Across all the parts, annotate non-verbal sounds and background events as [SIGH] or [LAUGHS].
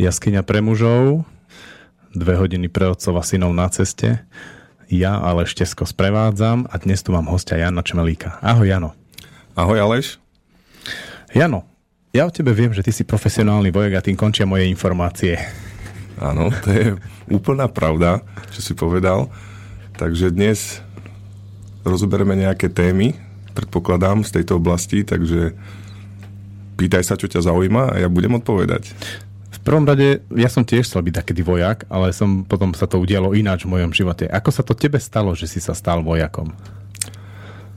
Jaskyňa pre mužov, dve hodiny pre otcov a synov na ceste. Ja ale Štesko sprevádzam a dnes tu mám hostia Jana Čemelíka. Ahoj Jano. Ahoj Aleš. Jano, ja o tebe viem, že ty si profesionálny vojak a tým končia moje informácie. Áno, to je úplná pravda, čo si povedal. Takže dnes rozoberieme nejaké témy, predpokladám, z tejto oblasti, takže pýtaj sa, čo ťa zaujíma a ja budem odpovedať. V prvom rade, ja som tiež chcel byť takedy vojak, ale som potom sa to udialo ináč v mojom živote. Ako sa to tebe stalo, že si sa stal vojakom?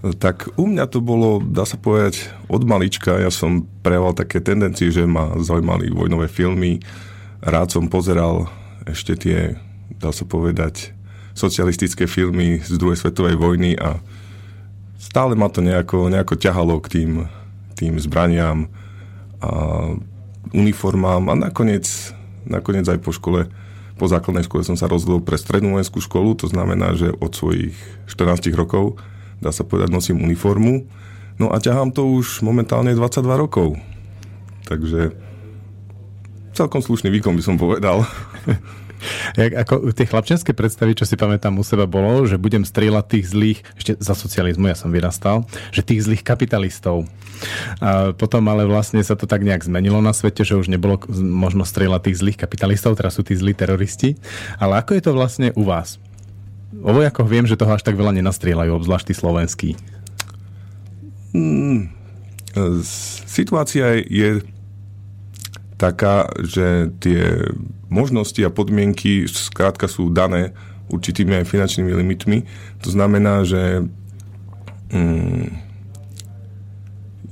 Tak u mňa to bolo, dá sa povedať, od malička. Ja som prejavoval také tendencie, že ma zaujímali vojnové filmy. Rád som pozeral ešte tie, dá sa povedať, socialistické filmy z druhej svetovej vojny a stále ma to nejako, nejako ťahalo k tým, tým zbraniam a uniformám a nakoniec, nakoniec aj po škole, po základnej škole som sa rozhodol pre strednú vojenskú školu, to znamená, že od svojich 14 rokov dá sa povedať, nosím uniformu. No a ťahám to už momentálne 22 rokov. Takže celkom slušný výkon by som povedal. [LAUGHS] Jak, ako tie chlapčenské predstavy, čo si pamätám u seba bolo, že budem strieľať tých zlých, ešte za socializmu ja som vyrastal, že tých zlých kapitalistov. A potom ale vlastne sa to tak nejak zmenilo na svete, že už nebolo možno strieľať tých zlých kapitalistov, teraz sú tí zlí teroristi. Ale ako je to vlastne u vás? O vojakoch viem, že toho až tak veľa nenastrieľajú, obzvlášť tí slovenskí. Hmm, situácia je taká, že tie možnosti a podmienky skrátka sú dané určitými aj finančnými limitmi. To znamená, že mm,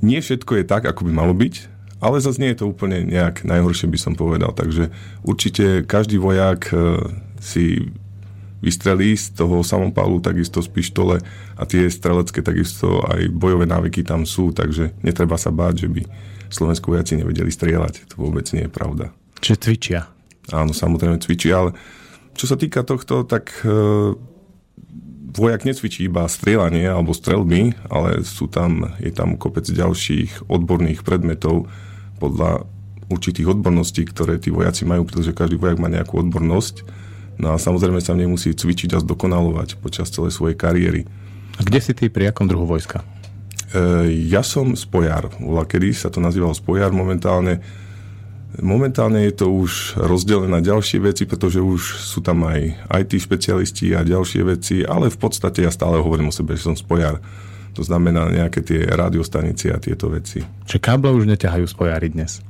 nie všetko je tak, ako by malo byť, ale zase nie je to úplne nejak najhoršie, by som povedal. Takže určite každý vojak e, si vystrelí z toho samopalu, takisto z pištole a tie strelecké takisto aj bojové návyky tam sú, takže netreba sa báť, že by slovenskí vojaci nevedeli strieľať. To vôbec nie je pravda. Čiže cvičia. Áno, samozrejme cvičia, ale čo sa týka tohto, tak e, vojak necvičí iba strieľanie alebo strelby, ale sú tam, je tam kopec ďalších odborných predmetov podľa určitých odborností, ktoré tí vojaci majú, pretože každý vojak má nejakú odbornosť No a samozrejme sa nemusí cvičiť a zdokonalovať počas celej svojej kariéry. A kde si ty pri akom druhu vojska? E, ja som spojar. Vola kedy sa to nazývalo spojar momentálne. Momentálne je to už rozdelené na ďalšie veci, pretože už sú tam aj IT špecialisti a ďalšie veci, ale v podstate ja stále hovorím o sebe, že som spojar. To znamená nejaké tie rádiostanice a tieto veci. Čiže káble už neťahajú spojári dnes?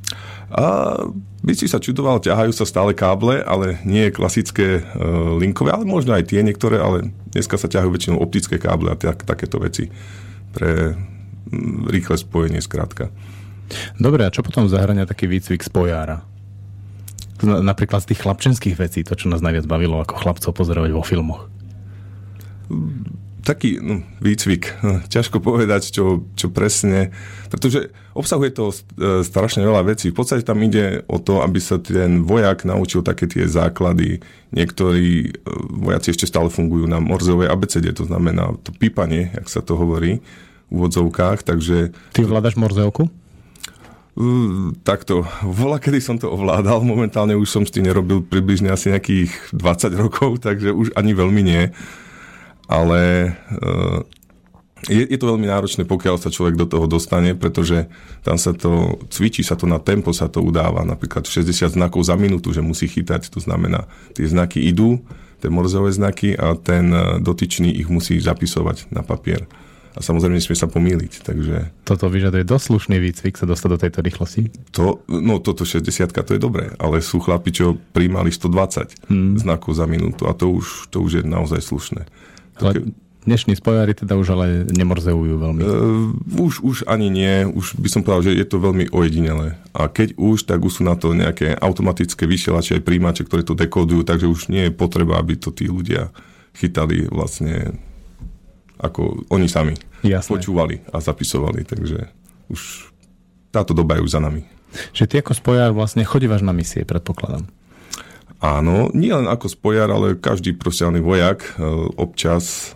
A by si sa čudoval, ťahajú sa stále káble, ale nie klasické e, linkové, ale možno aj tie niektoré, ale dneska sa ťahajú väčšinou optické káble a tak, takéto veci pre rýchle spojenie skrátka. Dobre, a čo potom zahrania taký výcvik spojára? Napríklad z tých chlapčenských vecí, to, čo nás najviac bavilo ako chlapcov pozerovať vo filmoch taký no, výcvik. Ťažko povedať, čo, čo presne, pretože obsahuje to e, strašne veľa vecí. V podstate tam ide o to, aby sa ten vojak naučil také tie základy. Niektorí e, vojaci ešte stále fungujú na morzeovej abecede, to znamená to pípanie, jak sa to hovorí v úvodzovkách, takže... Ty ovládaš morzeovku? Uh, takto, vola, kedy som to ovládal, momentálne už som s tým nerobil približne asi nejakých 20 rokov, takže už ani veľmi nie. Ale eh, je, je to veľmi náročné, pokiaľ sa človek do toho dostane, pretože tam sa to, cvičí sa to na tempo, sa to udáva, napríklad 60 znakov za minútu, že musí chytať, to znamená, tie znaky idú, tie morzové znaky a ten eh, dotyčný ich musí zapisovať na papier. A samozrejme nesmie sa pomýliť, takže... Toto vyžaduje dosť slušný výcvik sa dostať do tejto rýchlosti? To, no toto 60 to je dobré, ale sú chlapi, čo príjmali 120 hmm. znakov za minútu a to už, to už je naozaj slušné. Ale dnešní spojári teda už ale nemorzeujú veľmi. Uh, už, už ani nie. Už by som povedal, že je to veľmi ojedinelé. A keď už, tak už sú na to nejaké automatické vysielače aj príjimače, ktoré to dekódujú, takže už nie je potreba, aby to tí ľudia chytali vlastne ako oni sami. Jasné. Počúvali a zapisovali, takže už táto doba je už za nami. Že ty ako spojár vlastne chodívaš na misie, predpokladám. Áno, nie len ako spojar, ale každý profesionálny vojak e, občas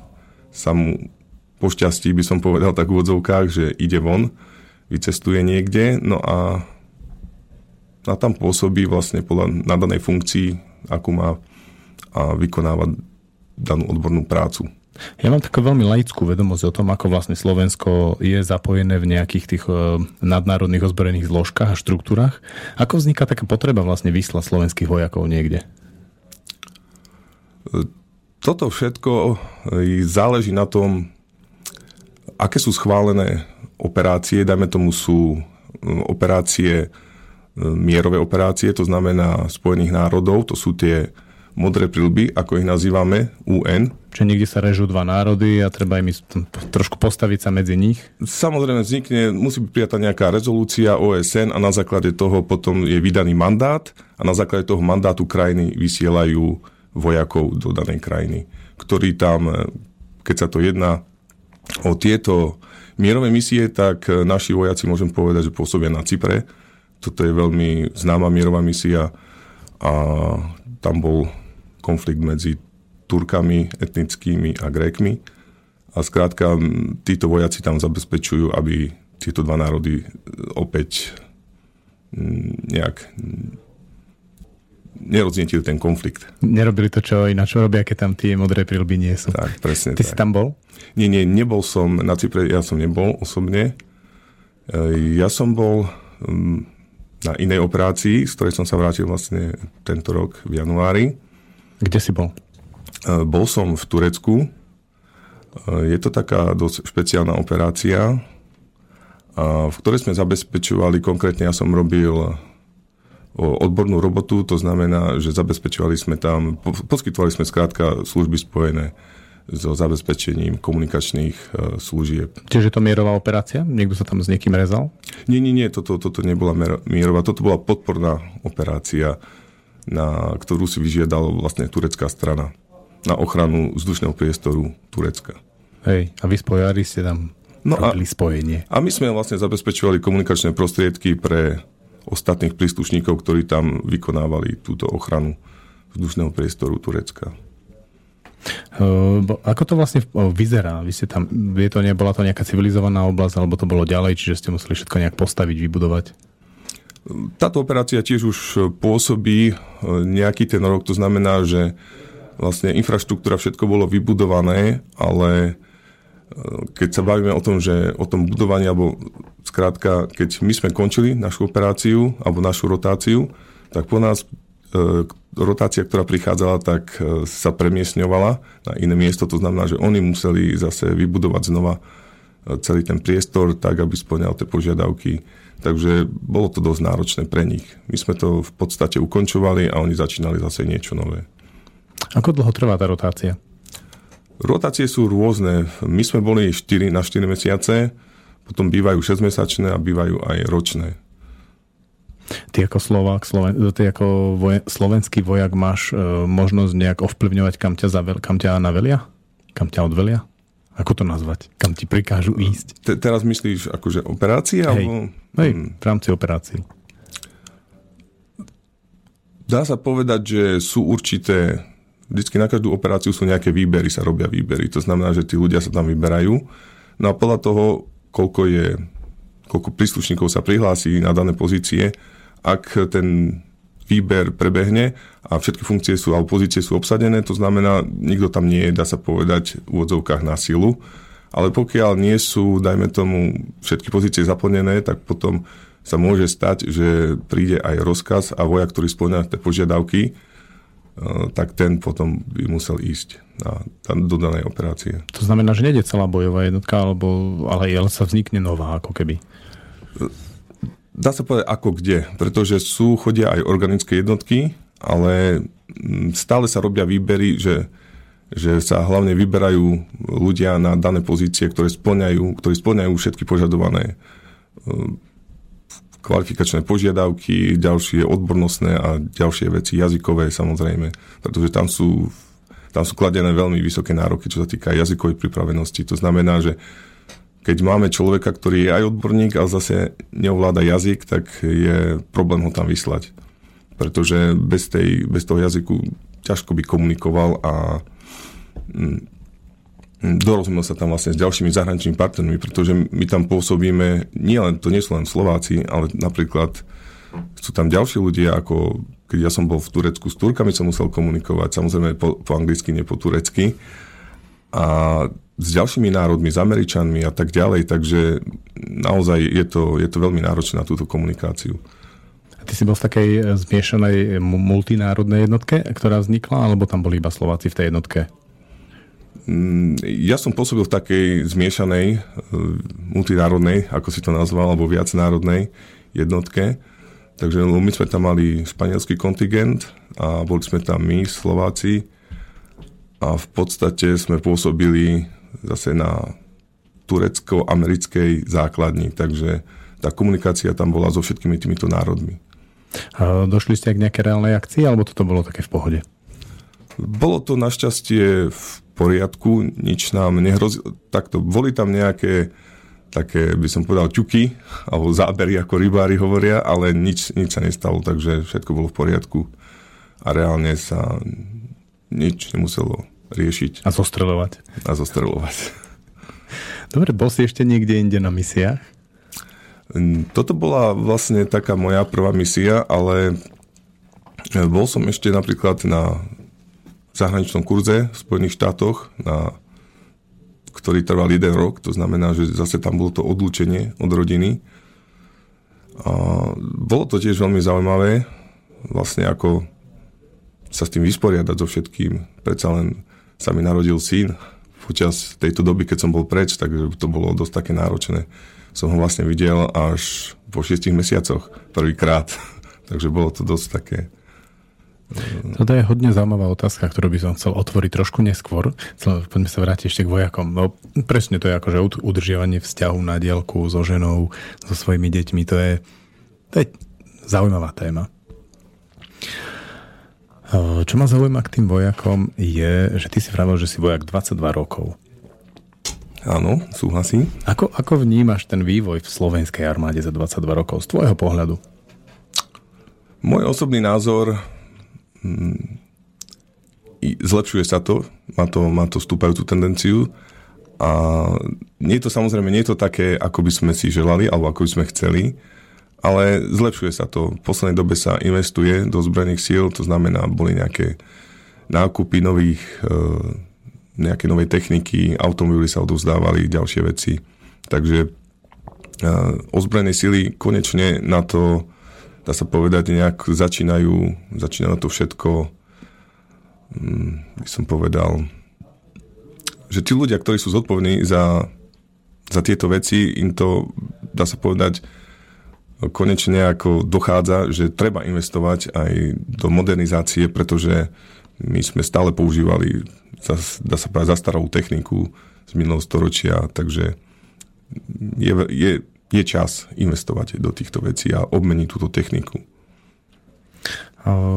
sa mu pošťastí, by som povedal tak v odzovkách, že ide von, vycestuje niekde, no a a tam pôsobí vlastne podľa nadanej funkcii, akú má a vykonáva danú odbornú prácu. Ja mám takú veľmi laickú vedomosť o tom, ako vlastne Slovensko je zapojené v nejakých tých e, nadnárodných ozbrojených zložkách a štruktúrach. Ako vzniká taká potreba vlastne vyslať slovenských vojakov niekde? Toto všetko e, záleží na tom, aké sú schválené operácie. Dajme tomu sú e, operácie, mierové operácie, to znamená Spojených národov, to sú tie modré prilby, ako ich nazývame, UN. Čiže niekde sa režú dva národy a treba im trošku postaviť sa medzi nich? Samozrejme vznikne, musí byť prijatá nejaká rezolúcia OSN a na základe toho potom je vydaný mandát a na základe toho mandátu krajiny vysielajú vojakov do danej krajiny, ktorí tam, keď sa to jedná o tieto mierové misie, tak naši vojaci môžem povedať, že pôsobia na Cypre. Toto je veľmi známa mierová misia a tam bol konflikt medzi Turkami etnickými a Grékmi. A skrátka, títo vojaci tam zabezpečujú, aby tieto dva národy opäť nejak neroznietili ten konflikt. Nerobili to, čo ináč robia, keď tam tie modré prilby nie sú. Tak, presne Ty tak. si tam bol? Nie, nie, nebol som na Cypre, ja som nebol osobne. E, ja som bol na inej operácii, z ktorej som sa vrátil vlastne tento rok v januári. Kde si bol? E, bol som v Turecku. E, je to taká dosť špeciálna operácia, v ktorej sme zabezpečovali, konkrétne ja som robil odbornú robotu, to znamená, že zabezpečovali sme tam, poskytovali sme skrátka služby spojené so zabezpečením komunikačných e, služieb. Čiže to mierová operácia? Niekto sa tam s niekým rezal? Nie, nie, nie, toto, toto nebola mierová, toto bola podporná operácia na ktorú si vyžiadala vlastne turecká strana na ochranu vzdušného priestoru Turecka. Hej, a vy spojári ste tam no a, spojenie. A my sme vlastne zabezpečovali komunikačné prostriedky pre ostatných príslušníkov, ktorí tam vykonávali túto ochranu vzdušného priestoru Turecka. Uh, ako to vlastne vyzerá? Vy ste tam, je to, nebola to nejaká civilizovaná oblasť, alebo to bolo ďalej, čiže ste museli všetko nejak postaviť, vybudovať? Táto operácia tiež už pôsobí e, nejaký ten rok, to znamená, že vlastne infraštruktúra všetko bolo vybudované, ale e, keď sa bavíme o tom, že o tom budovaní, alebo skrátka, keď my sme končili našu operáciu alebo našu rotáciu, tak po nás e, rotácia, ktorá prichádzala, tak sa premiesňovala na iné miesto. To znamená, že oni museli zase vybudovať znova celý ten priestor tak, aby splňal tie požiadavky Takže bolo to dosť náročné pre nich. My sme to v podstate ukončovali a oni začínali zase niečo nové. Ako dlho trvá tá rotácia? Rotácie sú rôzne. My sme boli 4 na 4 mesiace, potom bývajú 6-mesačné a bývajú aj ročné. Ty ako Slovák, Sloven, ty ako voj, slovenský vojak máš e, možnosť nejak ovplyvňovať, kam ťa, zavel, kam ťa navelia? Kam ťa odvelia? Ako to nazvať? Kam ti prikážu ísť? Te, teraz myslíš akože operácie? Hej, alebo... Hej v rámci operácií. Dá sa povedať, že sú určité, vždycky na každú operáciu sú nejaké výbery, sa robia výbery. To znamená, že tí ľudia sa tam vyberajú. No a podľa toho, koľko je, koľko príslušníkov sa prihlási na dané pozície, ak ten výber prebehne a všetky funkcie sú, alebo pozície sú obsadené, to znamená, nikto tam nie je, dá sa povedať, v úvodzovkách na silu. Ale pokiaľ nie sú, dajme tomu, všetky pozície zaplnené, tak potom sa môže stať, že príde aj rozkaz a vojak, ktorý splňa tie požiadavky, e, tak ten potom by musel ísť na, do danej operácie. To znamená, že nejde celá bojová jednotka, alebo, ale, ale sa vznikne nová, ako keby. Dá sa povedať ako kde, pretože sú, chodia aj organické jednotky, ale mm, stále sa robia výbery, že, že sa hlavne vyberajú ľudia na dané pozície, ktoré splňajú, ktorí splňajú všetky požadované mm, kvalifikačné požiadavky, ďalšie odbornostné a ďalšie veci, jazykové samozrejme, pretože tam sú, tam sú kladené veľmi vysoké nároky, čo sa týka jazykovej pripravenosti. To znamená, že keď máme človeka, ktorý je aj odborník, ale zase neovláda jazyk, tak je problém ho tam vyslať. Pretože bez, tej, bez toho jazyku ťažko by komunikoval a mm, dorozumel sa tam vlastne s ďalšími zahraničnými partnermi, pretože my tam pôsobíme, nie len, to nie sú len Slováci, ale napríklad Sú tam ďalší ľudia, ako keď ja som bol v Turecku, s Turkami som musel komunikovať, samozrejme po, po anglicky, nie po turecky. A s ďalšími národmi, s Američanmi a tak ďalej, takže naozaj je to, je to veľmi náročné na túto komunikáciu. Ty si bol v takej e, zmiešanej multinárodnej jednotke, ktorá vznikla, alebo tam boli iba Slováci v tej jednotke? Mm, ja som pôsobil v takej zmiešanej, e, multinárodnej, ako si to nazval, alebo viacnárodnej jednotke. Takže my sme tam mali španielský kontingent a boli sme tam my, Slováci. A v podstate sme pôsobili zase na turecko-americkej základni, takže tá komunikácia tam bola so všetkými týmito národmi. A došli ste k nejaké reálnej akcii, alebo toto bolo také v pohode? Bolo to našťastie v poriadku, nič nám nehrozilo. Takto, boli tam nejaké také, by som povedal, ťuky, alebo zábery, ako rybári hovoria, ale nič, nič sa nestalo, takže všetko bolo v poriadku. A reálne sa nič nemuselo riešiť. A zostreľovať. A zostreľovať. [LAUGHS] Dobre, bol si ešte niekde inde na misiách? Toto bola vlastne taká moja prvá misia, ale bol som ešte napríklad na zahraničnom kurze v Spojených štátoch, na, ktorý trval jeden rok, to znamená, že zase tam bolo to odlúčenie od rodiny. A bolo to tiež veľmi zaujímavé, vlastne ako sa s tým vysporiadať so všetkým. Predsa len sa mi narodil syn počas tejto doby, keď som bol preč, takže to bolo dosť také náročné. Som ho vlastne videl až po šiestich mesiacoch prvýkrát. [LAUGHS] takže bolo to dosť také toto je hodne zaujímavá otázka, ktorú by som chcel otvoriť trošku neskôr. Poďme sa vrátiť ešte k vojakom. No, presne to je akože udržiavanie vzťahu na dielku so ženou, so svojimi deťmi. To je, to je zaujímavá téma. Čo ma zaujíma k tým vojakom je, že ty si vravel, že si vojak 22 rokov. Áno, súhlasím. Ako, ako vnímaš ten vývoj v slovenskej armáde za 22 rokov z tvojho pohľadu? Môj osobný názor mm, zlepšuje sa to, má to, má to stúpajúcu tendenciu a nie je to samozrejme, nie je to také, ako by sme si želali alebo ako by sme chceli, ale zlepšuje sa to. V poslednej dobe sa investuje do zbrojných síl, to znamená, boli nejaké nákupy nových, e, nejaké novej techniky, automobily sa odovzdávali, ďalšie veci. Takže e, ozbrojené síly konečne na to, dá sa povedať, nejak začínajú, začína na to všetko, mm, by som povedal, že tí ľudia, ktorí sú zodpovední za, za tieto veci, im to, dá sa povedať, konečne ako dochádza, že treba investovať aj do modernizácie, pretože my sme stále používali, dá sa povedať, zastaralú techniku z minulého storočia, takže je, je, je čas investovať do týchto vecí a obmeniť túto techniku.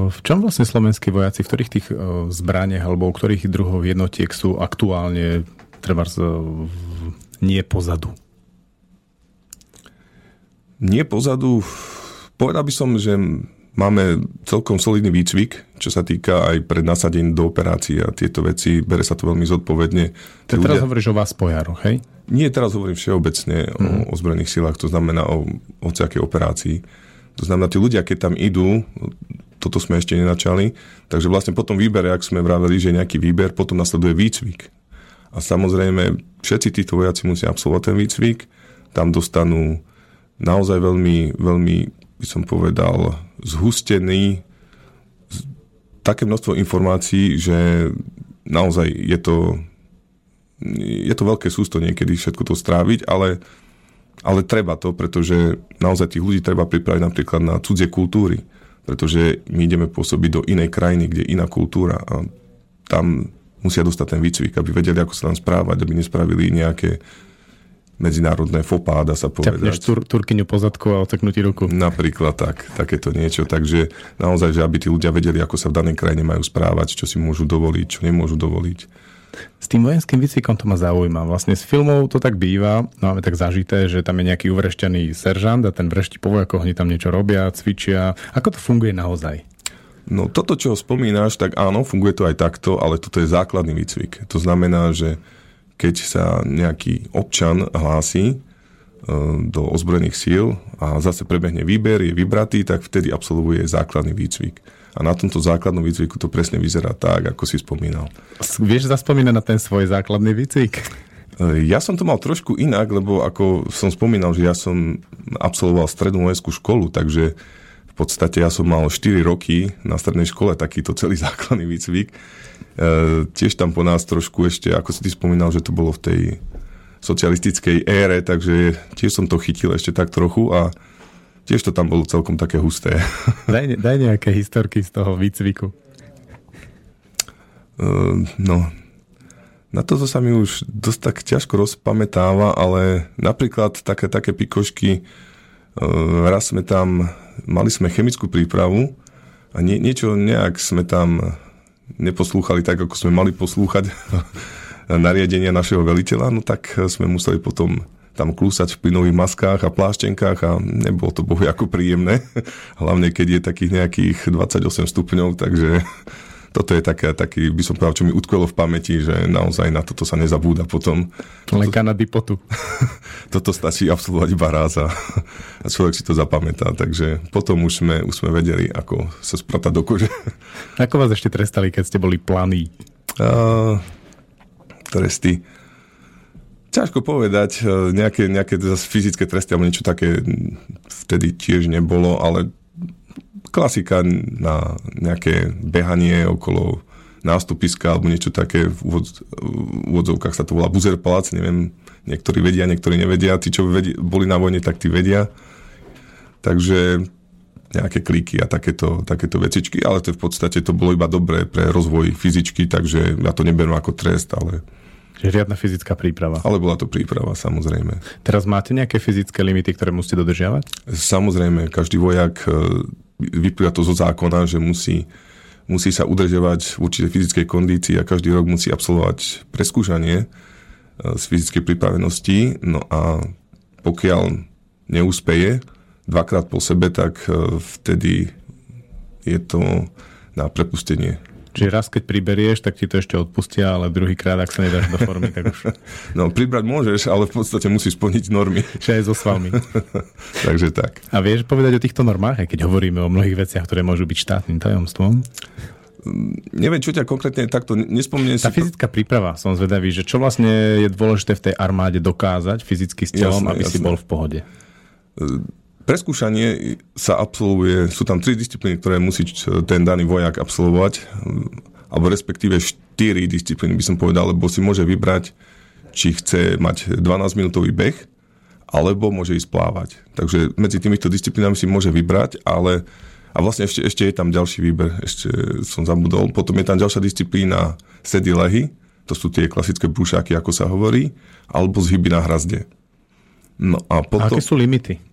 V čom vlastne slovenskí vojaci, v ktorých tých zbraniach alebo u ktorých druhov jednotiek sú aktuálne treba nie pozadu? Nie pozadu. Povedal by som, že máme celkom solidný výcvik, čo sa týka aj pred nasadením do operácií a tieto veci. Bere sa to veľmi zodpovedne. Ty ľudia... teraz hovoríš o vás pojaroch, hej? Nie, teraz hovorím všeobecne mm. o ozbrojených silách, to znamená o hociakej operácii. To znamená, tí ľudia, keď tam idú, toto sme ešte nenačali, takže vlastne potom výbere, ak sme vraveli, že nejaký výber, potom nasleduje výcvik. A samozrejme, všetci títo vojaci musia absolvovať ten výcvik, tam dostanú naozaj veľmi, veľmi, by som povedal, zhustený, také množstvo informácií, že naozaj je to, je to veľké sústo niekedy všetko to stráviť, ale, ale treba to, pretože naozaj tých ľudí treba pripraviť napríklad na cudzie kultúry, pretože my ideme pôsobiť do inej krajiny, kde je iná kultúra a tam musia dostať ten výcvik, aby vedeli, ako sa tam správať, aby nespravili nejaké medzinárodné fopá, dá sa povedať. Ťapneš tur, turkyňu pozadku a oteknutí ruku. Napríklad tak, takéto niečo. Takže naozaj, že aby tí ľudia vedeli, ako sa v danej krajine majú správať, čo si môžu dovoliť, čo nemôžu dovoliť. S tým vojenským výcvikom to ma zaujíma. Vlastne s filmov to tak býva, máme tak zažité, že tam je nejaký uvrešťaný seržant a ten vrešti po vojakoch, oni tam niečo robia, cvičia. Ako to funguje naozaj? No toto, čo spomínaš, tak áno, funguje to aj takto, ale toto je základný výcvik. To znamená, že keď sa nejaký občan hlási do ozbrojených síl a zase prebehne výber, je vybratý, tak vtedy absolvuje základný výcvik. A na tomto základnom výcviku to presne vyzerá tak, ako si spomínal. Vieš zaspomínať na ten svoj základný výcvik? Ja som to mal trošku inak, lebo ako som spomínal, že ja som absolvoval strednú vojenskú školu, takže v podstate ja som mal 4 roky na strednej škole takýto celý [LAUGHS] základný výcvik. E, tiež tam po nás trošku ešte, ako si ty spomínal, že to bolo v tej socialistickej ére, takže tiež som to chytil ešte tak trochu a tiež to tam bolo celkom také husté. [LAUGHS] Daj, daj nejaké historky z toho výcviku. Uh, no, na toto sa mi už dosť tak ťažko rozpamätáva, ale napríklad také, také pikošky, raz sme tam, mali sme chemickú prípravu a nie, niečo nejak sme tam neposlúchali tak, ako sme mali poslúchať [LAUGHS] nariadenia našeho veliteľa, no tak sme museli potom tam klúsať v plynových maskách a pláštenkách a nebolo to bohu ako príjemné. [LAUGHS] Hlavne keď je takých nejakých 28 stupňov, takže toto je také, taký, by som povedal, čo mi utkvelo v pamäti, že naozaj na toto sa nezabúda potom. Len na dipotu. [LAUGHS] toto stačí absolvovať iba raz a, a človek si to zapamätá, takže potom už sme, už sme vedeli, ako sa spratať do kože. [LAUGHS] Ako vás ešte trestali, keď ste boli planí? Uh, tresty. Ťažko povedať, e, nejaké, nejaké fyzické tresty alebo niečo také vtedy tiež nebolo, ale klasika na nejaké behanie okolo nástupiska alebo niečo také, v úvodzovkách sa to volá buzzer palác, neviem, niektorí vedia, niektorí nevedia, tí, čo vedia, boli na vojne, tak tí vedia. Takže nejaké kliky a takéto, takéto vecičky, ale to v podstate to bolo iba dobré pre rozvoj fyzičky, takže ja to neberiem ako trest, ale Čiže riadna fyzická príprava. Ale bola to príprava, samozrejme. Teraz máte nejaké fyzické limity, ktoré musíte dodržiavať? Samozrejme, každý vojak e, vyplýva to zo zákona, že musí, musí sa udržiavať v určitej fyzickej kondícii a každý rok musí absolvovať preskúšanie e, z fyzickej pripravenosti. No a pokiaľ neúspeje dvakrát po sebe, tak e, vtedy je to na prepustenie Čiže raz, keď priberieš, tak ti to ešte odpustia, ale druhýkrát, ak sa nedáš do formy, tak už... [LAUGHS] No, pribrať môžeš, ale v podstate musíš splniť normy. Čiže aj so svalmi. [LAUGHS] Takže tak. A vieš povedať o týchto normách, aj keď hovoríme o mnohých veciach, ktoré môžu byť štátnym tajomstvom? Mm, neviem, čo ťa konkrétne takto nespomne. Tá si... fyzická príprava, som zvedavý, že čo vlastne je dôležité v tej armáde dokázať fyzicky s telom, jasné, aby jasné. si bol v pohode? Preskúšanie sa absolvuje, sú tam tri disciplíny, ktoré musí ten daný vojak absolvovať, alebo respektíve štyri disciplíny by som povedal, lebo si môže vybrať, či chce mať 12-minútový beh, alebo môže ísť plávať. Takže medzi týmito disciplínami si môže vybrať, ale a vlastne ešte, ešte je tam ďalší výber, ešte som zabudol. Potom je tam ďalšia disciplína sedy lehy, to sú tie klasické brúšaky, ako sa hovorí, alebo zhyby na hrazde. No a, potom... a aké sú limity?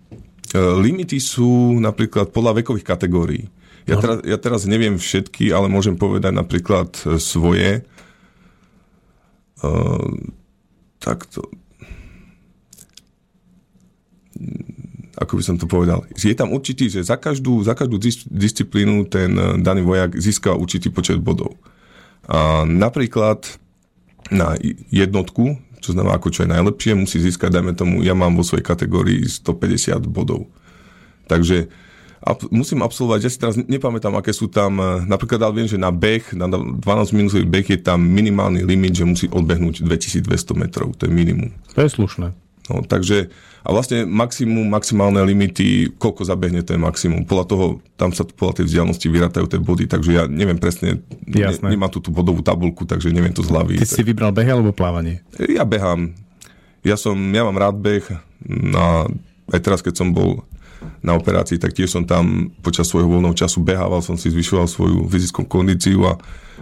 E, limity sú napríklad podľa vekových kategórií. Ja, no. teraz, ja teraz neviem všetky, ale môžem povedať napríklad e, svoje. Uh, takto. Ako by som to povedal? Je tam určitý, že za každú, za každú disciplínu ten daný vojak získa určitý počet bodov. A napríklad na jednotku čo znamená ako čo je najlepšie, musí získať, dajme tomu, ja mám vo svojej kategórii 150 bodov. Takže ab, musím absolvovať, ja si teraz nepamätám, aké sú tam, eh, napríklad ale viem, že na beh, na 12 minútový beh je tam minimálny limit, že musí odbehnúť 2200 metrov, to je minimum. To je slušné. No, takže, a vlastne maximum, maximálne limity, koľko zabehne, je maximum. Podľa toho, tam sa podľa tej vzdialenosti vyratajú tie body, takže ja neviem presne, ne, nemám tú, tú bodovú tabulku, takže neviem to z hlavy. Ty tak... si vybral beh alebo plávanie? Ja behám. Ja som, ja mám rád beh, no, aj teraz, keď som bol na operácii, tak tiež som tam počas svojho voľného času behával, som si zvyšoval svoju fyzickú kondíciu a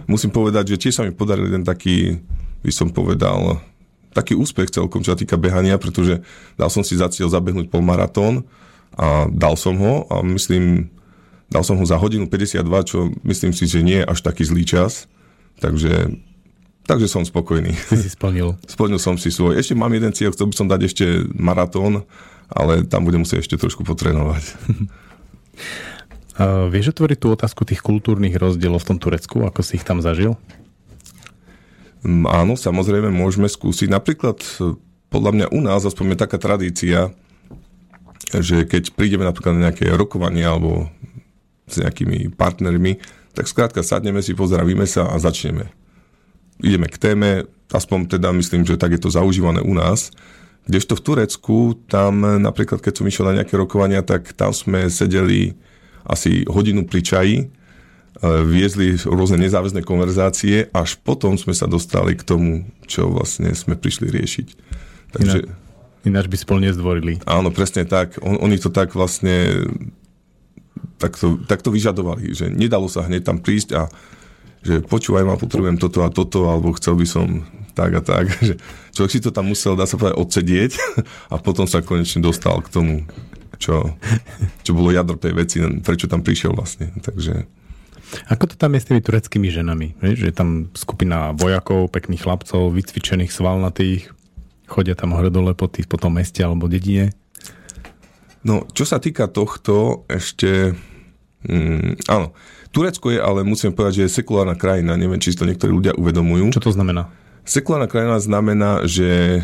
musím povedať, že tiež sa mi podaril jeden taký, by som povedal, taký úspech celkom, čo sa týka behania, pretože dal som si za cieľ zabehnúť polmaratón a dal som ho a myslím, dal som ho za hodinu 52, čo myslím si, že nie je až taký zlý čas. Takže, takže som spokojný. Ty si splnil. [LAUGHS] Splnil som si svoj. Ešte mám jeden cieľ, chcel by som dať ešte maratón, ale tam budem musieť ešte trošku potrénovať. [LAUGHS] Uh, vieš otvoriť tú otázku tých kultúrnych rozdielov v tom Turecku, ako si ich tam zažil? Mm, áno, samozrejme, môžeme skúsiť. Napríklad, e, podľa mňa u nás, aspoň je taká tradícia, že keď prídeme napríklad na nejaké rokovanie alebo s nejakými partnermi, tak skrátka sadneme si, pozdravíme sa a začneme. Ideme k téme, aspoň teda myslím, že tak je to zaužívané u nás. Kdežto v Turecku, tam napríklad, keď som išiel na nejaké rokovania, tak tam sme sedeli asi hodinu pri čaji, viezli rôzne nezáväzné konverzácie, až potom sme sa dostali k tomu, čo vlastne sme prišli riešiť. Takže... Ináč by spolu nezdvorili. Áno, presne tak. On, oni to tak vlastne tak to, tak to vyžadovali, že nedalo sa hneď tam prísť a že počúvaj ma, potrebujem toto a toto, alebo chcel by som tak a tak. [LAUGHS] Že človek si to tam musel, dá sa povedať, odsedieť [LAUGHS] a potom sa konečne dostal k tomu, čo, čo bolo jadro tej veci, prečo tam prišiel vlastne. Takže... Ako to tam je s tými tureckými ženami? Že je tam skupina vojakov, pekných chlapcov, vycvičených, svalnatých, chodia tam hore dole po, tých, po tom meste alebo dedine? No, čo sa týka tohto, ešte... Mm, áno, Turecko je, ale musím povedať, že je sekulárna krajina. Neviem, či si to niektorí ľudia uvedomujú. Čo to znamená? Sekulárna krajina znamená, že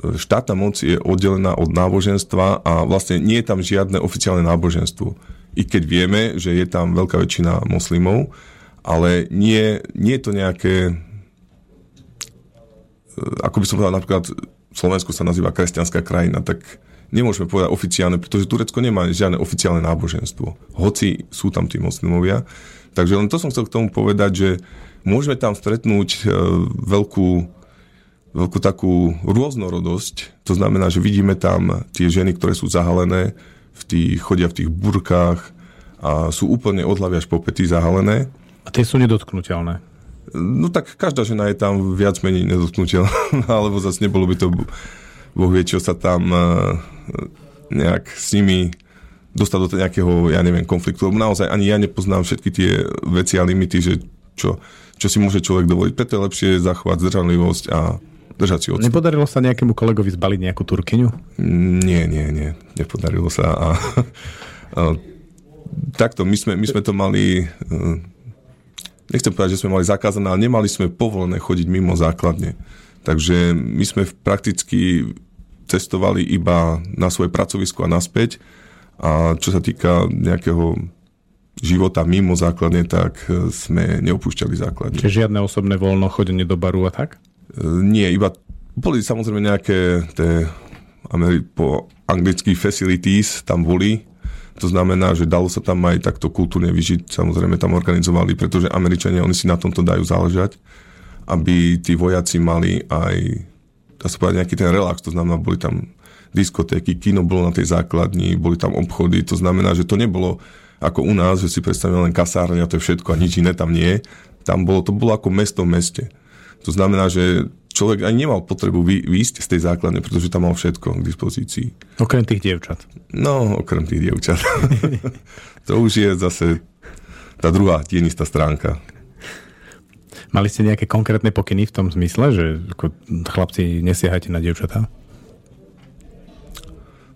štátna moc je oddelená od náboženstva a vlastne nie je tam žiadne oficiálne náboženstvo. I keď vieme, že je tam veľká väčšina moslimov, ale nie, nie je to nejaké ako by som povedal, napríklad Slovensko sa nazýva kresťanská krajina, tak nemôžeme povedať oficiálne, pretože Turecko nemá žiadne oficiálne náboženstvo. Hoci sú tam tí moslimovia. Takže len to som chcel k tomu povedať, že môžeme tam stretnúť e, veľkú, veľkú takú rôznorodosť. To znamená, že vidíme tam tie ženy, ktoré sú zahalené, v tých, chodia v tých burkách a sú úplne od hlavy až po pety zahalené. A tie sú nedotknutelné. No tak každá žena je tam viac menej nedotknutelná, [LAUGHS] alebo zase nebolo by to Boh vie, čo sa tam e, nejak s nimi dostať do nejakého, ja neviem, konfliktu. Lebo naozaj ani ja nepoznám všetky tie veci a limity, že čo, čo si môže človek dovoliť. Preto je lepšie zachovať zdržanlivosť a držať si odstup. Nepodarilo sa nejakému kolegovi zbaliť nejakú turkyňu? Nie, nie, nie. Nepodarilo sa. A, a takto, my sme, my sme to mali e, nechcem povedať, že sme mali zakázané, ale nemali sme povolené chodiť mimo základne. Takže my sme prakticky cestovali iba na svoje pracovisko a naspäť. A čo sa týka nejakého života mimo základne, tak e, sme neopúšťali základne. Čiže žiadne osobné voľno, chodenie do baru a tak? E, nie, iba boli samozrejme nejaké tie po anglických facilities tam boli, to znamená, že dalo sa tam aj takto kultúrne vyžiť, samozrejme tam organizovali, pretože Američania, oni si na tomto dajú záležať aby tí vojaci mali aj, dá sa povedať, nejaký ten relax, to znamená, boli tam diskotéky, kino bolo na tej základni, boli tam obchody, to znamená, že to nebolo ako u nás, že si predstavíme len kasárne a to je všetko a nič iné tam nie. Tam bolo, to bolo ako mesto v meste. To znamená, že človek ani nemal potrebu výjsť z tej základne, pretože tam mal všetko k dispozícii. Okrem tých dievčat. No, okrem tých dievčat. [LAUGHS] to už je zase tá druhá tienistá stránka. Mali ste nejaké konkrétne pokyny v tom zmysle, že ako chlapci nesiehajte na dievčatá?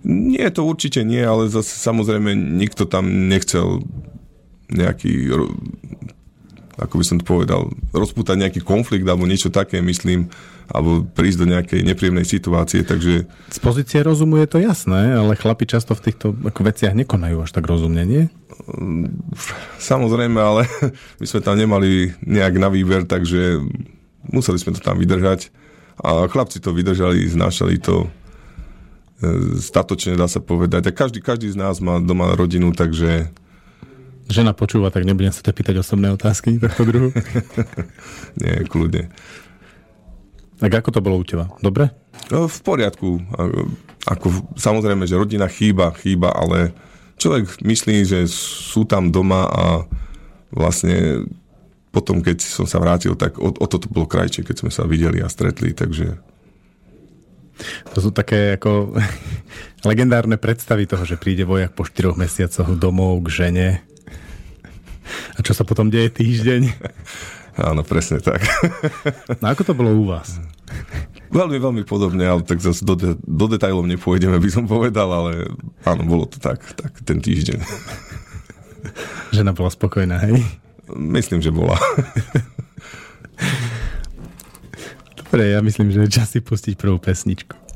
Nie, to určite nie, ale zase samozrejme nikto tam nechcel nejaký, ako by som to povedal, rozpútať nejaký konflikt alebo niečo také, myslím, alebo prísť do nejakej nepríjemnej situácie, takže... Z pozície rozumu je to jasné, ale chlapi často v týchto ako veciach nekonajú až tak rozumne, nie? Samozrejme, ale [LAUGHS] my sme tam nemali nejak na výber, takže museli sme to tam vydržať. A chlapci to vydržali, znášali to e, statočne, dá sa povedať. A každý, každý z nás má doma rodinu, takže... Žena počúva, tak nebudem sa te pýtať osobné otázky tohto druhu. [LAUGHS] Nie, kľudne. Tak ako to bolo u teba? Dobre? No, v poriadku. Ako, samozrejme, že rodina chýba, chýba, ale človek myslí, že sú tam doma a vlastne potom, keď som sa vrátil, tak o, o toto bolo krajšie, keď sme sa videli a stretli, takže... To sú také ako [LAUGHS] legendárne predstavy toho, že príde vojak po 4 mesiacoch domov k žene. A čo sa potom deje týždeň? [LAUGHS] Áno, presne tak. No ako to bolo u vás? Veľmi, veľmi podobne, ale tak zase do, de- do detajlov nepôjdeme, by som povedal, ale áno, bolo to tak, tak ten týždeň. Žena bola spokojná, hej? Myslím, že bola. Dobre, ja myslím, že je čas si pustiť prvú pesničku.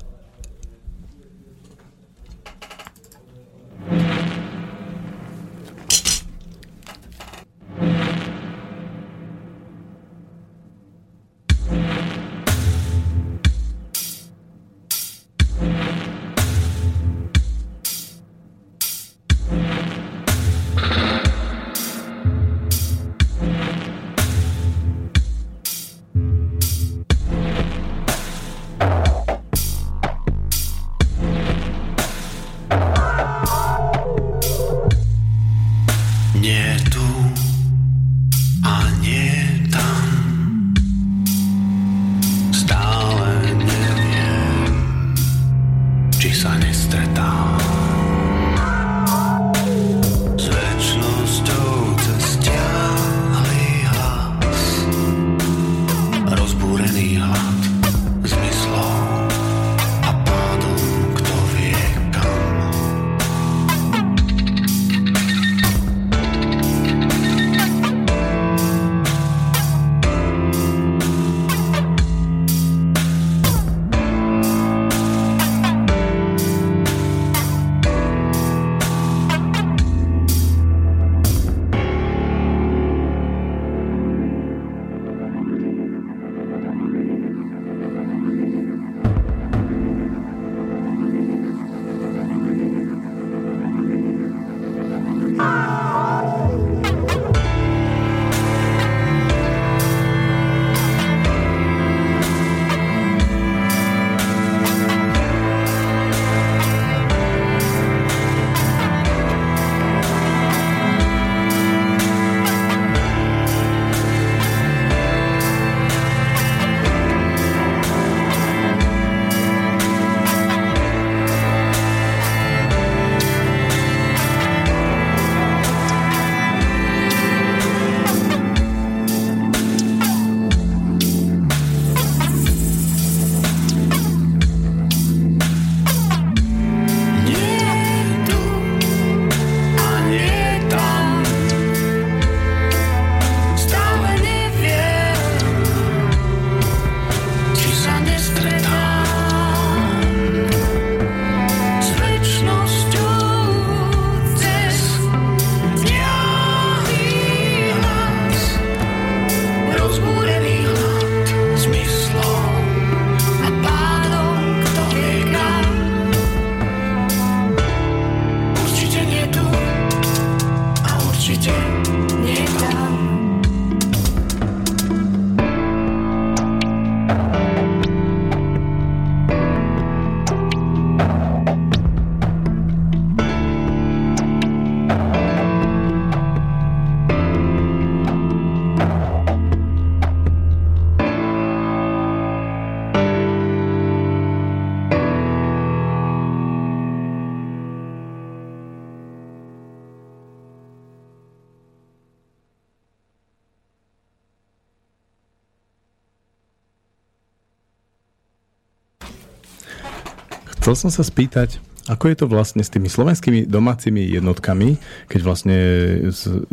Chcel som sa spýtať, ako je to vlastne s tými slovenskými domácimi jednotkami, keď vlastne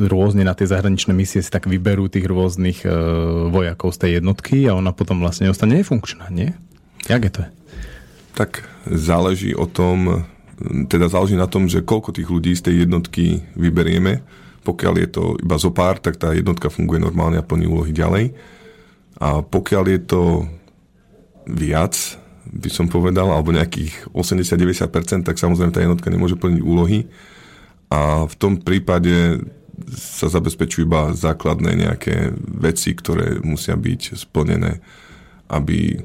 rôzne na tie zahraničné misie si tak vyberú tých rôznych e, vojakov z tej jednotky a ona potom vlastne ostane nefunkčná, nie? Jak je to? Tak záleží o tom, teda záleží na tom, že koľko tých ľudí z tej jednotky vyberieme. Pokiaľ je to iba zo pár, tak tá jednotka funguje normálne a plní úlohy ďalej. A pokiaľ je to viac, by som povedal, alebo nejakých 80-90%, tak samozrejme tá jednotka nemôže plniť úlohy. A v tom prípade sa zabezpečujú iba základné nejaké veci, ktoré musia byť splnené, aby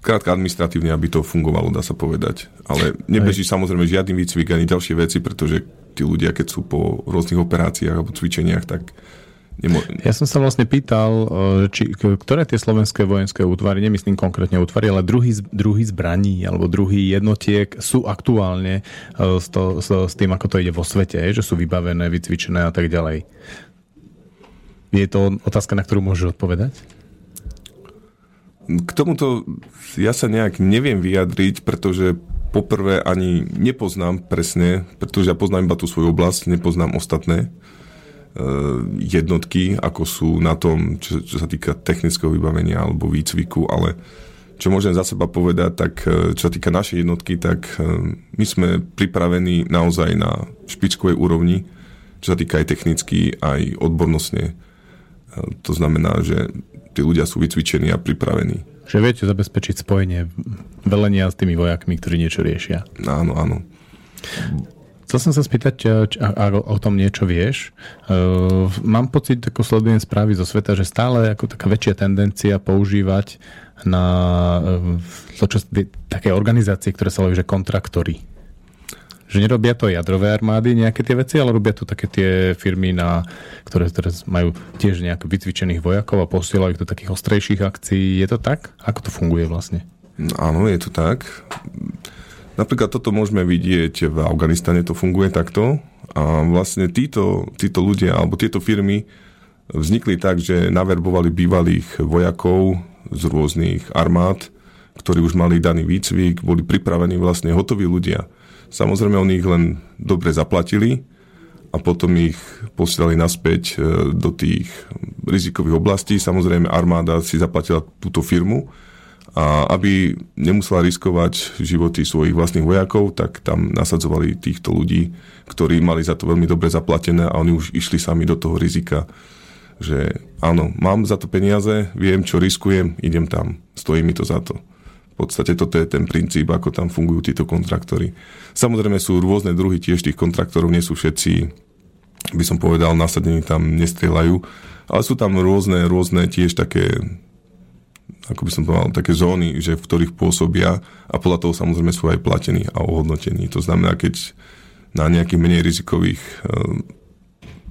krátka administratívne, aby to fungovalo, dá sa povedať. Ale nebeží Aj. samozrejme žiadny výcvik ani ďalšie veci, pretože tí ľudia, keď sú po rôznych operáciách alebo cvičeniach, tak. Ja som sa vlastne pýtal, e, či, ktoré tie slovenské vojenské útvary, nemyslím konkrétne útvary, ale druhý, druhý zbraní alebo druhý jednotiek sú aktuálne e, s, to, s, s tým, ako to ide vo svete, že sú vybavené, vycvičené a tak ďalej. Je to otázka, na ktorú môžeš odpovedať? K tomuto ja sa nejak neviem vyjadriť, pretože poprvé ani nepoznám presne, pretože ja poznám iba tú svoju oblasť, nepoznám ostatné. Eh, jednotky, ako sú na tom, čo, čo sa týka technického vybavenia alebo výcviku, ale čo môžem za seba povedať, tak eh, čo sa týka našej jednotky, tak eh, my sme pripravení naozaj na špičkovej úrovni, čo sa týka aj technicky, aj odbornostne. To znamená, že tí ľudia sú vycvičení a pripravení. Že viete zabezpečiť spojenie velenia s tými vojakmi, ktorí niečo riešia. Áno, áno. Chcel som sa spýtať, či, a, o tom niečo vieš. Uh, mám pocit, ako sledujem správy zo sveta, že stále ako taká väčšia tendencia používať na uh, to, čo, také organizácie, ktoré sa volajú, že kontraktory. Že nerobia to jadrové armády nejaké tie veci, ale robia to také tie firmy, na, ktoré teraz majú tiež nejakých vycvičených vojakov a posielajú ich do takých ostrejších akcií. Je to tak? Ako to funguje vlastne? No, áno, je to tak. Napríklad toto môžeme vidieť v Afganistane, to funguje takto. A vlastne títo, títo ľudia alebo tieto firmy vznikli tak, že naverbovali bývalých vojakov z rôznych armád, ktorí už mali daný výcvik, boli pripravení vlastne hotoví ľudia. Samozrejme, oni ich len dobre zaplatili a potom ich posielali naspäť e, do tých rizikových oblastí. Samozrejme, armáda si zaplatila túto firmu, a aby nemusela riskovať životy svojich vlastných vojakov, tak tam nasadzovali týchto ľudí, ktorí mali za to veľmi dobre zaplatené a oni už išli sami do toho rizika, že áno, mám za to peniaze, viem, čo riskujem, idem tam, stojí mi to za to. V podstate toto je ten princíp, ako tam fungujú títo kontraktory. Samozrejme sú rôzne druhy tiež tých kontraktorov, nie sú všetci, by som povedal, nasadení tam nestrieľajú, ale sú tam rôzne, rôzne tiež také ako by som povedal, také zóny, že v ktorých pôsobia a podľa toho samozrejme sú aj platení a ohodnotení. To znamená, keď na nejakých menej rizikových e,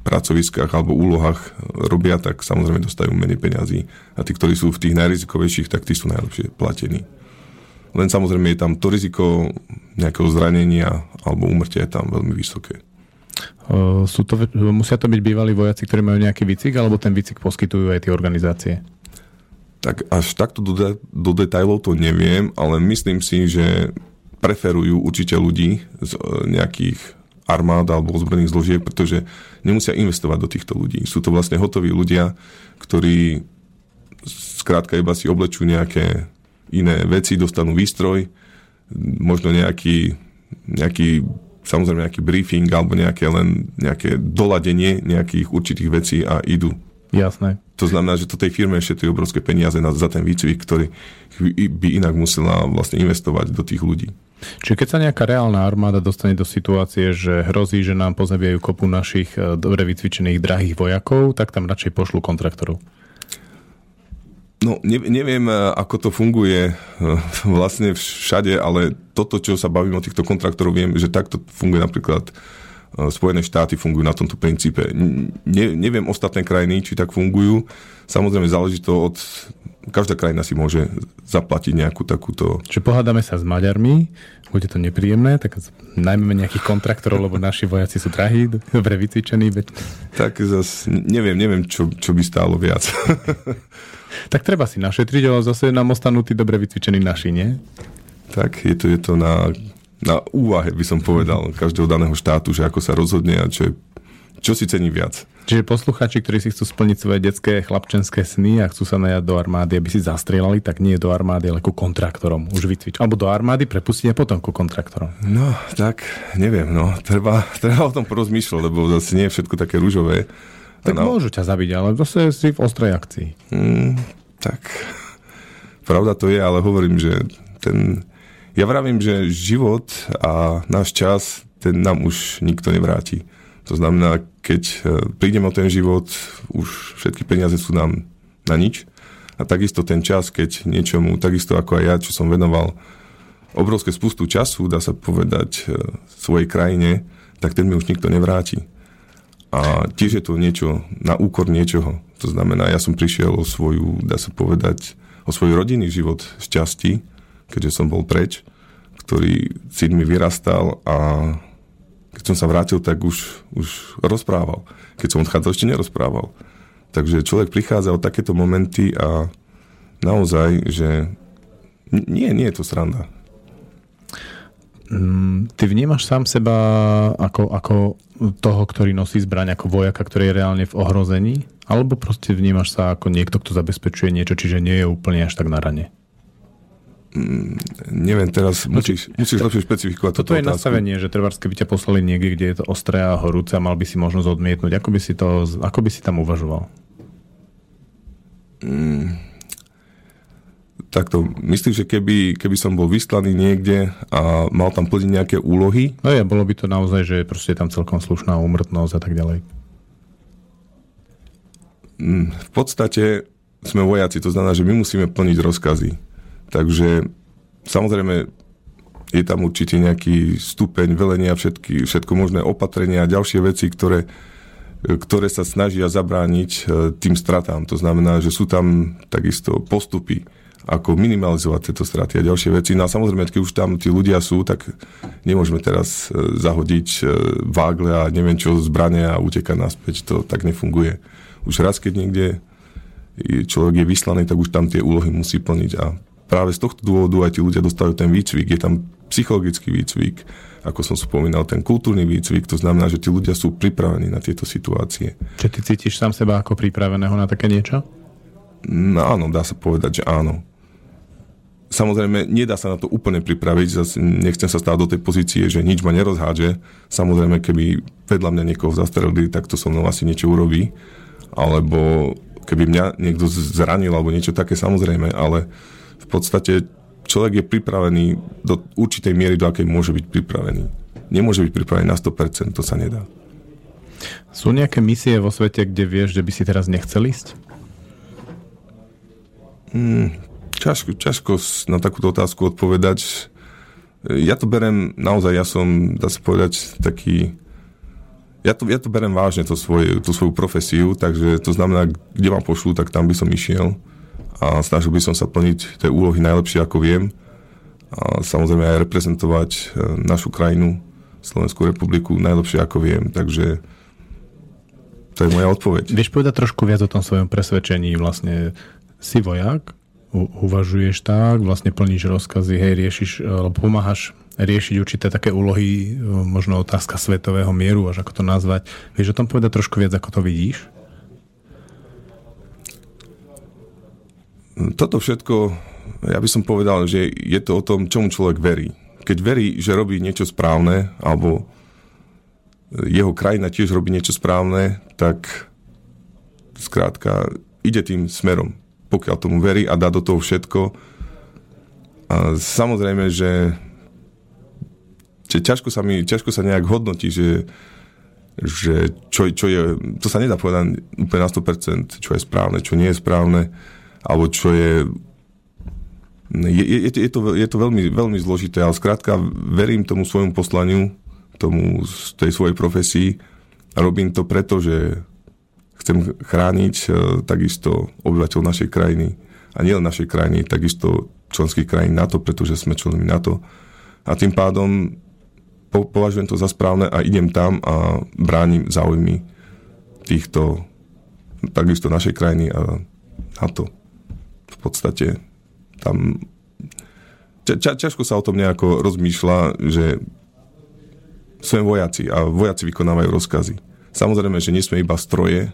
pracoviskách alebo úlohách robia, tak samozrejme dostajú menej peňazí. A tí, ktorí sú v tých najrizikovejších, tak tí sú najlepšie platení. Len samozrejme je tam to riziko nejakého zranenia alebo úmrtia je tam veľmi vysoké. sú to, musia to byť bývalí vojaci, ktorí majú nejaký výcvik, alebo ten výcvik poskytujú aj tie organizácie? Tak až takto do, de- do detajlov to neviem, ale myslím si, že preferujú určite ľudí z e, nejakých armád alebo ozbrojených zložiek, pretože nemusia investovať do týchto ľudí. Sú to vlastne hotoví ľudia, ktorí skrátka iba si oblečú nejaké iné veci, dostanú výstroj, možno nejaký, nejaký samozrejme nejaký briefing alebo nejaké len nejaké doladenie nejakých určitých vecí a idú. Jasné. To znamená, že to tej firme šetrí obrovské peniaze na, za ten výcvik, ktorý by inak musela vlastne investovať do tých ľudí. Čiže keď sa nejaká reálna armáda dostane do situácie, že hrozí, že nám pozabijajú kopu našich e, dobre vycvičených drahých vojakov, tak tam radšej pošlu kontraktorov. No, neviem, e, ako to funguje e, vlastne všade, ale toto, čo sa bavím o týchto kontraktorov, viem, že takto funguje napríklad Spojené štáty fungujú na tomto princípe. Ne, neviem ostatné krajiny, či tak fungujú. Samozrejme záleží to od... Každá krajina si môže zaplatiť nejakú takúto... Čiže pohádame sa s Maďarmi, bude to nepríjemné, tak najmä nejakých kontraktorov, lebo naši vojaci sú drahí, [LAUGHS] dobre vycvičení. Veď... Tak zase neviem, neviem, čo, čo by stálo viac. [LAUGHS] tak treba si našetriť, ale zase nám ostanú tí dobre vycvičení naši, nie? tak je to, je to na, na úvahe, by som povedal, každého daného štátu, že ako sa rozhodne a čo, čo si cení viac. Čiže posluchači, ktorí si chcú splniť svoje detské chlapčenské sny a chcú sa najať do armády, aby si zastrieľali, tak nie do armády, ale ku kontraktorom už vycvičiť. Alebo do armády prepustiť a potom ku kontraktorom. No, tak neviem, no. Treba, [LAUGHS] treba o tom porozmýšľať, lebo zase nie je všetko také rúžové. Tak no, môžu ťa zabiť, ale zase si v ostrej akcii. Mm, tak, pravda to je, ale hovorím, že ten... Ja vravím, že život a náš čas, ten nám už nikto nevráti. To znamená, keď e, prídeme o ten život, už všetky peniaze sú nám na nič. A takisto ten čas, keď niečomu, takisto ako aj ja, čo som venoval obrovské spustu času, dá sa povedať, e, svojej krajine, tak ten mi už nikto nevráti. A tiež je to niečo na úkor niečoho. To znamená, ja som prišiel o svoju, dá sa povedať, o svoj rodinný život šťastí, keďže som bol preč, ktorý syn mi vyrastal a keď som sa vrátil, tak už, už rozprával. Keď som odchádzal, ešte nerozprával. Takže človek prichádza o takéto momenty a naozaj, že nie, nie je to sranda. Mm, ty vnímaš sám seba ako, ako toho, ktorý nosí zbraň, ako vojaka, ktorý je reálne v ohrození? Alebo proste vnímaš sa ako niekto, kto zabezpečuje niečo, čiže nie je úplne až tak na rane? Mm, neviem, teraz musíš, musíš lepšie špecifikovať Toto je otázku. nastavenie, že treba, keby ťa poslali niekde, kde je to ostré a horúce a mal by si možnosť odmietnúť. Ako by si, to, ako by si tam uvažoval? Mm, takto, myslím, že keby, keby som bol vyslaný niekde a mal tam plniť nejaké úlohy... No ja, bolo by to naozaj, že proste je tam celkom slušná úmrtnosť a tak ďalej. Mm, v podstate sme vojaci, to znamená, že my musíme plniť rozkazy Takže samozrejme je tam určite nejaký stupeň velenia, všetky, všetko možné opatrenia a ďalšie veci, ktoré, ktoré sa snažia zabrániť e, tým stratám. To znamená, že sú tam takisto postupy, ako minimalizovať tieto straty a ďalšie veci. No a samozrejme, keď už tam tí ľudia sú, tak nemôžeme teraz e, zahodiť e, vágle a neviem čo, zbranie a utekať naspäť. To tak nefunguje. Už raz, keď niekde človek je vyslaný, tak už tam tie úlohy musí plniť a práve z tohto dôvodu aj tí ľudia dostávajú ten výcvik. Je tam psychologický výcvik, ako som spomínal, ten kultúrny výcvik, to znamená, že tí ľudia sú pripravení na tieto situácie. Čiže ty cítiš sám seba ako pripraveného na také niečo? No áno, dá sa povedať, že áno. Samozrejme, nedá sa na to úplne pripraviť, zase nechcem sa stáť do tej pozície, že nič ma nerozhádže. Samozrejme, keby vedľa mňa niekoho zastrelili, tak to so mnou asi niečo urobí. Alebo keby mňa niekto zranil, alebo niečo také, samozrejme, ale v podstate človek je pripravený do určitej miery, do akej môže byť pripravený. Nemôže byť pripravený na 100%, to sa nedá. Sú nejaké misie vo svete, kde vieš, že by si teraz nechcel ísť? Hmm, ťažko, ťažko na takúto otázku odpovedať. Ja to berem, naozaj ja som, dá sa povedať, taký ja to, ja to berem vážne, to svoje, tú svoju profesiu, takže to znamená, kde ma pošlú, tak tam by som išiel a snažil by som sa plniť tie úlohy najlepšie, ako viem a samozrejme aj reprezentovať e, našu krajinu, Slovenskú republiku najlepšie, ako viem. Takže to je moja odpoveď. Vieš povedať trošku viac o tom svojom presvedčení? Vlastne si vojak, uvažuješ tak, vlastne plníš rozkazy, hej, riešiš, alebo pomáhaš riešiť určité také úlohy, e, možno otázka svetového mieru, až ako to nazvať. Vieš o tom povedať trošku viac, ako to vidíš? Toto všetko, ja by som povedal, že je to o tom, čomu človek verí. Keď verí, že robí niečo správne, alebo jeho krajina tiež robí niečo správne, tak skrátka ide tým smerom, pokiaľ tomu verí a dá do toho všetko. A samozrejme, že, že ťažko, sa mi, ťažko sa nejak hodnotí, že, že čo, čo je, to sa nedá povedať úplne na 100%, čo je správne, čo nie je správne alebo čo je je, je, je, to, je to veľmi, veľmi zložité, ale skrátka verím tomu svojmu poslaniu, tomu tej svojej profesii robím to preto, že chcem chrániť uh, takisto obyvateľ našej krajiny a nielen našej krajiny, takisto členských krajín NATO, pretože sme členmi NATO. A tým pádom po, považujem to za správne a idem tam a bránim záujmy týchto takisto našej krajiny a NATO v podstate tam ťa, ťažko sa o tom nejako rozmýšľa, že sú vojaci a vojaci vykonávajú rozkazy. Samozrejme, že nie sme iba stroje.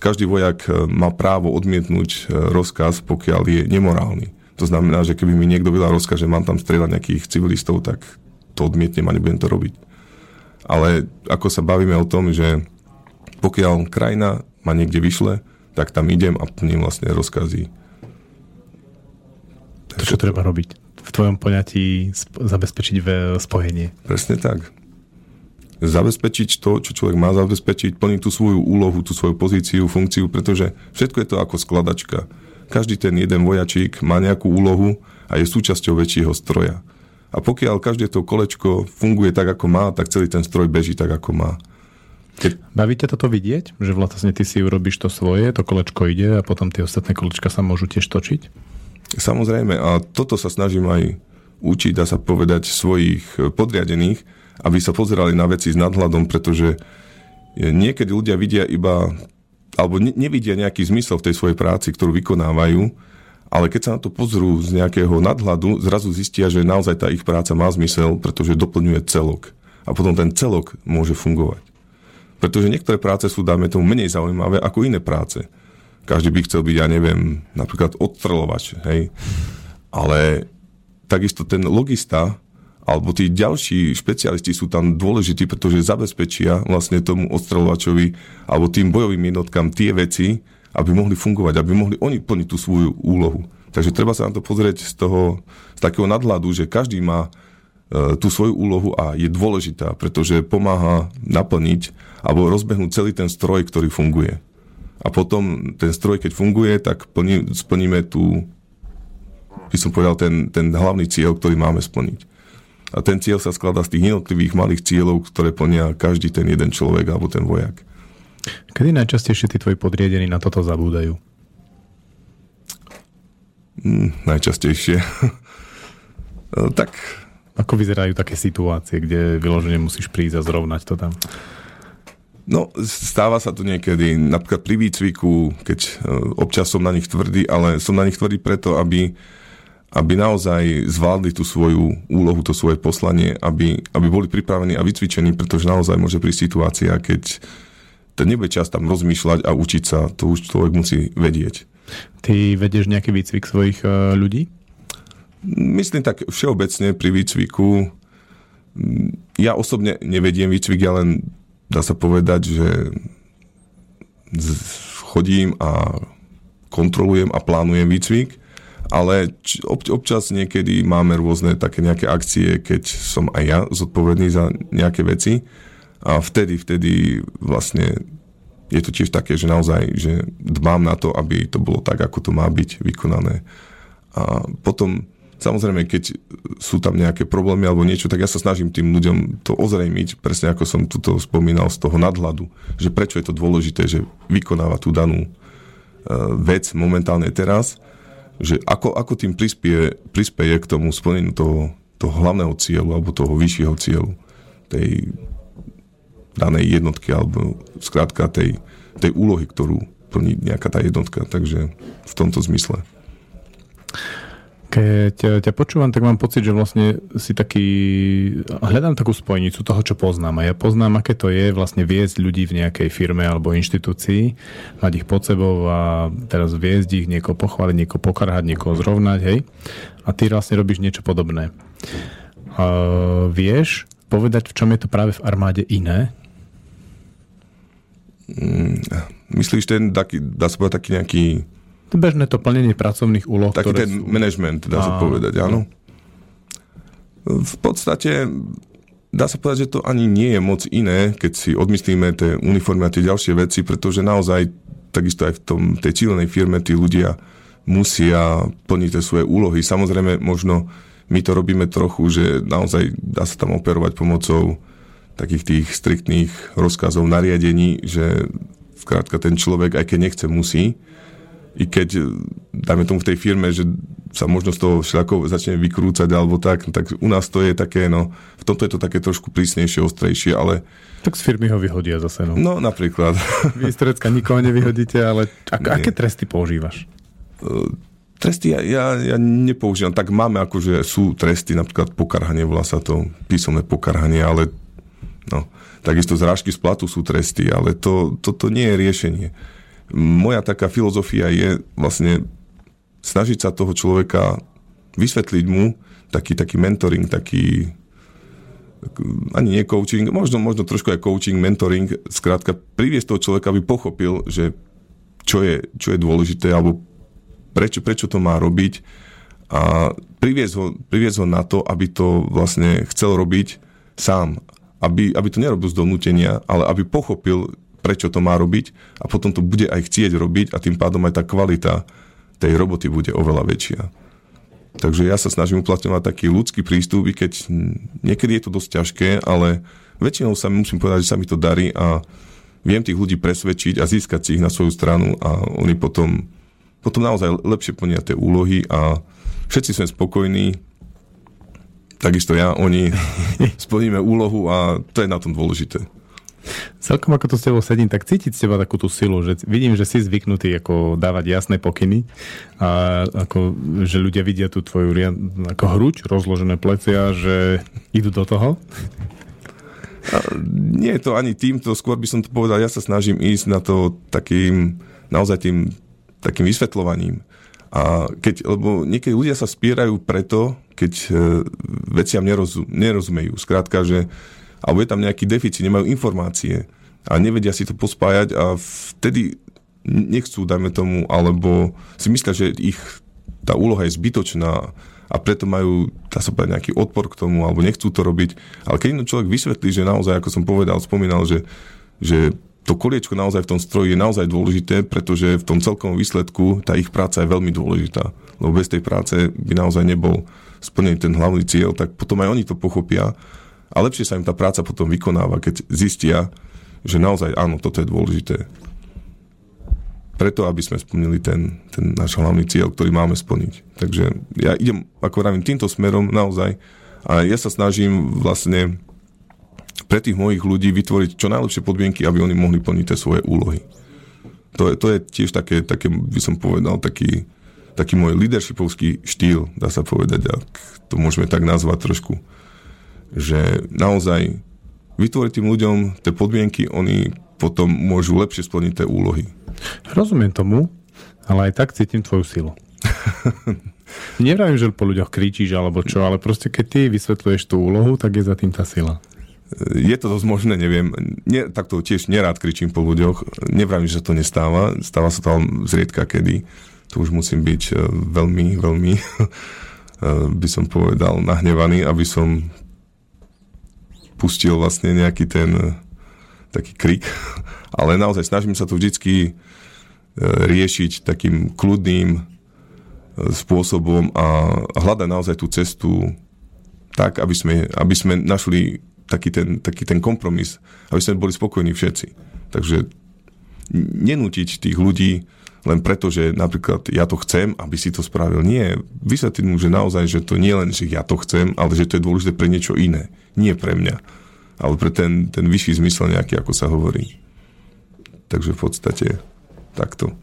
Každý vojak e, má právo odmietnúť e, rozkaz, pokiaľ je nemorálny. To znamená, že keby mi niekto vydal rozkaz, že mám tam strieľať nejakých civilistov, tak to odmietnem a nebudem to robiť. Ale ako sa bavíme o tom, že pokiaľ krajina ma niekde vyšle, tak tam idem a plním vlastne rozkazy. To, čo treba robiť? V tvojom poňatí zabezpečiť spojenie. Presne tak. Zabezpečiť to, čo človek má zabezpečiť, plniť tú svoju úlohu, tú svoju pozíciu, funkciu, pretože všetko je to ako skladačka. Každý ten jeden vojačík má nejakú úlohu a je súčasťou väčšieho stroja. A pokiaľ každé to kolečko funguje tak, ako má, tak celý ten stroj beží tak, ako má. Keď... Baví ťa toto vidieť? Že vlastne ty si urobíš to svoje, to kolečko ide a potom tie ostatné kolečka sa môžu tiež točiť? Samozrejme. A toto sa snažím aj učiť, dá sa povedať, svojich podriadených, aby sa pozerali na veci s nadhľadom, pretože niekedy ľudia vidia iba alebo nevidia nejaký zmysel v tej svojej práci, ktorú vykonávajú ale keď sa na to pozrú z nejakého nadhľadu, zrazu zistia, že naozaj tá ich práca má zmysel, pretože doplňuje celok. A potom ten celok môže fungovať. Pretože niektoré práce sú, dáme tomu, menej zaujímavé ako iné práce. Každý by chcel byť, ja neviem, napríklad odstrelovač, hej. Ale takisto ten logista alebo tí ďalší špecialisti sú tam dôležití, pretože zabezpečia vlastne tomu odstrelovačovi alebo tým bojovým jednotkám tie veci, aby mohli fungovať, aby mohli oni plniť tú svoju úlohu. Takže treba sa na to pozrieť z toho, z takého nadhľadu, že každý má tú svoju úlohu a je dôležitá, pretože pomáha naplniť alebo rozbehnúť celý ten stroj, ktorý funguje. A potom ten stroj, keď funguje, tak plní, splníme tú, by som povedal, ten, ten hlavný cieľ, ktorý máme splniť. A ten cieľ sa skladá z tých jednotlivých malých cieľov, ktoré plnia každý ten jeden človek alebo ten vojak. Kedy najčastejšie tí tvoji podriedení na toto zabúdajú? Mm, najčastejšie. [LAUGHS] tak... Ako vyzerajú také situácie, kde vyložene musíš prísť a zrovnať to tam? No, stáva sa to niekedy, napríklad pri výcviku, keď e, občas som na nich tvrdý, ale som na nich tvrdý preto, aby, aby naozaj zvládli tú svoju úlohu, to svoje poslanie, aby, aby boli pripravení a vycvičení, pretože naozaj môže prísť situácia, keď to nebude čas tam rozmýšľať a učiť sa, to už človek musí vedieť. Ty vedieš nejaký výcvik svojich uh, ľudí? Myslím tak všeobecne pri výcviku. Ja osobne nevediem výcvik, ja len dá sa povedať, že chodím a kontrolujem a plánujem výcvik, ale občas niekedy máme rôzne také nejaké akcie, keď som aj ja zodpovedný za nejaké veci a vtedy, vtedy vlastne je to tiež také, že naozaj, že dbám na to, aby to bolo tak, ako to má byť vykonané. A potom, samozrejme, keď sú tam nejaké problémy alebo niečo, tak ja sa snažím tým ľuďom to ozrejmiť, presne ako som tuto spomínal z toho nadhľadu, že prečo je to dôležité, že vykonáva tú danú e, vec momentálne teraz, že ako, ako tým prispie, prispieje k tomu splneniu toho, toho hlavného cieľu alebo toho vyššieho cieľu tej danej jednotky alebo skrátka tej, tej úlohy, ktorú plní nejaká tá jednotka. Takže v tomto zmysle. Keď ťa počúvam, tak mám pocit, že vlastne si taký... Hľadám takú spojnicu toho, čo poznám. A ja poznám, aké to je vlastne viesť ľudí v nejakej firme alebo inštitúcii, mať ich pod sebou a teraz viesť ich, niekoho pochváliť, niekoho pokarhať, niekoho zrovnať, hej? A ty vlastne robíš niečo podobné. Uh, vieš povedať, v čom je to práve v armáde iné, Mm, myslíš ten taký, dá sa povedať taký nejaký... Bežné to plnenie pracovných úloh, Taký ten sú... management, dá sa povedať, áno. V podstate dá sa povedať, že to ani nie je moc iné, keď si odmyslíme tie uniformy a tie ďalšie veci, pretože naozaj takisto aj v tom, tej cílenej firme tí ľudia musia plniť tie svoje úlohy. Samozrejme, možno my to robíme trochu, že naozaj dá sa tam operovať pomocou takých tých striktných rozkazov, nariadení, že skrátka ten človek, aj keď nechce, musí. I keď, dáme tomu v tej firme, že sa možno z toho všelako začne vykrúcať alebo tak, tak u nás to je také, no, v tomto je to také trošku prísnejšie, ostrejšie, ale... Tak z firmy ho vyhodia zase, no. No, napríklad. [LAUGHS] Vy z Turecka nikoho nevyhodíte, ale ak, aké tresty používaš? Tresty ja, ja, ja nepoužívam. Tak máme akože sú tresty, napríklad pokarhanie, volá sa to písomné pokarhanie, ale no, takisto zrážky z platu sú tresty, ale to, to, to nie je riešenie. Moja taká filozofia je vlastne snažiť sa toho človeka vysvetliť mu taký, taký mentoring, taký ani nie coaching, možno, možno trošku aj coaching, mentoring, skrátka priviesť toho človeka, aby pochopil, že čo je, čo je dôležité, alebo prečo, prečo to má robiť a priviesť ho, priviesť ho na to, aby to vlastne chcel robiť sám. Aby, aby to nerobil z donútenia, ale aby pochopil, prečo to má robiť a potom to bude aj chcieť robiť a tým pádom aj tá kvalita tej roboty bude oveľa väčšia. Takže ja sa snažím uplatňovať taký ľudský prístup, i keď niekedy je to dosť ťažké, ale väčšinou sa musím povedať, že sa mi to darí a viem tých ľudí presvedčiť a získať si ich na svoju stranu a oni potom potom naozaj lepšie plnia tie úlohy a všetci sme spokojní, takisto ja, oni [LAUGHS] splníme úlohu a to je na tom dôležité. Celkom ako to s tebou sedím, tak cítiť z teba takú tú silu, že vidím, že si zvyknutý ako dávať jasné pokyny a ako, že ľudia vidia tú tvoju ako hruď, rozložené plecia, že idú do toho. Nie je to ani týmto, skôr by som to povedal, ja sa snažím ísť na to takým, naozaj tým takým vysvetľovaním. A keď, lebo niekedy ľudia sa spierajú preto, keď e, veciam nerozum, nerozumejú. Skrátka, že alebo je tam nejaký deficit, nemajú informácie a nevedia si to pospájať a vtedy nechcú, dajme tomu, alebo si myslia, že ich tá úloha je zbytočná a preto majú, dá sa povedať, nejaký odpor k tomu, alebo nechcú to robiť. Ale keď človek vysvetlí, že naozaj, ako som povedal, spomínal, že, že to koliečko naozaj v tom stroji je naozaj dôležité, pretože v tom celkom výsledku tá ich práca je veľmi dôležitá. Lebo bez tej práce by naozaj nebol splnený ten hlavný cieľ, tak potom aj oni to pochopia a lepšie sa im tá práca potom vykonáva, keď zistia, že naozaj áno, toto je dôležité. Preto, aby sme splnili ten, ten náš hlavný cieľ, ktorý máme splniť. Takže ja idem, ako vravím, týmto smerom naozaj a ja sa snažím vlastne pre tých mojich ľudí vytvoriť čo najlepšie podmienky, aby oni mohli plniť tie svoje úlohy. To je, to je tiež také, také, by som povedal, taký, taký môj leadershipovský štýl, dá sa povedať, ak to môžeme tak nazvať trošku. Že naozaj vytvoriť tým ľuďom tie podmienky, oni potom môžu lepšie splniť tie úlohy. Rozumiem tomu, ale aj tak cítim tvoju silu. [LAUGHS] Nevravím, že po ľuďoch kričíš alebo čo, ale proste keď ty vysvetľuješ tú úlohu, tak je za tým tá sila. Je to dosť možné, neviem. Nie, takto tiež nerád kričím po ľuďoch. Nevravím, že to nestáva. Stáva sa to zriedka kedy. Tu už musím byť e, veľmi, veľmi, [LAUGHS] e, by som povedal, nahnevaný, aby som pustil vlastne nejaký ten e, taký krik. [LAUGHS] Ale naozaj snažím sa to vždycky riešiť takým kľudným spôsobom a hľadať naozaj tú cestu tak, aby sme, aby sme našli taký ten, taký ten kompromis, aby sme boli spokojní všetci. Takže nenútiť tých ľudí len preto, že napríklad ja to chcem, aby si to spravil. Nie, vysvetliť mu, že naozaj, že to nie len, že ja to chcem, ale že to je dôležité pre niečo iné. Nie pre mňa, ale pre ten, ten vyšší zmysel nejaký, ako sa hovorí. Takže v podstate takto.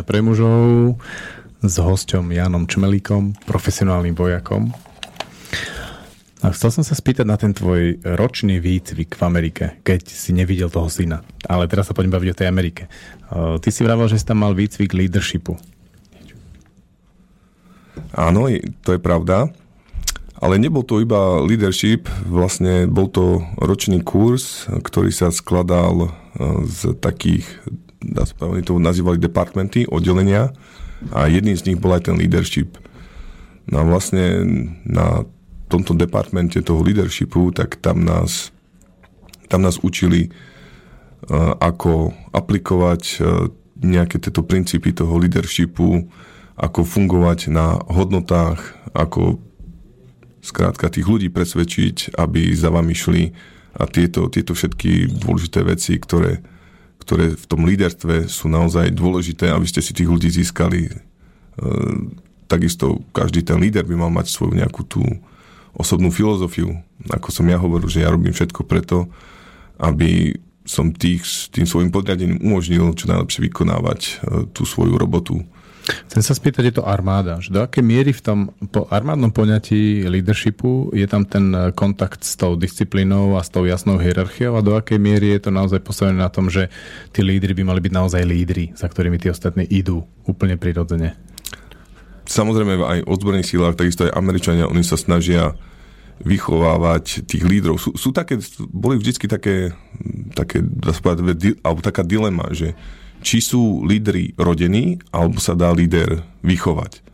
Jaskyňa pre mužov s hosťom Janom Čmelíkom, profesionálnym vojakom. A chcel som sa spýtať na ten tvoj ročný výcvik v Amerike, keď si nevidel toho syna. Ale teraz sa poďme baviť o tej Amerike. Ty si vravel, že si tam mal výcvik leadershipu. Áno, to je pravda. Ale nebol to iba leadership, vlastne bol to ročný kurz, ktorý sa skladal z takých, povedať, to nazývali departmenty, oddelenia a jedným z nich bol aj ten leadership. No a vlastne na tomto departmente toho leadershipu, tak tam nás, tam nás učili, ako aplikovať nejaké tieto princípy toho leadershipu, ako fungovať na hodnotách, ako skrátka tých ľudí presvedčiť, aby za vami šli a tieto, tieto všetky dôležité veci, ktoré, ktoré v tom líderstve sú naozaj dôležité, aby ste si tých ľudí získali. E, takisto každý ten líder by mal mať svoju nejakú tú osobnú filozofiu. Ako som ja hovoril, že ja robím všetko preto, aby som tých, tým svojim podriadením umožnil čo najlepšie vykonávať e, tú svoju robotu Chcem sa spýtať, je to armáda. Že do akej miery v tom po armádnom poňatí leadershipu je tam ten eh, kontakt s tou disciplínou a s tou jasnou hierarchiou a do akej miery je to naozaj postavené na tom, že tí lídry by mali byť naozaj lídry, za ktorými tí ostatní idú úplne prirodzene? Samozrejme aj v ozbrojených sílach, takisto aj Američania, oni sa snažia vychovávať tých lídrov. Sú, sú také, boli vždycky také, také alebo taká dilema, že či sú lídry rodení, alebo sa dá líder vychovať.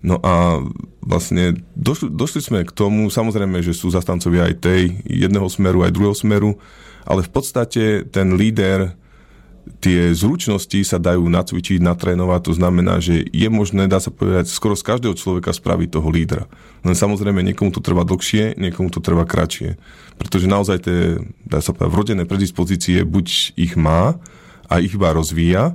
No a vlastne došli, došli sme k tomu, samozrejme, že sú zastancovia aj tej jedného smeru, aj druhého smeru, ale v podstate ten líder tie zručnosti sa dajú nacvičiť, natrénovať, to znamená, že je možné, dá sa povedať, skoro z každého človeka spraviť toho lídra. Len samozrejme, niekomu to trvá dlhšie, niekomu to trvá kratšie. Pretože naozaj tie, dá sa povedať, vrodené predispozície buď ich má a ich iba rozvíja,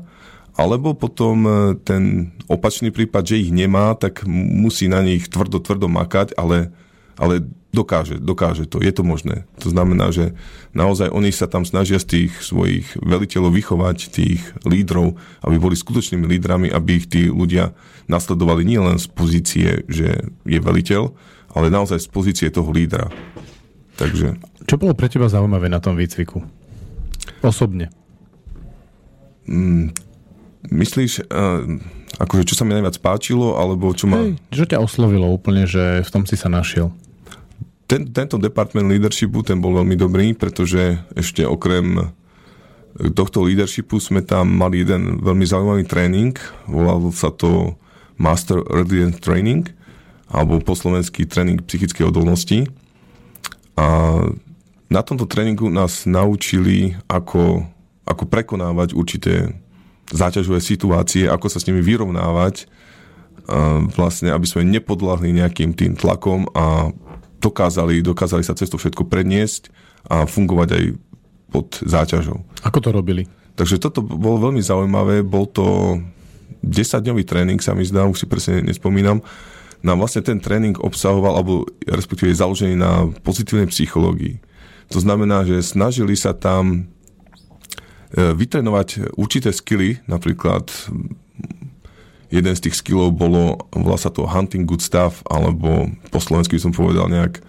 alebo potom e, ten opačný prípad, že ich nemá, tak musí na nich tvrdo, tvrdo makať, ale, ale dokáže, dokáže to, je to možné. To znamená, že naozaj oni sa tam snažia z tých svojich veliteľov vychovať, tých lídrov, aby boli skutočnými lídrami, aby ich tí ľudia nasledovali nielen z pozície, že je veliteľ, ale naozaj z pozície toho lídra. Takže Čo bolo pre teba zaujímavé na tom výcviku? Osobne. Myslíš, uh, akože čo sa mi najviac páčilo, alebo čo ma... Hej, čo ťa oslovilo úplne, že v tom si sa našiel? ten, tento department leadershipu, ten bol veľmi dobrý, pretože ešte okrem tohto leadershipu sme tam mali jeden veľmi zaujímavý tréning, volal sa to Master Resilience Training, alebo po slovensky tréning psychickej odolnosti. A na tomto tréningu nás naučili, ako, ako prekonávať určité záťažové situácie, ako sa s nimi vyrovnávať, a vlastne, aby sme nepodľahli nejakým tým tlakom a dokázali, dokázali sa cez to všetko predniesť a fungovať aj pod záťažou. Ako to robili? Takže toto bolo veľmi zaujímavé, bol to 10-dňový tréning, sa mi zdá, už si presne nespomínam. No a vlastne ten tréning obsahoval, alebo respektíve je založený na pozitívnej psychológii. To znamená, že snažili sa tam e, vytrenovať určité skily, napríklad jeden z tých skillov bolo, volá sa to hunting good stuff, alebo po slovensky som povedal nejak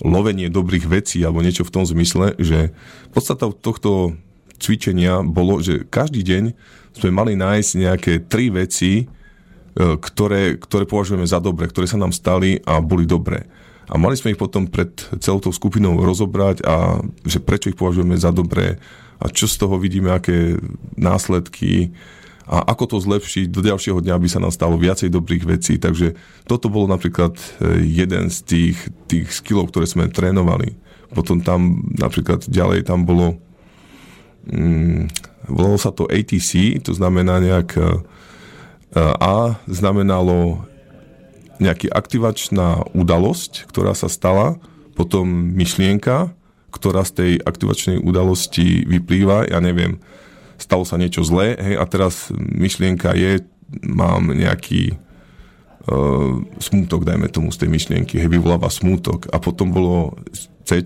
lovenie dobrých vecí, alebo niečo v tom zmysle, že podstata tohto cvičenia bolo, že každý deň sme mali nájsť nejaké tri veci, e, ktoré, ktoré považujeme za dobré, ktoré sa nám stali a boli dobré. A mali sme ich potom pred celou tou skupinou rozobrať a že prečo ich považujeme za dobré a čo z toho vidíme, aké následky a ako to zlepšiť do ďalšieho dňa, aby sa nám stalo viacej dobrých vecí. Takže toto bolo napríklad e, jeden z tých, tých skillov, ktoré sme trénovali. Potom tam napríklad ďalej tam bolo mm, volalo sa to ATC, to znamená nejak e, A znamenalo nejaký aktivačná udalosť, ktorá sa stala, potom myšlienka, ktorá z tej aktivačnej udalosti vyplýva, ja neviem, stalo sa niečo zlé, hej, a teraz myšlienka je, mám nejaký uh, smútok, dajme tomu z tej myšlienky, hej, vyvoláva smútok. A potom bolo C,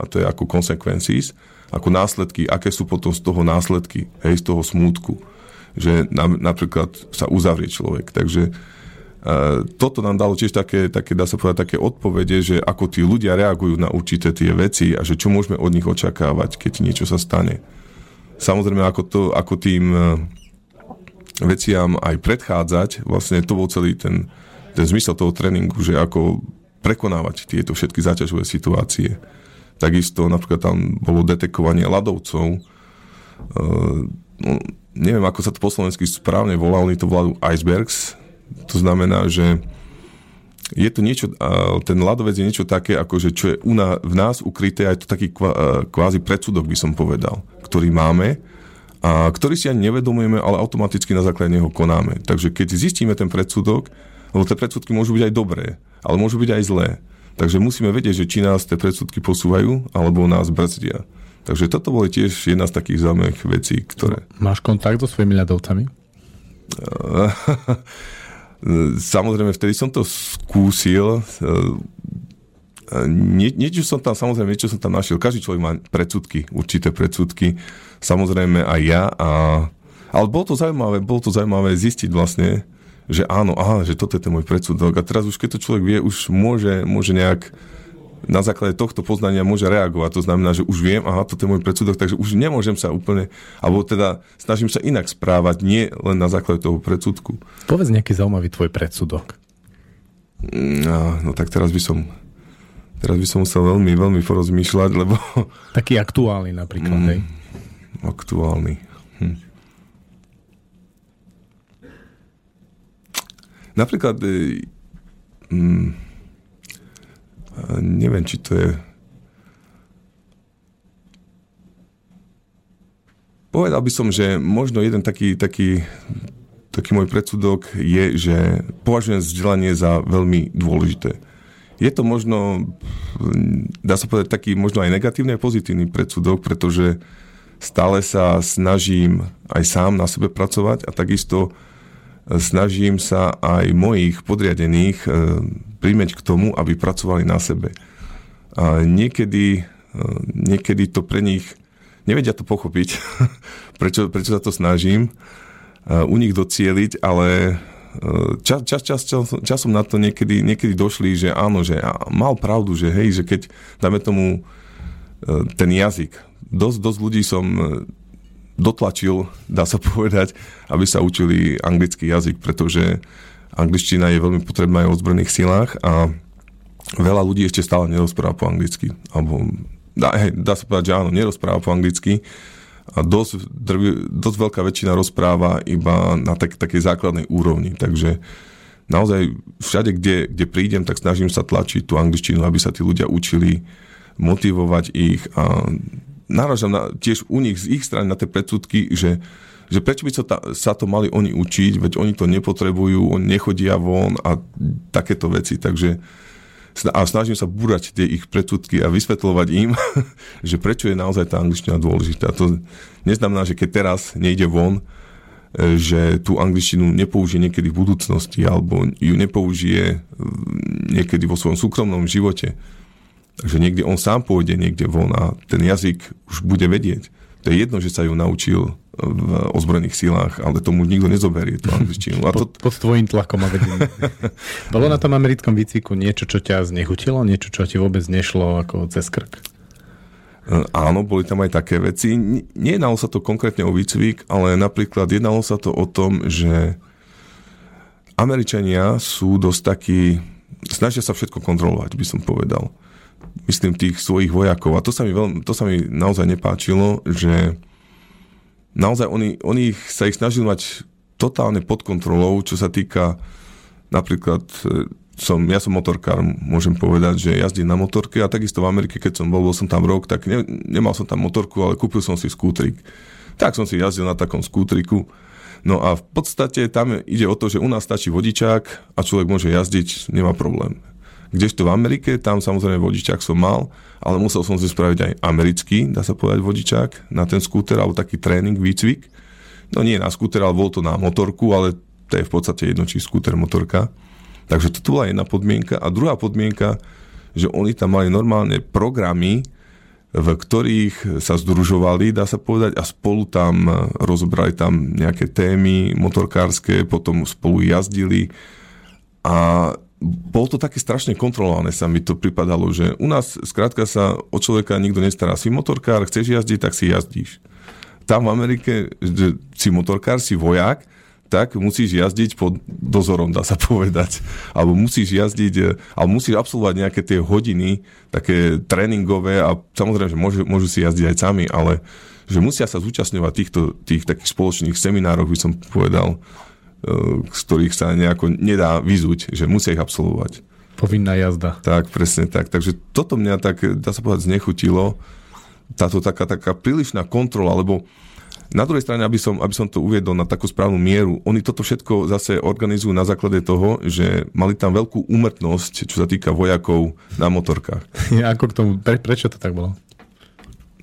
a to je ako consequences, ako následky, aké sú potom z toho následky, hej, z toho smútku. Že na, napríklad sa uzavrie človek. Takže toto nám dalo tiež také, také, dá sa povedať, také odpovede, že ako tí ľudia reagujú na určité tie veci a že čo môžeme od nich očakávať, keď niečo sa stane samozrejme ako, to, ako tým e, veciam aj predchádzať, vlastne to bol celý ten, ten zmysel toho tréningu, že ako prekonávať tieto všetky záťažové situácie. Takisto napríklad tam bolo detekovanie ľadovcov. Uh, no, neviem, ako sa to po slovensky správne volá, oni to volajú icebergs. To znamená, že je to niečo, ten ľadovec je niečo také, ako že čo je u nás, v nás ukryté, aj to taký kvázi predsudok, by som povedal ktorý máme a ktorý si ani nevedomujeme, ale automaticky na základe neho konáme. Takže keď zistíme ten predsudok, lebo tie predsudky môžu byť aj dobré, ale môžu byť aj zlé. Takže musíme vedieť, že či nás tie predsudky posúvajú, alebo nás brzdia. Takže toto boli tiež jedna z takých zaujímavých vecí, ktoré... Máš kontakt so svojimi ľadovcami? [LAUGHS] Samozrejme, vtedy som to skúsil nie, niečo som tam, samozrejme, niečo som tam našiel. Každý človek má predsudky, určité predsudky. Samozrejme aj ja. A, ale bolo to zaujímavé, bolo to zaujímavé zistiť vlastne, že áno, aha, že toto je ten môj predsudok. A teraz už keď to človek vie, už môže, môže nejak na základe tohto poznania môže reagovať. To znamená, že už viem, aha, toto je môj predsudok, takže už nemôžem sa úplne, alebo teda snažím sa inak správať, nie len na základe toho predsudku. Povedz nejaký zaujímavý tvoj predsudok. No, no tak teraz by som Teraz by som musel veľmi, veľmi porozmýšľať, lebo... [LAUGHS] Taký aktuálny napríklad, mm, hej? Aktuálny. Hm. Napríklad, e, mm, neviem, či to je... Povedal by som, že možno jeden taký, taký, taký môj predsudok je, že považujem vzdelanie za veľmi dôležité. Je to možno, dá sa povedať, taký možno aj negatívny a pozitívny predsudok, pretože stále sa snažím aj sám na sebe pracovať a takisto snažím sa aj mojich podriadených e, príjmeť k tomu, aby pracovali na sebe. A niekedy, e, niekedy to pre nich nevedia to pochopiť, [LAUGHS] prečo, prečo sa to snažím e, u nich docieliť, ale čas, čas, čas, čas, časom na to niekedy, niekedy došli, že áno, že mal pravdu, že hej, že keď dáme tomu ten jazyk, dosť, dosť ľudí som dotlačil, dá sa [LAUGHS] povedať, aby sa učili anglický jazyk, pretože angličtina je veľmi potrebná aj v ozbrojených silách a veľa ľudí ešte stále nerozpráva po anglicky. Alebo, dá, hej, dá sa povedať, že áno, nerozpráva po anglicky a dosť, drv, dosť veľká väčšina rozpráva iba na tak, takej základnej úrovni. Takže naozaj všade, kde, kde prídem, tak snažím sa tlačiť tú angličtinu, aby sa tí ľudia učili motivovať ich a náražam na, tiež u nich z ich strany na tie predsudky, že, že prečo by sa, ta, sa to mali oni učiť, veď oni to nepotrebujú, oni nechodia von a takéto veci. Takže a snažím sa búrať tie ich predsudky a vysvetľovať im, [LAUGHS] že prečo je naozaj tá angličtina dôležitá. To neznamená, že keď teraz nejde von, e, že tú angličtinu nepoužije niekedy v budúcnosti alebo ju nepoužije niekedy vo svojom súkromnom živote Takže niekde on sám pôjde niekde von a ten jazyk už bude vedieť. To je jedno, že sa ju naučil v ozbrojených silách, ale tomu nikto nezoberie tú angličtinu. A to... pod, pod tvojim tlakom a vedením. [LAUGHS] Bolo na tom americkom výcviku niečo, čo ťa znechutilo? Niečo, čo ti vôbec nešlo ako cez krk? E, áno, boli tam aj také veci. Nejednalo sa to konkrétne o výcvik, ale napríklad jednalo sa to o tom, že Američania sú dosť takí, snažia sa všetko kontrolovať, by som povedal myslím, tých svojich vojakov. A to sa mi, veľmi, to sa mi naozaj nepáčilo, že naozaj oni, oni sa ich snažili mať totálne pod kontrolou, čo sa týka napríklad e, som, ja som motorkár, môžem povedať, že jazdím na motorke a takisto v Amerike, keď som bol, bol som tam rok, tak ne, nemal som tam motorku, ale kúpil som si skútrik. Tak som si jazdil na takom skútriku. No a v podstate tam ide o to, že u nás stačí vodičák a človek môže jazdiť, nemá problém. Kdežto v Amerike, tam samozrejme vodičák som mal, ale musel som si spraviť aj americký, dá sa povedať, vodičák na ten skúter, alebo taký tréning, výcvik. No nie na skúter, ale bol to na motorku, ale to je v podstate jedno, či skúter, motorka. Takže to bola jedna podmienka. A druhá podmienka, že oni tam mali normálne programy, v ktorých sa združovali, dá sa povedať, a spolu tam rozobrali tam nejaké témy motorkárske, potom spolu jazdili a bolo to také strašne kontrolované, sa mi to pripadalo, že u nás skrátka sa o človeka nikto nestará. Si motorkár, chceš jazdiť, tak si jazdíš. Tam v Amerike, že si motorkár, si vojak, tak musíš jazdiť pod dozorom, dá sa [LAUGHS] povedať. Alebo musíš jazdiť, e, alebo musíš absolvovať nejaké tie hodiny, také tréningové a samozrejme, že môžu, môžu si jazdiť aj sami, ale že musia sa zúčastňovať týchto tých takých spoločných seminároch, by som povedal, z ktorých sa nejako nedá vyzuť, že musia ich absolvovať. Povinná jazda. Tak, presne tak. Takže toto mňa tak, dá sa povedať, znechutilo. Táto taká, taká prílišná kontrola, lebo na druhej strane, aby som, aby som to uviedol na takú správnu mieru, oni toto všetko zase organizujú na základe toho, že mali tam veľkú úmrtnosť, čo sa týka vojakov na motorkách. Ja, [LAUGHS] ako k tomu, pre, prečo to tak bolo?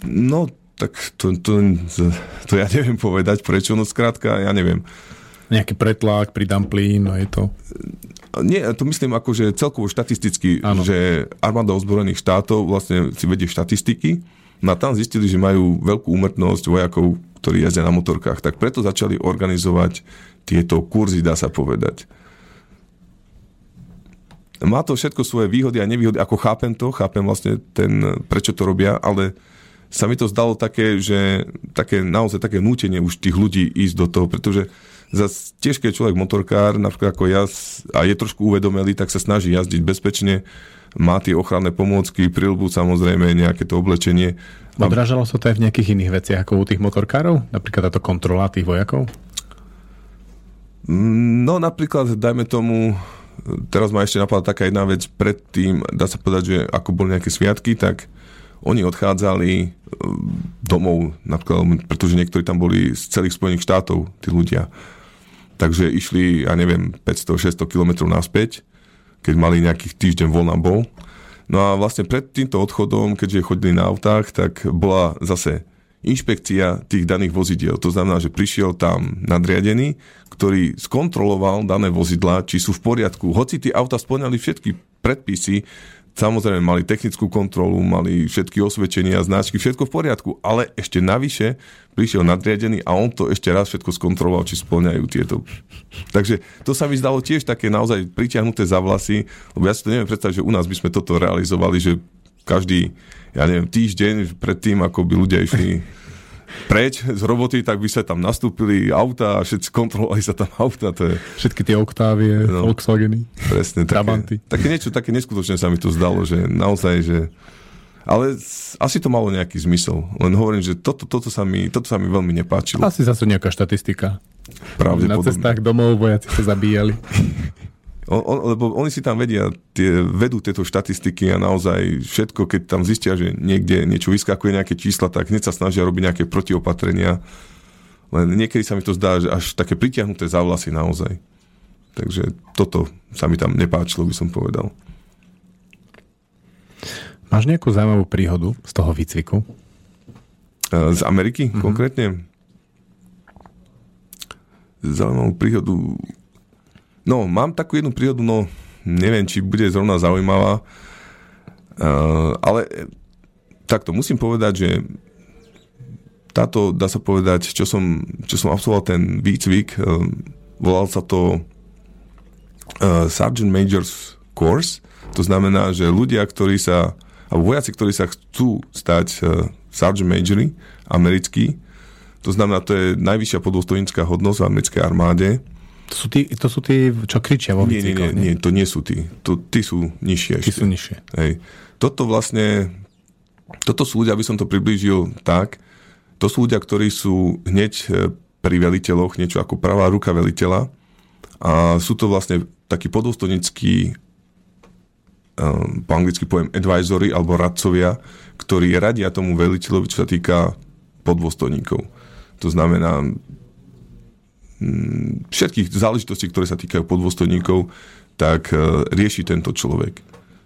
No, tak to, to, to, to ja neviem povedať, prečo, no skrátka, ja neviem nejaký pretlak pri Dumpli, no je to... Nie, to myslím ako, že celkovo štatisticky, ano. že armáda ozbrojených štátov vlastne si vedie štatistiky no a tam zistili, že majú veľkú úmrtnosť vojakov, ktorí jazdia na motorkách, tak preto začali organizovať tieto kurzy, dá sa povedať. Má to všetko svoje výhody a nevýhody, ako chápem to, chápem vlastne ten, prečo to robia, ale sa mi to zdalo také, že také, naozaj také nútenie už tých ľudí ísť do toho, pretože Zas tiež, keď človek motorkár, napríklad ako ja, a je trošku uvedomelý, tak sa snaží jazdiť bezpečne, má tie ochranné pomôcky, prilbu samozrejme, nejaké to oblečenie. Odrážalo sa to aj v nejakých iných veciach ako u tých motorkárov? Napríklad táto kontrola tých vojakov? No napríklad, dajme tomu, teraz ma ešte napadla taká jedna vec predtým, dá sa povedať, že ako boli nejaké sviatky, tak oni odchádzali e, domov, napríklad, pretože niektorí tam boli z celých Spojených štátov, tí ľudia. Takže išli, ja neviem, 500-600 kilometrov naspäť, keď mali nejakých týždeň voľna bol. No a vlastne pred týmto odchodom, keďže chodili na autách, tak bola zase inšpekcia tých daných vozidiel. To znamená, že prišiel tam nadriadený, ktorý skontroloval dané vozidla, či sú v poriadku. Hoci tie auta splňali všetky predpisy, samozrejme mali technickú kontrolu, mali všetky osvedčenia, značky, všetko v poriadku, ale ešte navyše prišiel nadriadený a on to ešte raz všetko skontroloval, či splňajú tieto. Takže to sa mi zdalo tiež také naozaj pritiahnuté za vlasy, lebo ja si to neviem predstaviť, že u nás by sme toto realizovali, že každý ja neviem, týždeň pred tým, ako by ľudia išli preč z roboty, tak by sa tam nastúpili auta a všetci kontrolovali sa tam auta. To je, Všetky tie Octavie, no, Volkswageny. presne, Trabanty. také, také niečo, také neskutočné sa mi to zdalo, že naozaj, že ale asi to malo nejaký zmysel. Len hovorím, že toto, toto, sa, mi, toto sa mi veľmi nepáčilo. Asi zase nejaká štatistika. Na Pravdepodobne. cestách domov vojaci sa zabíjali. [LAUGHS] On, on, lebo oni si tam vedia, tie, vedú tieto štatistiky a naozaj všetko, keď tam zistia, že niekde niečo vyskakuje, nejaké čísla, tak hneď sa snažia robiť nejaké protiopatrenia. Len niekedy sa mi to zdá, že až také pritiahnuté za vlasy naozaj. Takže toto sa mi tam nepáčilo, by som povedal. Máš nejakú zaujímavú príhodu z toho výcviku? E, Z Ameriky mm-hmm. konkrétne? Zaujímavú príhodu... No, mám takú jednu príhodu, no neviem, či bude zrovna zaujímavá, uh, ale takto musím povedať, že táto, dá sa povedať, čo som, čo som absolvoval ten výcvik, uh, volal sa to uh, Sergeant Majors Course, to znamená, že ľudia, ktorí sa, alebo vojaci, ktorí sa chcú stať uh, Sergeant Majory, americkí, to znamená, to je najvyššia podôstojnícka hodnosť v americkej armáde, To sú tí, to sú tí čo kričia vo nie, nie, nie, nie, to nie sú tí. To, tí sú nižšie Tí ešte. sú nižšie. Hej. Toto vlastne, toto sú ľudia, aby som to priblížil tak, to sú ľudia, ktorí sú hneď e, pri veliteľoch, niečo ako pravá ruka veliteľa a sú to vlastne takí podôstojnickí um, po anglicky poviem advisory alebo radcovia, ktorí radia tomu veliteľovi, čo sa týka podôstojníkov. To znamená všetkých záležitostí, ktoré sa týkajú podôstojníkov, tak e, rieši tento človek.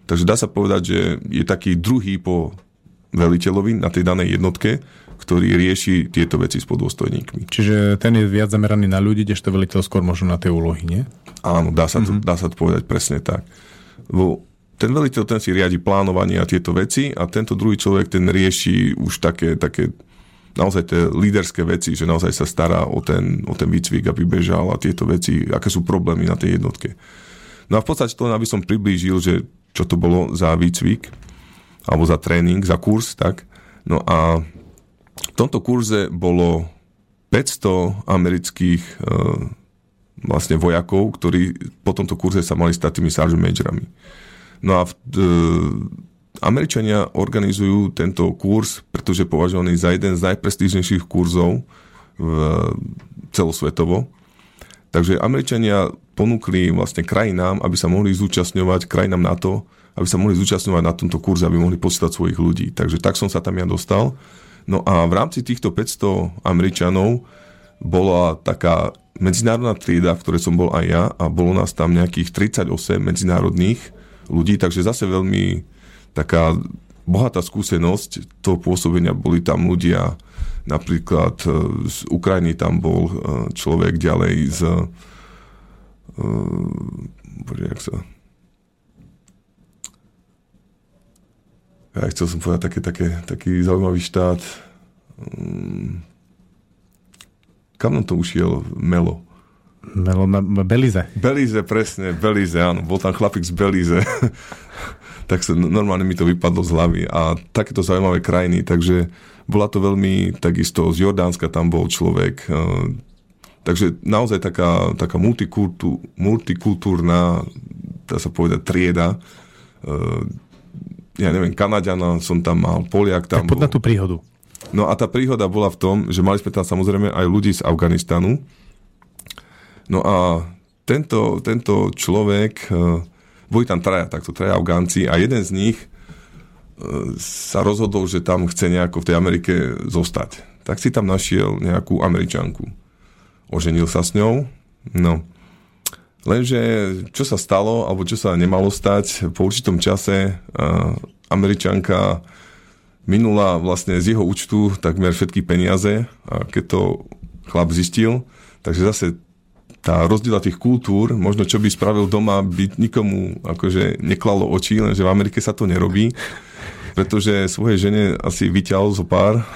Takže dá sa povedať, že je taký druhý po veliteľovi na tej danej jednotke, ktorý rieši tieto veci s podôstojníkmi. Čiže ten je viac zameraný na ľudí, kdežto veliteľ skôr možno na tie úlohy, nie? Áno, dá sa, to, mm-hmm. dá sa to povedať presne tak. Lebo ten veliteľ, ten si riadi plánovanie a tieto veci a tento druhý človek, ten rieši už také, také naozaj tie líderské veci, že naozaj sa stará o ten, o ten výcvik, aby bežal a tieto veci, aké sú problémy na tej jednotke. No a v podstate to len aby som priblížil, že čo to bolo za výcvik, alebo za tréning, za kurz, tak. No a v tomto kurze bolo 500 amerických e, vlastne vojakov, ktorí po tomto kurze sa mali stať tými sergeant majorami. No a v, e, Američania organizujú tento kurz, pretože považovaný za jeden z najprestížnejších kurzov v, celosvetovo. Takže Američania ponúkli vlastne krajinám, aby sa mohli zúčastňovať, krajinám NATO, aby sa mohli zúčastňovať na tomto kurze, aby mohli posielať svojich ľudí. Takže tak som sa tam ja dostal. No a v rámci týchto 500 Američanov bola taká medzinárodná trieda, v ktorej som bol aj ja a bolo nás tam nejakých 38 medzinárodných ľudí, takže zase veľmi taká bohatá skúsenosť toho pôsobenia. Boli tam ľudia, napríklad e, z Ukrajiny tam bol e, človek ďalej z e, bože, jak sa ja chcel som povedať také, také, taký zaujímavý štát Mm. kam nám to ušiel Melo? Melo, ma- Belize. Belize, presne, Belize, áno. Bol tam chlapík z Belize. [LAUGHS] tak sa normálne mi to vypadlo z hlavy. A takéto zaujímavé krajiny, takže bola to veľmi, takisto z Jordánska tam bol človek. eh, Takže naozaj taká, taká multikultú, multikultúrna, dá sa povedať, trieda. Eh, Ja neviem, Kanaďana som tam mal, Poliak tam Tak poď bol. na tú príhodu. No a tá príhoda bola v tom, že mali sme tam samozrejme aj ľudí z Afganistanu. No a tento, tento človek, eh, boli tam traja, takto traja Afgánci a jeden z nich sa rozhodol, že tam chce nejako v tej Amerike zostať. Tak si tam našiel nejakú Američanku. Oženil sa s ňou. No. Lenže čo sa stalo, alebo čo sa nemalo stať, po určitom čase uh, Američanka minula vlastne z jeho účtu takmer všetky peniaze a keď to chlap zistil, takže zase tá rozdiela tých kultúr, možno čo by spravil doma, by nikomu akože neklalo oči, lenže v Amerike sa to nerobí, pretože svojej žene asi vyťahol zo pár,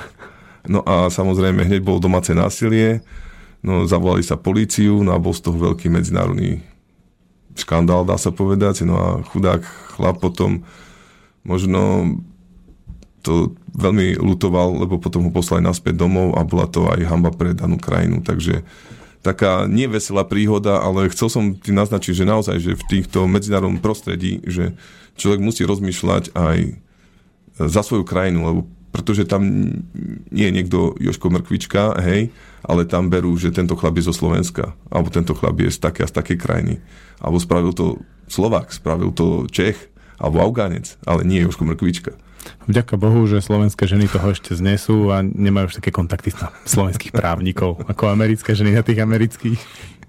no a samozrejme hneď bolo domáce násilie, no zavolali sa políciu, no a bol z toho veľký medzinárodný škandál, dá sa povedať, no a chudák chlap potom možno to veľmi lutoval, lebo potom ho poslali naspäť domov a bola to aj hamba pre danú krajinu, takže taká neveselá príhoda, ale chcel som ti naznačiť, že naozaj, že v týchto medzinárodnom prostredí, že človek musí rozmýšľať aj za svoju krajinu, lebo pretože tam nie je niekto Joško Mrkvička, hej, ale tam berú, že tento chlap je zo Slovenska, alebo tento chlap je z také a z takej krajiny. Alebo spravil to Slovák, spravil to Čech, alebo Afgánec, ale nie Joško Mrkvička. Vďaka Bohu, že slovenské ženy toho ešte znesú a nemajú už také kontakty na slovenských právnikov, ako americké ženy na tých amerických.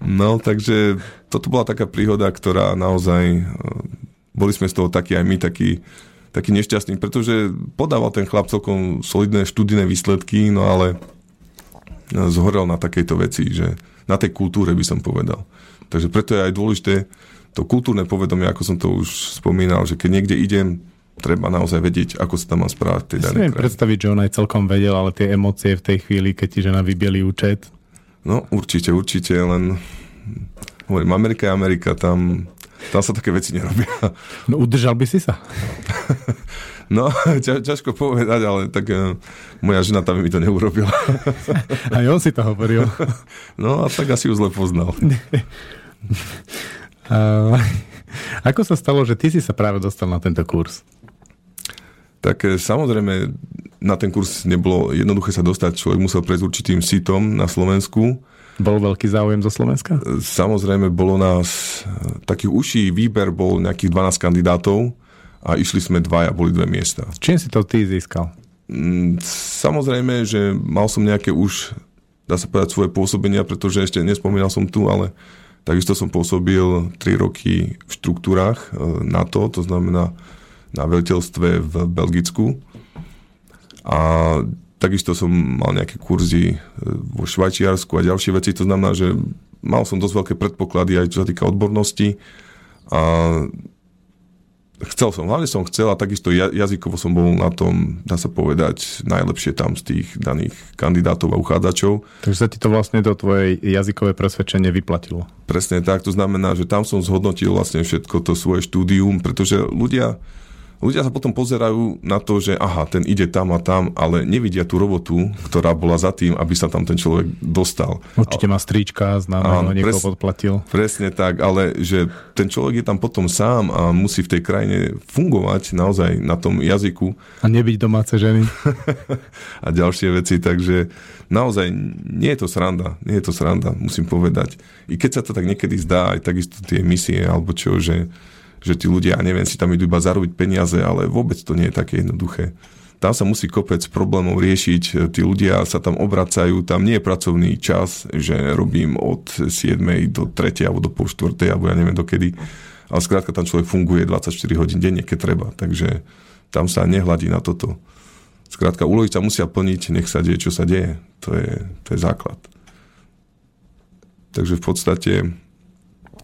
No, takže toto bola taká príhoda, ktorá naozaj, e, boli sme z toho takí aj my, takí, taký nešťastný, pretože podával ten chlap celkom solidné študijné výsledky, no ale e, zhorel na takejto veci, že na tej kultúre by som povedal. Takže preto je aj dôležité to kultúrne povedomie, ako som to už spomínal, že keď niekde idem, treba naozaj vedieť, ako sa tam má správať Ja si predstaviť, že on aj celkom vedel, ale tie emócie v tej chvíli, keď ti žena vybieli účet, No určite, určite, len hovorím, Amerika je Amerika, tam, tam sa také veci nerobia. [LAUGHS] no udržal by si sa. [LAUGHS] No, ťa, ťažko povedať, ale tak eh, moja žena tam mi to neurobila. [LAUGHS] Aj on si to hovoril. No a tak asi ju zle poznal. A, ako sa stalo, že ty si sa práve dostal na tento kurz? Tak eh, samozrejme, na ten kurz nebolo jednoduché sa dostať, človek musel prejsť určitým sitom na Slovensku. Bol veľký záujem zo Slovenska? Samozrejme, bolo nás, eh, taký uší výber bol nejakých 12 kandidátov a išli sme dvaja, boli dve miesta. Čím si to ty získal? Mm, Samozrejme, že mal som nejaké už, dá sa povedať, svoje pôsobenia, pretože ešte nespomínal som tu, ale takisto som pôsobil 3 roky v štruktúrach e, NATO, to znamená na veľiteľstve v Belgicku. A takisto som mal nejaké kurzy e, vo Švajčiarsku a ďalšie veci, to znamená, že mal som dosť veľké predpoklady aj čo sa týka odbornosti a chcel som, hlavne som chcel a takisto ja- jazykovo som bol na tom, dá sa povedať, najlepšie tam z tých daných kandidátov a uchádzačov. Takže sa ti to vlastne do tvojej jazykové presvedčenie vyplatilo. Presne tak, to znamená, že tam som zhodnotil vlastne všetko to svoje štúdium, pretože ľudia, ľudia sa potom pozerajú na to, že aha, ten ide tam a tam, ale nevidia tú robotu, ktorá bola za tým, aby sa tam ten človek dostal. Určite má strička, známeho, Áno, niekoho pres- podplatil. Presne tak, ale že ten človek je tam potom sám a musí v tej krajine fungovať naozaj na tom jazyku A nebyť domáce ženy. [LAUGHS] a ďalšie veci, takže naozaj nie je to sranda, nie je to sranda, musím povedať. I keď sa to tak niekedy zdá, aj takisto tie misie, alebo čo, že, že tí ľudia, ja neviem, si tam idú iba zarobiť peniaze, ale vôbec to nie je také jednoduché. Tam sa musí kopec problémov riešiť, tí ľudia sa tam obracajú, tam nie je pracovný čas, že robím od 7. do 3. alebo do pol 4. alebo ja neviem dokedy, ale skrátka tam človek funguje 24 hodín denne, keď treba, takže tam sa nehľadí na toto. Skrátka, úlohy sa musia plniť, nech sa deje, čo sa deje. To je, to je základ. Takže v podstate,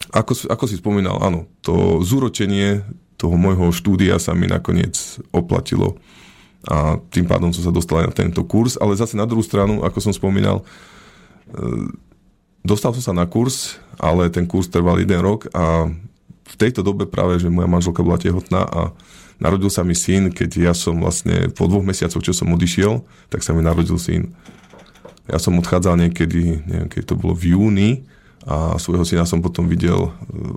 ako, ako si spomínal, áno, to zúročenie toho môjho štúdia sa mi nakoniec oplatilo a tým pádom som sa dostal aj na tento kurz, ale zase na druhú stranu, ako som spomínal, e, dostal som sa na kurz, ale ten kurz trval jeden rok a v tejto dobe práve, že moja manželka bola tehotná a narodil sa mi syn, keď ja som vlastne po dvoch mesiacoch, čo som odišiel, tak sa mi narodil syn. Ja som odchádzal niekedy, neviem, keď to bolo v júni a svojho syna som potom videl e,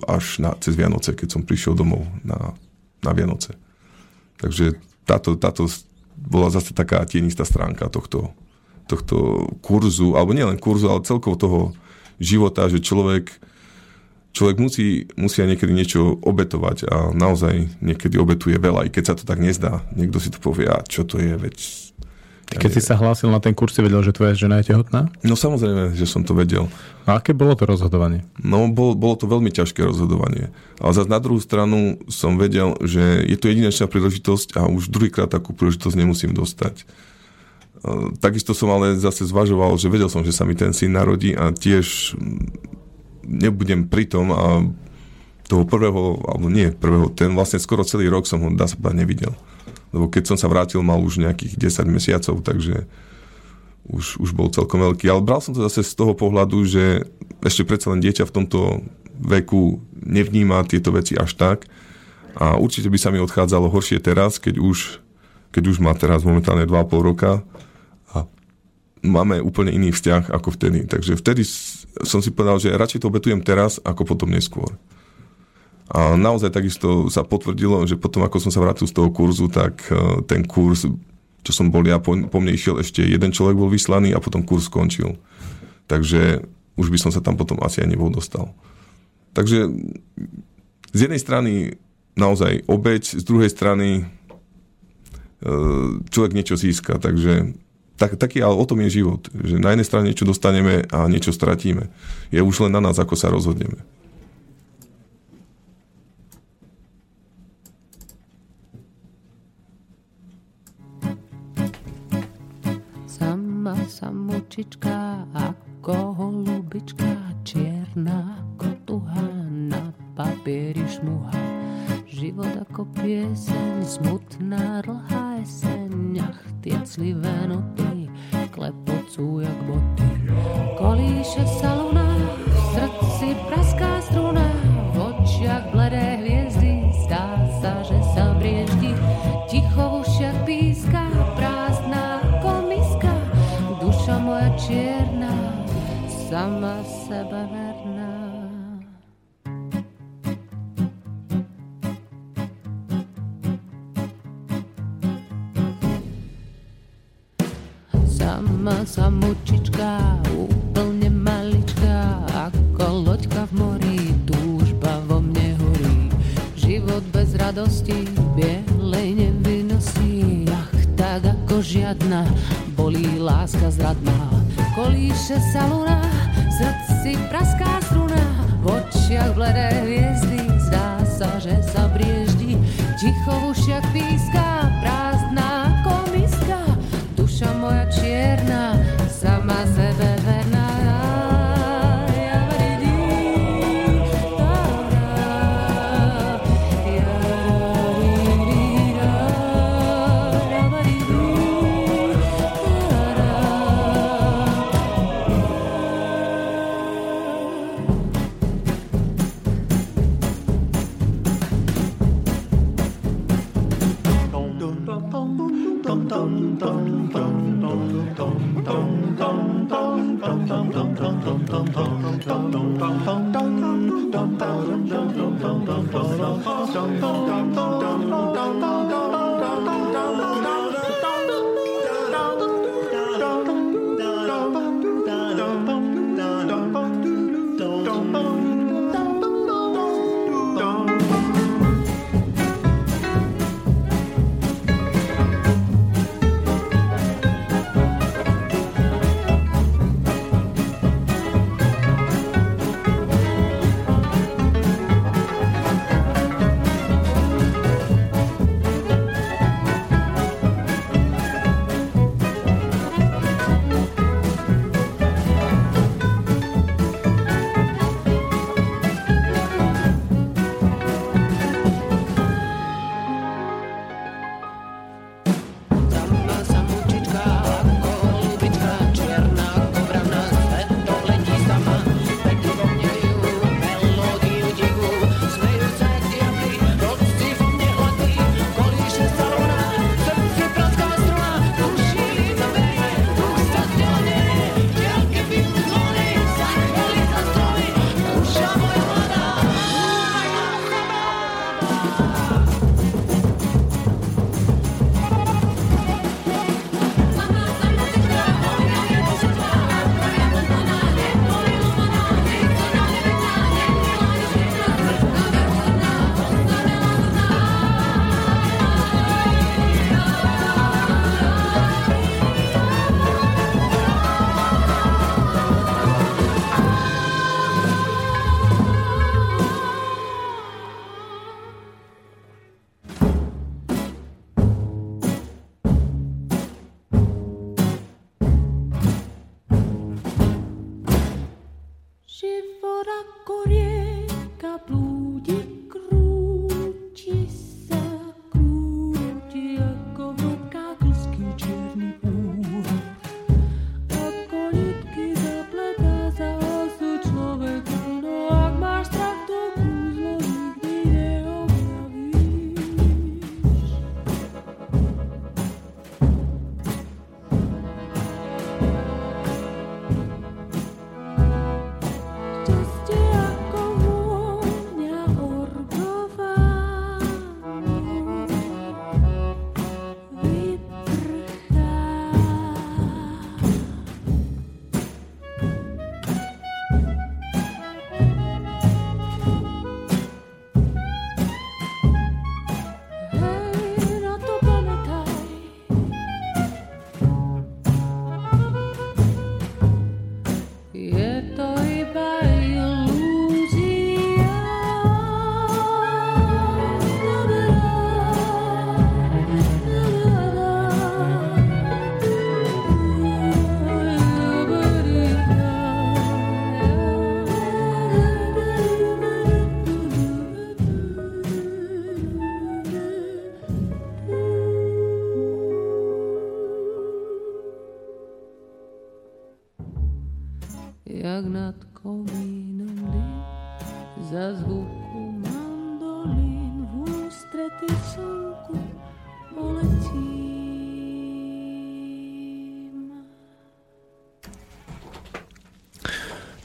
až na, cez Vianoce, keď som prišiel domov na, na Vianoce. Takže táto, táto bola zase taká tienistá stránka tohto, tohto kurzu, alebo nielen kurzu, ale celkovo toho života, že človek človek musí, aj niekedy niečo obetovať a naozaj niekedy obetuje veľa, aj keď sa to tak nezdá. Niekto si to povie, a čo to je, veď... Ty, keď si sa hlásil na ten kurz, si vedel, že tvoja žena je tehotná? No samozrejme, že som to vedel. A aké bolo to rozhodovanie? No, bol, bolo to veľmi ťažké rozhodovanie. Ale zase na druhú stranu som vedel, že je to jedinečná príležitosť a už druhýkrát takú príležitosť nemusím dostať. E, Takisto som ale zase zvažoval, že vedel som, že sa mi ten syn narodí a tiež nebudem pri tom a toho prvého, alebo nie prvého, ten vlastne skoro celý rok som ho, dá sa povedať, nevidel. Lebo keď som sa vrátil, mal už nejakých 10 mesiacov, takže už, už bol celkom veľký. Ale bral som to zase z toho pohľadu, že ešte predsa len dieťa v tomto veku nevníma tieto veci až tak. A určite by sa mi odchádzalo horšie teraz, keď už, keď už má teraz momentálne 2,5 roka a máme úplne iný vzťah ako vtedy. Takže vtedy som si povedal, že radšej to obetujem teraz, ako potom neskôr. A naozaj takisto sa potvrdilo, že potom ako som sa vrátil z toho kurzu, tak eh, ten kurz, čo som bol ja, po, po mne išiel ešte jeden človek bol vyslaný a potom kurz skončil. Takže už by som sa tam potom asi aj nebol dostal. Takže z jednej strany naozaj obeď, z druhej strany eh, človek niečo získa, takže tak, taký ale o tom je život, že na jednej strane niečo dostaneme a niečo stratíme. Je už len na nás, ako sa rozhodneme. Samučička ako holubička Čierna ako tuha na papieri šmuha. Život ako pieseň, smutná dlhá jeseň Ach, tie clivé noty klepocú jak boty. Kolíše sa luna, v srdci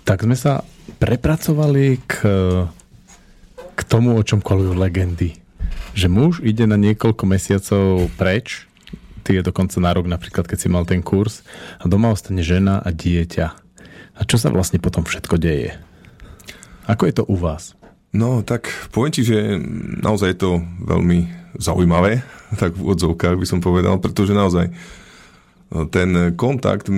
Tak sme sa prepracovali k, k tomu, o čom kolujú legendy. Že muž ide na niekoľko mesiacov preč, ty je dokonca na rok, napríklad keď si mal ten kurz, a doma ostane žena a dieťa. A čo sa vlastne potom všetko deje? Ako je to u vás? No, tak poviem ti, že naozaj je to veľmi zaujímavé, tak v odzovkách by som povedal, pretože naozaj ten kontakt,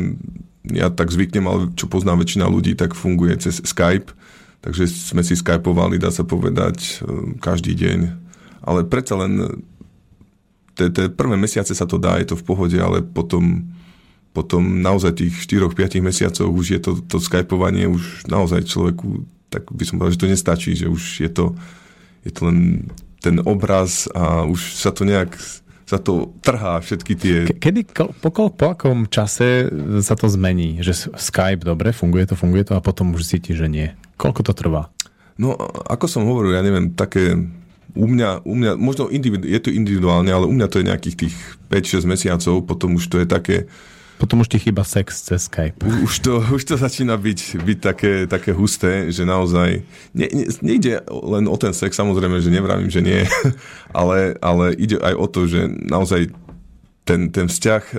ja tak zvyknem, ale čo poznám väčšina ľudí, tak funguje cez Skype, takže sme si skypovali, dá sa povedať, e, každý deň. Ale predsa len tie prvé mesiace sa to dá, je to v pohode, ale potom, potom naozaj tých 4-5 mesiacov už je to, to skypovanie už naozaj človeku, tak by som povedal, že to nestačí, že už je to, je to len ten obraz a už sa to nejak sa to trhá všetky tie... Ke- Kedy, po, po akom čase sa to zmení? Že Skype, dobre, funguje to, funguje to a potom už cíti, že nie. Koľko to trvá? No, ako som hovoril, ja neviem, také u mňa, u mňa možno individu, je to individuálne, ale u mňa to je nejakých tých 5-6 mesiacov, potom už to je také, Potom už ti chýba sex cez Skype. už to, už to začína byť, byť také, také husté, že naozaj, ne, ne, nejde len o ten sex, samozrejme, že nevravím, že nie, [LAUGHS] ale, ale ide aj o to, že naozaj ten, ten vzťah e,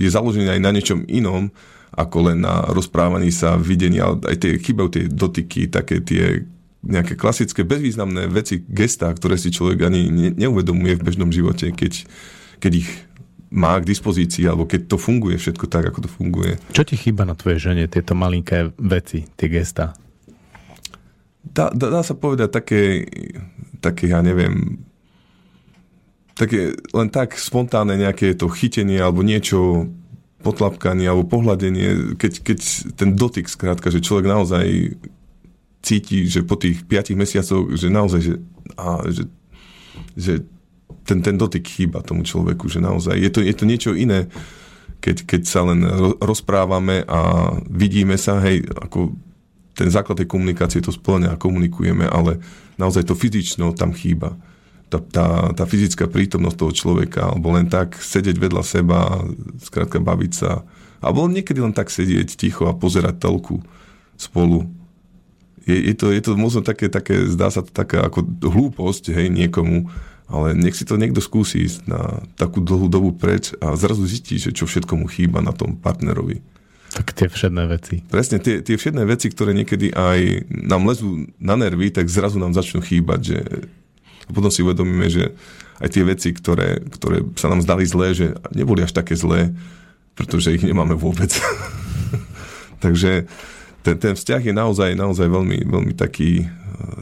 je založený aj na niečom inom, ako len na rozprávaní sa, videní, ale aj tie chýbajú tie dotyky, také tie nejaké klasické, bezvýznamné veci, gestá, ktoré si človek ani ne, neuvedomuje v bežnom živote, keď, keď ich má k dispozícii, alebo keď to funguje všetko tak, ako to funguje. Čo ti chýba na tvojej žene, tieto malinké veci, tie gesta? Dá, dá, dá sa povedať také, také, ja neviem, také len tak spontánne nejaké to chytenie alebo niečo potlapkanie alebo pohľadenie, keď, keď ten dotyk skrátka, že človek naozaj cíti, že po tých 5 mesiacoch, že naozaj, že, a, že, že ten, ten dotyk chýba tomu človeku, že naozaj je to, je to niečo iné, keď, keď sa len ro- rozprávame a vidíme sa, hej, ako ten základ tej komunikácie to splňa a komunikujeme, ale naozaj to fyzično tam chýba. Tá, tá, tá fyzická prítomnosť toho človeka, alebo len tak sedieť vedľa seba, skrátka baviť sa, alebo niekedy len tak sedieť ticho a pozerať telku spolu. Je, je, to, je to možno také, také, zdá sa to taká ako hlúposť, hej, niekomu, ale nech si to niekto skúsi ísť na takú dlhú dobu preč a zrazu zistí, že čo všetko mu chýba na tom partnerovi. Tak tie všedné veci. Presne, tie, tie všetné veci, ktoré niekedy aj nám lezú na nervy, tak zrazu nám začnú chýbať, že a potom si uvedomíme, že aj tie veci, ktoré, ktoré sa nám zdali zlé, že neboli až také zlé, pretože ich nemáme vôbec. [LAUGHS] Takže ten, ten vzťah je naozaj, naozaj veľmi, veľmi taký,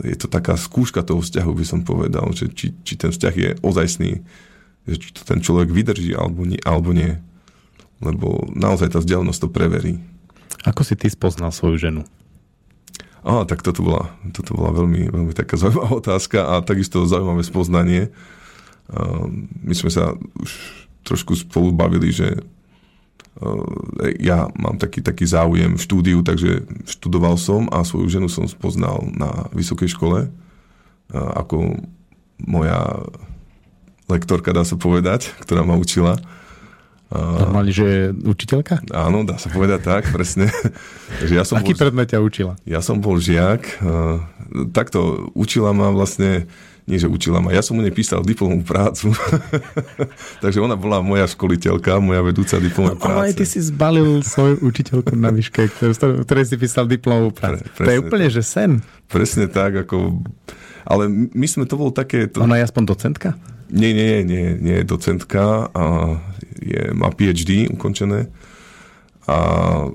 je to taká skúška toho vzťahu, by som povedal, že či, či ten vzťah je ozajstný, že či to ten človek vydrží alebo nie. Alebo nie. Lebo naozaj tá vzdialenosť to preverí. Ako si ty spoznal svoju ženu? Á, tak toto bola, toto bola veľmi, veľmi taká [LAUGHS] zaujímavá otázka a takisto zaujímavé spoznanie. Uh, my sme sa už trošku spolu bavili, že ja mám taký, taký záujem v štúdiu, takže študoval som a svoju ženu som spoznal na vysokej škole uh, ako moja lektorka, dá sa povedať, [LAUGHS] ktorá ma učila. Normálne, že je učiteľka? Áno, dá sa povedať tak, [LAUGHS] presne. Takže ja som Aký bol, predmet ťa učila? ja som bol žiak. Uh, takto učila ma vlastne, nie že učila ma, ja som mu nepísal diplomovú prácu. [LAUGHS] Takže ona bola moja školiteľka, moja vedúca diplomovej práce. Ale aj ty si zbalil svoju učiteľku na výške, ktoré si písal diplomovú prácu. Pre- to je úplne, že sen. Presne tak, ako... Ale my sme, to bolo také... To... Ona je aspoň docentka? Nie, nie, nie, nie je docentka a je, má PhD ukončené a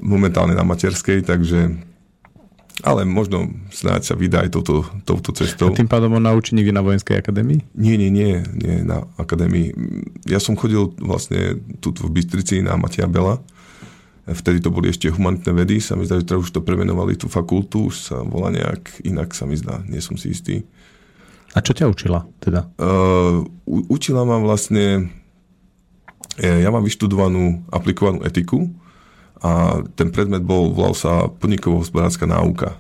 momentálne na materskej, takže ale možno snáď sa vydá aj touto, touto A cestou. tým pádom on naučí niekde na vojenskej akadémii? Nie, nie, nie, nie na akadémii. Ja som chodil vlastne tu v Bystrici na Matia Bela. Vtedy to boli ešte humanitné vedy. Sa mi zdá, že teraz už to premenovali tú fakultu. Už sa volá nejak inak, sa mi zdá. Nie som si istý. A čo ťa učila teda? Uh, učila ma vlastne, ja mám vyštudovanú aplikovanú etiku a ten predmet bol, volal sa podnikovo-hospodárska náuka.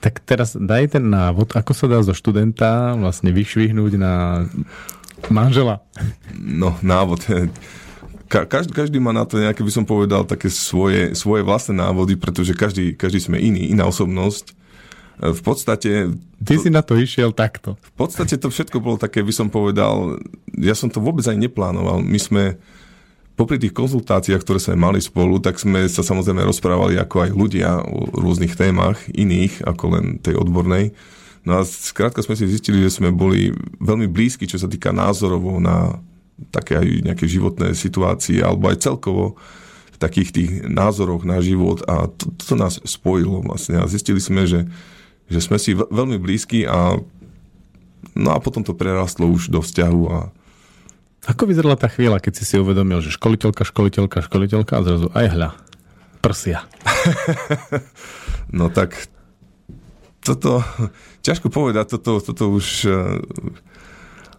Tak teraz daj ten návod, ako sa dá zo študenta vlastne vyšvihnúť na manžela. No, návod. Ka- každý, každý má na to nejaké, by som povedal, také svoje, svoje vlastné návody, pretože každý, každý sme iný, iná osobnosť. V podstate Ty si na to išiel takto. V podstate to všetko bolo také, by som povedal, ja som to vôbec aj neplánoval. My sme popri tých konzultáciách, ktoré sme mali spolu, tak sme sa samozrejme rozprávali ako aj ľudia o rôznych témach, iných ako len tej odbornej. No a skrátka sme si zistili, že sme boli veľmi blízki, čo sa týka názorovo na také aj nejaké životné situácie, alebo aj celkovo v takých tých názoroch na život a to, to nás spojilo vlastne a zistili sme, že že sme si veľ- veľmi blízki a no a potom to prerastlo už do vzťahu a Ako vyzerala tá chvíľa, keď si si uvedomil, že školiteľka, školiteľka, školiteľka a zrazu aj hľa, prsia. [LAUGHS] no tak toto, ťažko povedať, toto, toto už eh,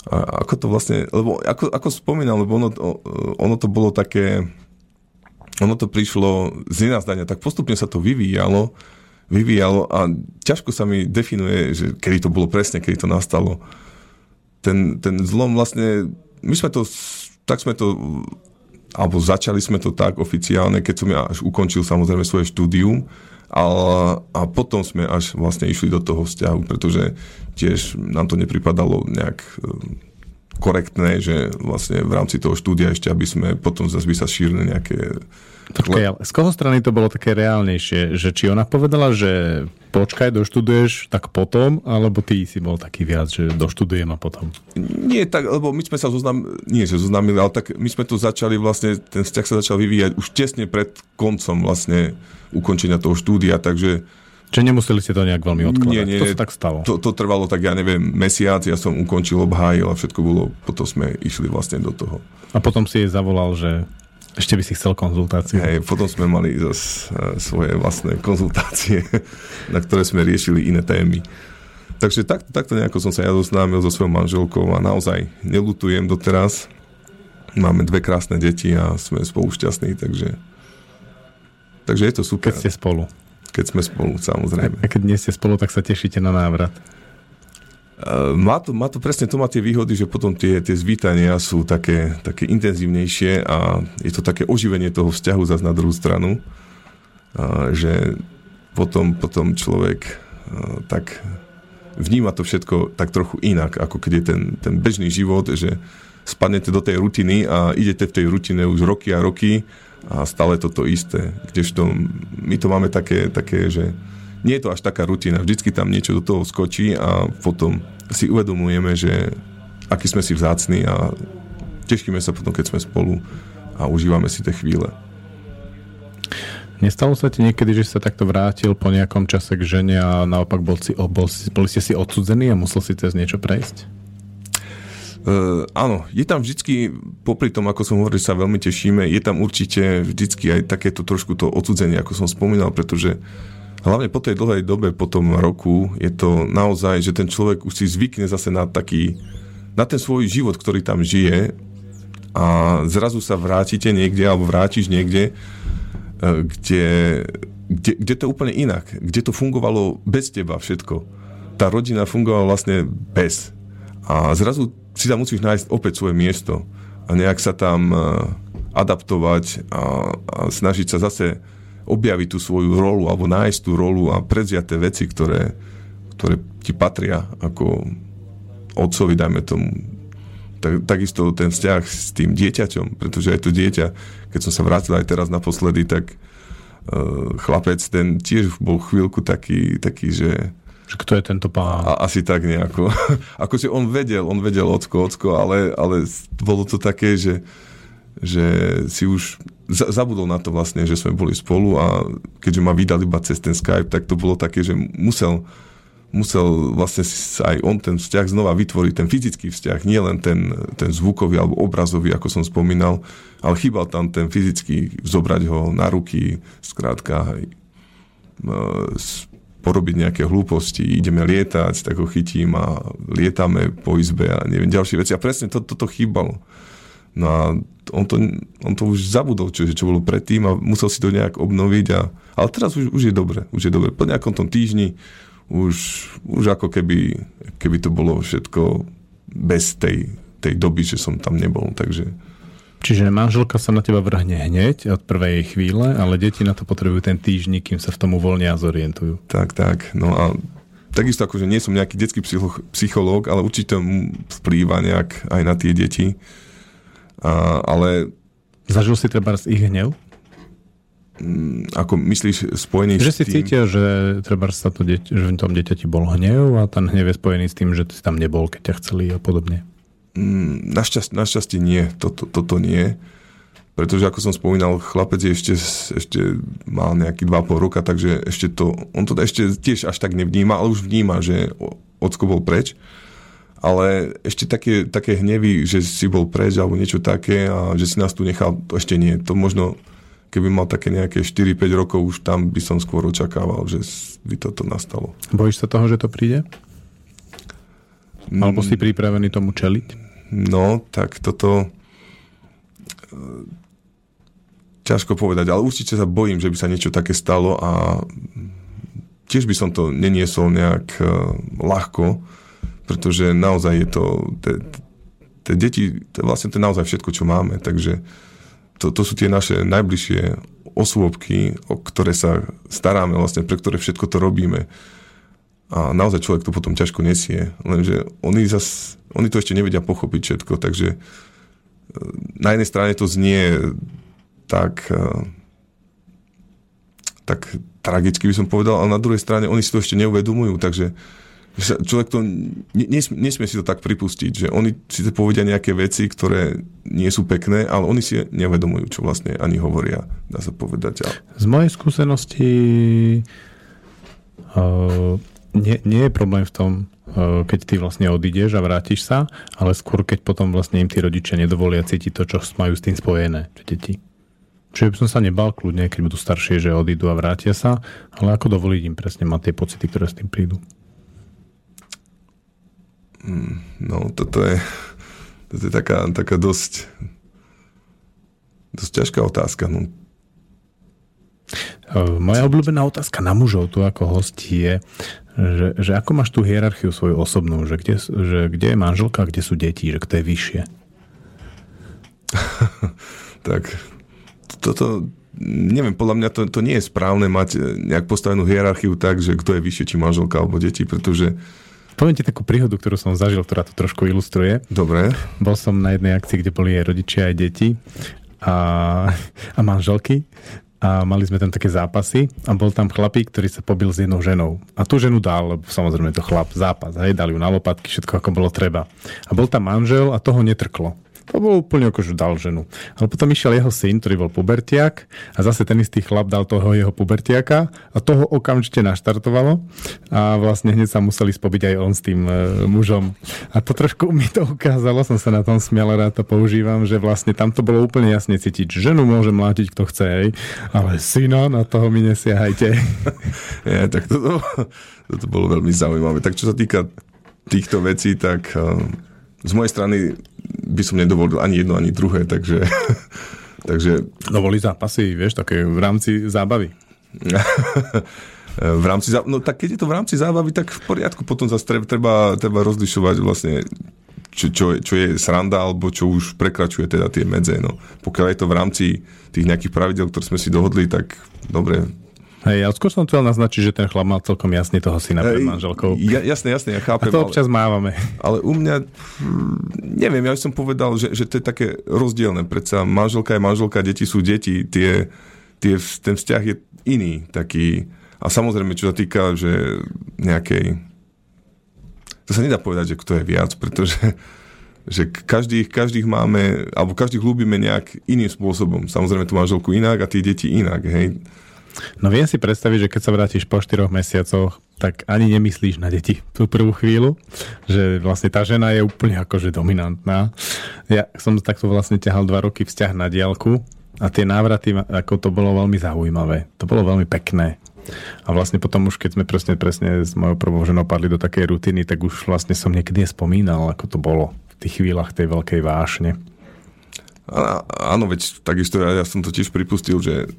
a ako to vlastne, lebo ako, ako spomínal, lebo ono, ono to bolo také ono to prišlo z nenazdania, tak postupne sa to vyvíjalo, vyvíjalo a ťažko sa mi definuje, že kedy to bolo presne, kedy to nastalo. Ten, ten zlom vlastne, my sme to, tak sme to, alebo začali sme to tak oficiálne, keď som ja až ukončil samozrejme svoje štúdium, a, a potom sme až vlastne išli do toho vzťahu, pretože tiež nám to nepripadalo nejak korektné, že vlastne v rámci toho štúdia ešte, aby sme potom zase by sa šírili nejaké... Počkaj, ale z koho strany to bolo také reálnejšie? Že či ona povedala, že počkaj, doštuduješ, tak potom, alebo ty si bol taký viac, že doštudujem a potom? Nie tak, lebo my sme sa zoznam, nie že zoznámili, ale tak my sme to začali vlastne, ten vzťah sa začal vyvíjať už tesne pred koncom vlastne ukončenia toho štúdia, takže Čiže nemuseli ste to nejak veľmi odkladať. Nie, nie, to sa tak stalo. to, to trvalo tak, ja neviem, mesiac, ja som ukončil, obhájil a všetko bolo, potom sme išli vlastne do toho. A potom si jej zavolal, že ešte by si chcel konzultáciu. Hej, potom sme mali zase eh, svoje vlastné konzultácie, [LAUGHS] na ktoré sme riešili iné témy. Takže tak, takto nejako som sa ja zoznámil so svojou manželkou a naozaj nelutujem doteraz. Máme dve krásne deti a sme spolu šťastní, takže, takže je to super, Keď ste spolu. Keď sme spolu, samozrejme. A keď nie ste spolu, tak sa tešíte na návrat. Uh, Má to, má to presne to má tie výhody, že potom tie, tie zvítania sú také, také intenzívnejšie a je to také oživenie toho vzťahu zase na druhú stranu, že potom, potom človek tak vníma to všetko tak trochu inak, ako keď je ten, ten bežný život, že spadnete do tej rutiny a idete v tej rutine už roky a roky a stále to to isté. Kdežto my to máme také, také že nie je to až taká rutina. Vždycky tam niečo do toho skočí a potom si uvedomujeme, že aký sme si vzácni a tešíme sa potom, keď sme spolu a užívame si tie chvíle. Nestalo sa ti niekedy, že sa takto vrátil po nejakom čase k žene a naopak bol si, bol, boli ste si odsudzení a musel si cez niečo prejsť? Uh, áno, je tam vždycky, popri tom, ako som hovoril, sa veľmi tešíme, je tam určite vždycky aj takéto trošku to odsudzenie, ako som spomínal, pretože Hlavne po tej dlhej dobe, po tom roku, je to naozaj, že ten človek už si zvykne zase na taký, na ten svoj život, ktorý tam žije a zrazu sa vrátite niekde, alebo vrátiš niekde, e, kde, kde, kde to je úplne inak, kde to fungovalo bez teba všetko. Tá rodina fungovala vlastne bez. A zrazu si tam musíš nájsť opäť svoje miesto a nejak sa tam e, adaptovať a, a snažiť sa zase objaviť tú svoju rolu alebo nájsť tú rolu a prevziať tie veci, ktoré, ktoré ti patria ako otcovi, dajme tomu. Tak, takisto ten vzťah s tým dieťaťom, pretože aj to dieťa, keď som sa vrátil aj teraz naposledy, tak uh, chlapec, ten tiež bol chvíľku taký, taký že Že kto je tento pán? a, asi tak nejako. [LAUGHS] akože on vedel, on vedel ocko, ocko, ale, ale bolo to také, že, že si už za- zabudol na to vlastne, že sme boli spolu a keďže ma vydal iba cez ten Skype, tak to bolo také, že musel, musel vlastne aj on ten vzťah znova vytvoriť, ten fyzický vzťah, nie len ten, ten zvukový alebo obrazový, ako som spomínal, ale chýbal tam ten fyzický, zobrať ho na ruky, skrátka, aj, porobiť nejaké hlúposti, ideme lietať, tak ho chytím a lietame po izbe a neviem, ďalšie veci. A presne to, toto chýbalo. No a on to, on to už zabudol, čo, čo bolo predtým a musel si to nejak obnoviť. A, ale teraz už, už je dobre, už je dobre. Po nejakom tom týždni už, už ako keby, keby to bolo všetko bez tej, tej doby, že som tam nebol. Takže Čiže manželka sa na teba vrhne hneď od prvej chvíle, ale deti na to potrebujú ten týždňik, kým sa v tom uvoľnia a zorientujú. tak, tak. No a takisto akože nie som nejaký detský psycho- psychológ, ale určite vplýva nejak aj na tie deti. A, ale Zažil si treba ich hnev? ako myslíš spojený Že s si tým... cítil, že treba sa to deť, že v tom dieťati bol hnev a ten hnev je spojený s tým, že ty si tam nebol, keď ťa chceli a podobne. Mm, Našťastie, našťastie nie, toto, toto nie. Pretože ako som spomínal, chlapec ešte, ešte mal nejaký 2,5 roka, takže ešte to, on to ešte tiež až tak nevníma, ale už vníma, že ocko bol preč. Ale ešte také, také hnevy, že si bol preč alebo niečo také a že si nás tu nechal, to ešte nie. To možno, keby mal také nejaké 4-5 rokov, už tam by som skôr očakával, že by toto nastalo. Bojíš sa toho, že to príde? Alebo si pripravený tomu čeliť? No, tak toto e, ťažko povedať, ale určite sa bojím, že by sa niečo také stalo a tiež by som to neniesol nejak e, ľahko, pretože naozaj je to, tie deti, to vlastne to je naozaj všetko, čo máme, takže to, to sú tie naše najbližšie osôbky, o ktoré sa staráme, vlastne pre ktoré všetko to robíme. A naozaj človek to potom ťažko nesie. Lenže oni, zas, oni to ešte nevedia pochopiť všetko, takže e, na jednej strane to znie tak, e, tak tragicky by som povedal, ale na druhej strane oni si to ešte neuvedomujú, takže človek to, nesmie, nesmie si to tak pripustiť, že oni si to povedia nejaké veci, ktoré nie sú pekné, ale oni si nevedomujú, čo vlastne ani hovoria, dá sa povedať. Z mojej skúsenosti uh, nie, nie je problém v tom, uh, keď ty vlastne odídeš a vrátiš sa, ale skôr keď potom vlastne im tí rodičia nedovolia cítiť to, čo majú s tým spojené, čo deti. Čiže by som sa nebal kľudne, keď budú staršie, že odídu a vrátia sa, ale ako dovoliť im presne mať tie pocity, ktoré s tým prídu. No, toto je, toto je taká, taká dosť, dosť ťažká otázka. No. Uh, Moja obľúbená otázka na mužov tu ako hostí je, že, že ako máš tú hierarchiu svoju osobnú, že kde, že kde je manželka kde sú deti, že kto je vyššie. [LAUGHS] Tak toto, neviem, podľa mňa to, to nie je správne mať nejak postavenú hierarchiu tak, že kto je vyššie, či manželka alebo deti, pretože, Poviem ti takú príhodu, ktorú som zažil, ktorá to trošku ilustruje. dobre, Bol som na jednej akcii, kde boli aj rodičia, aj deti a, [LAUGHS] a manželky a mali sme tam také zápasy a bol tam chlapík, ktorý sa pobil s jednou ženou. A tú ženu dal, lebo samozrejme to chlap, zápas, hej, dali ju na lopatky, všetko ako bolo treba. A bol tam manžel a toho netrklo. To bol úplne akože dal ženu. Ale potom išiel jeho syn, ktorý bol pubertiak a zase ten istý chlap dal toho jeho pubertiaka a toho okamžite naštartovalo a vlastne hneď sa museli spobiť aj on s tým e, mužom. A to trošku mi to ukázalo, som sa na tom smial, rád to používam, že vlastne tam to bolo úplne jasne cítiť. Ženu môže mlátiť kto chce, hej, ale syna na toho mi nesiahajte. [LAUGHS] Nie, tak toto, toto bolo veľmi zaujímavé. Tak čo sa týka týchto vecí, tak eh, z mojej strany by som nedovolil ani jedno, ani druhé, takže, [LAUGHS] takže No boli zápasy, vieš, také v rámci zábavy. [LAUGHS] v rámci, zá- no tak keď je to v rámci zábavy, tak v poriadku, potom zase treba, treba, treba rozlišovať vlastne čo, čo, je- čo je sranda, alebo čo už prekračuje teda tie medze. No. Pokiaľ je to v rámci tých nejakých pravidel, ktoré sme si dohodli, tak dobre. Hej, ja skôr som chcel naznačiť, že ten chlap mal celkom jasne toho syna pred manželkou. Ja, jasné, jasné, ja A chápem. to ale- občas mávame. Ale u mňa, hm, neviem, ja som povedal, že, že to je také rozdielne. Predsa manželka je manželka, deti sú deti, tie, tie, ten vzťah je iný taký. A samozrejme, čo sa týka, že nejakej... To sa nedá povedať, že kto je viac, pretože že každých, každých máme, alebo každých ľúbime nejak iným spôsobom. Samozrejme tú manželku inak a tie deti inak, hej. No viem si predstaviť, že keď sa vrátiš po 4 mesiacoch, tak ani nemyslíš na deti tú prvú chvíľu, že vlastne tá žena je úplne akože dominantná. Ja som takto vlastne ťahal dva roky vzťah na diálku a tie návraty, ako to bolo veľmi zaujímavé. To bolo veľmi pekné. A vlastne potom už, keď sme presne, presne s mojou prvou ženou padli do takej rutiny, tak už vlastne som niekedy spomínal, ako to bolo v tých chvíľach tej veľkej vášne. Áno, veď takisto ja, ja som to tiež pripustil, že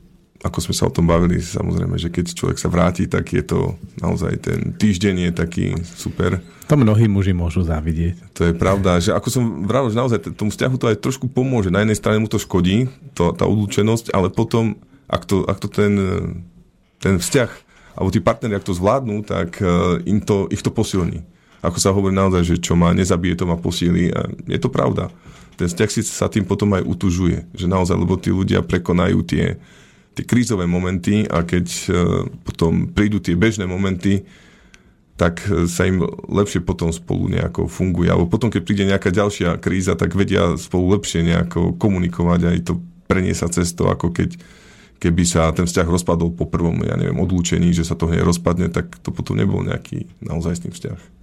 ako sme sa o tom bavili, samozrejme, že keď človek sa vráti, tak je to naozaj ten týždeň je taký super. To mnohí muži môžu závidieť. To je pravda, že ako som vravil, že naozaj tomu vzťahu to aj trošku pomôže. Na jednej strane mu to škodí, to, tá odlúčenosť, ale potom, ak to, ak to ten, ten vzťah, alebo tí partneri, ak to zvládnu, tak eh, im to, ich to posilní. Ako sa hovorí naozaj, že čo má nezabije, to má posíli. A je to pravda. Ten vzťah si sa tým potom aj utužuje. Že naozaj, lebo tí ľudia prekonajú tie, tie krízové momenty a keď eh, potom prídu tie bežné momenty, tak e, sa im lepšie potom spolu nejako funguje. Alebo potom, keď príde nejaká ďalšia kríza, tak vedia spolu lepšie nejako komunikovať aj to preniesať cez to, ako keď keby sa ten vzťah rozpadol po prvom, ja neviem, odlúčení, že sa to hneď rozpadne, tak to potom nebol nejaký naozajstný vzťah.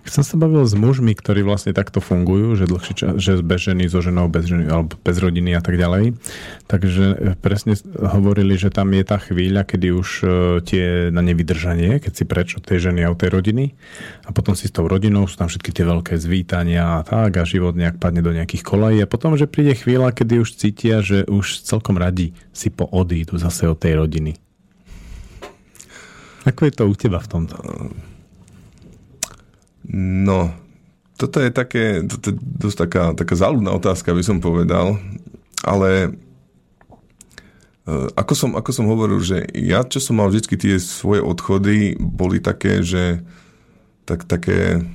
Keď som sa bavil s mužmi, ktorí vlastne takto fungujú, že dlhší čas, že bez ženy, so ženou, bez ženy, alebo bez rodiny a tak ďalej, takže e, presne hovorili, že tam je tá chvíľa, kedy už e, tie na nevydržanie, keď si preč od tej ženy a od tej rodiny a potom si s tou rodinou, sú tam všetky tie veľké zvítania a tak a život nejak padne do nejakých kolají a potom, že príde chvíľa, kedy už cítia, že už celkom radi si poodídu zase od tej rodiny. Ako je to u teba v tomto? No, toto je také, toto je dosť taká, taká záľudná otázka, by som povedal, ale e, ako som, ako som hovoril, že ja, čo som mal vždy tie svoje odchody, boli také, že tak, také,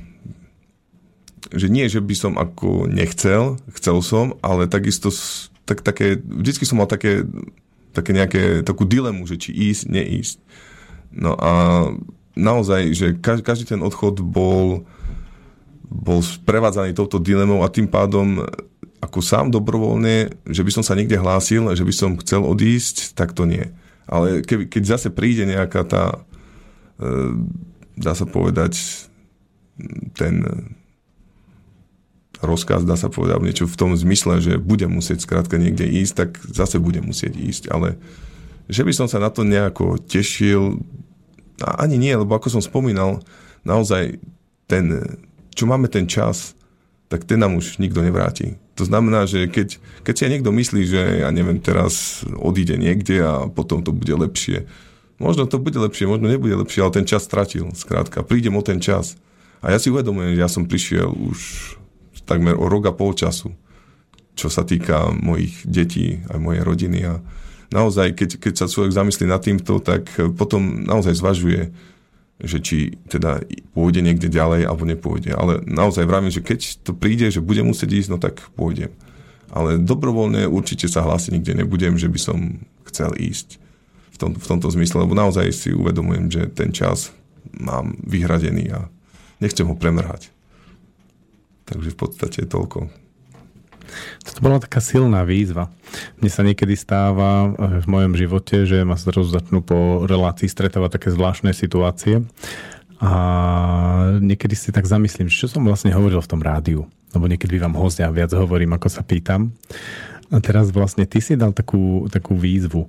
že nie, že by som ako nechcel, chcel som, ale takisto tak, také, vždycky som mal také, také nejaké, takú dilemu, že či ísť, neísť. No a naozaj, že každý, ten odchod bol, bol sprevádzaný touto dilemou a tým pádom ako sám dobrovoľne, že by som sa niekde hlásil, že by som chcel odísť, tak to nie. Ale keď, keď zase príde nejaká tá, e, dá sa povedať, ten rozkaz, dá sa povedať, niečo v tom zmysle, že budem musieť skrátka niekde ísť, tak zase budem musieť ísť. Ale že by som sa na to nejako tešil, a ani nie, lebo ako som spomínal, naozaj ten, čo máme ten čas, tak ten nám už nikto nevráti. To znamená, že keď, keď si aj niekto myslí, že ja neviem, teraz odíde niekde a potom to bude lepšie. Možno to bude lepšie, možno nebude lepšie, ale ten čas stratil. Skrátka, prídem o ten čas. A ja si uvedomujem, že ja som prišiel už takmer o rok a pol času, čo sa týka mojich detí aj mojej rodiny. A naozaj, keď, keď sa človek zamyslí nad týmto, tak potom naozaj zvažuje, že či teda pôjde niekde ďalej alebo nepôjde. Ale naozaj vravím, že keď to príde, že budem musieť ísť, no tak pôjdem. Ale dobrovoľne určite sa hlásiť nikde nebudem, že by som chcel ísť v, tom, v tomto zmysle, lebo naozaj si uvedomujem, že ten čas mám vyhradený a nechcem ho premrhať. Takže v podstate toľko. To bola taká silná výzva. Mne sa niekedy stáva eh, v mojom živote, že ma zrazu začnú po relácii stretávať také zvláštne situácie a niekedy si tak zamyslím, čo som vlastne hovoril v tom rádiu. Lebo niekedy vám hostia viac hovorím, ako sa pýtam. A teraz vlastne ty si dal takú, takú výzvu,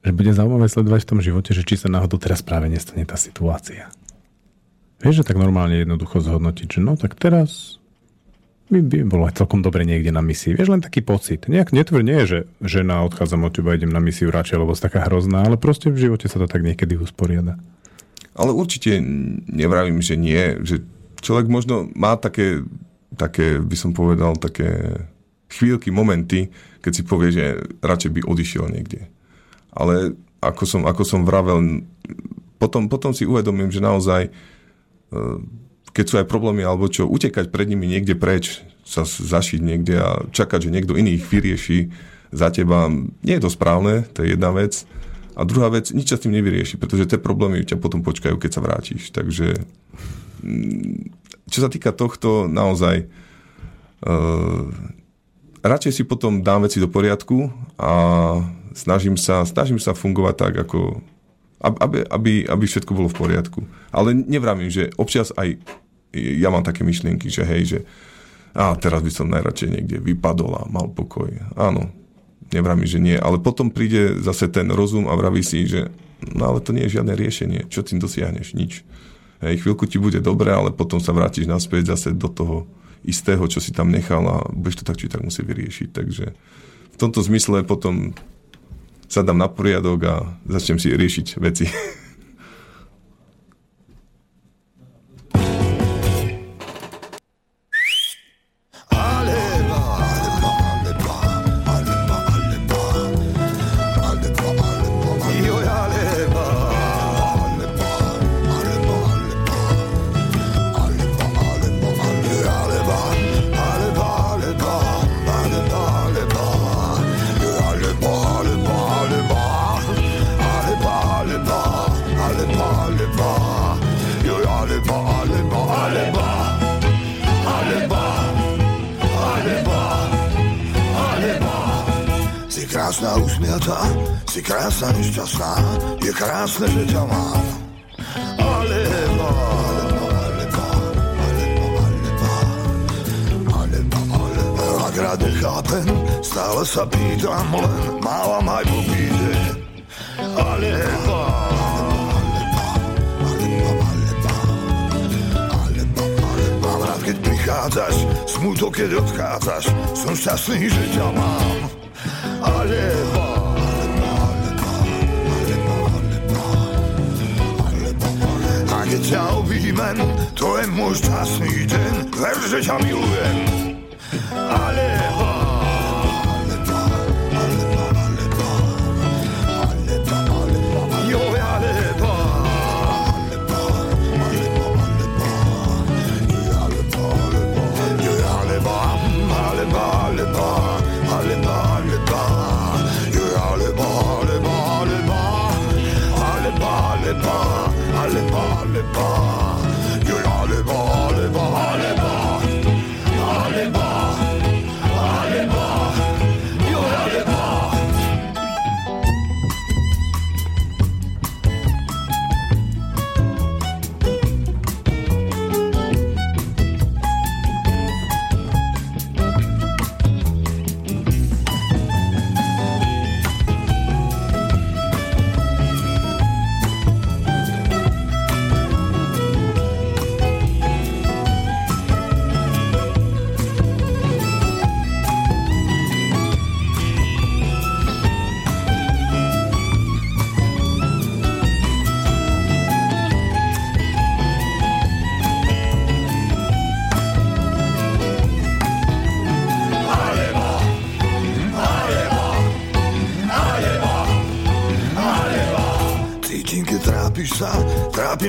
že bude zaujímavé sledovať v tom živote, že či sa náhodou teraz práve nestane tá situácia. Vieš, že tak normálne jednoducho zhodnotiť, že no tak teraz by, by bolo aj celkom dobre niekde na misii. Vieš, len taký pocit. Nejak netvr nie je, že žena odchádzam od teba, idem na misiu radšej, lebo taká hrozná, ale proste v živote sa to tak niekedy usporiada. Ale určite nevravím, že nie. Že človek možno má také, také, by som povedal, také chvíľky, momenty, keď si povie, že radšej by odišiel niekde. Ale ako som, ako som vravel, potom, potom si uvedomím, že naozaj keď sú aj problémy alebo čo, utekať pred nimi niekde preč, sa zašiť niekde a čakať, že niekto iný ich vyrieši za teba, nie je to správne, to je jedna vec. A druhá vec, nič sa s tým nevyrieši, pretože tie problémy ťa potom počkajú, keď sa vrátiš. Takže mm, čo sa týka tohto, naozaj uh, radšej si potom dám veci do poriadku a snažím sa, snažím sa fungovať tak, ako aby, aby, aby všetko bolo v poriadku. Ale nevravím, že občas aj ja mám také myšlienky, že hej, že a teraz by som najradšej niekde vypadol a mal pokoj. Áno, nevravím, že nie, ale potom príde zase ten rozum a vraví si, že no ale to nie je žiadne riešenie. Čo tým dosiahneš? Nič. Hej, chvíľku ti bude dobre, ale potom sa vrátiš naspäť zase do toho istého, čo si tam nechal a budeš to tak či tak musí vyriešiť. Takže v tomto zmysle potom sa dám na poriadok a začnem si riešiť veci. Usmiatá, si krásna nešťastná, je krásne, že ťa mám. Alebo, alebo, alebo, alebo, alebo, alebo, alebo, ak rád nechápem, stále sa pýtam, len mávam aj popíde. Alebo, Mám rád, keď prichádzaš, smutok, keď odchádzaš, som šťastný, že ťa mám. Alebo, a keď ťa objímem, to je môj šťastný deň, ver, že ťa milujem. Alebo, joj,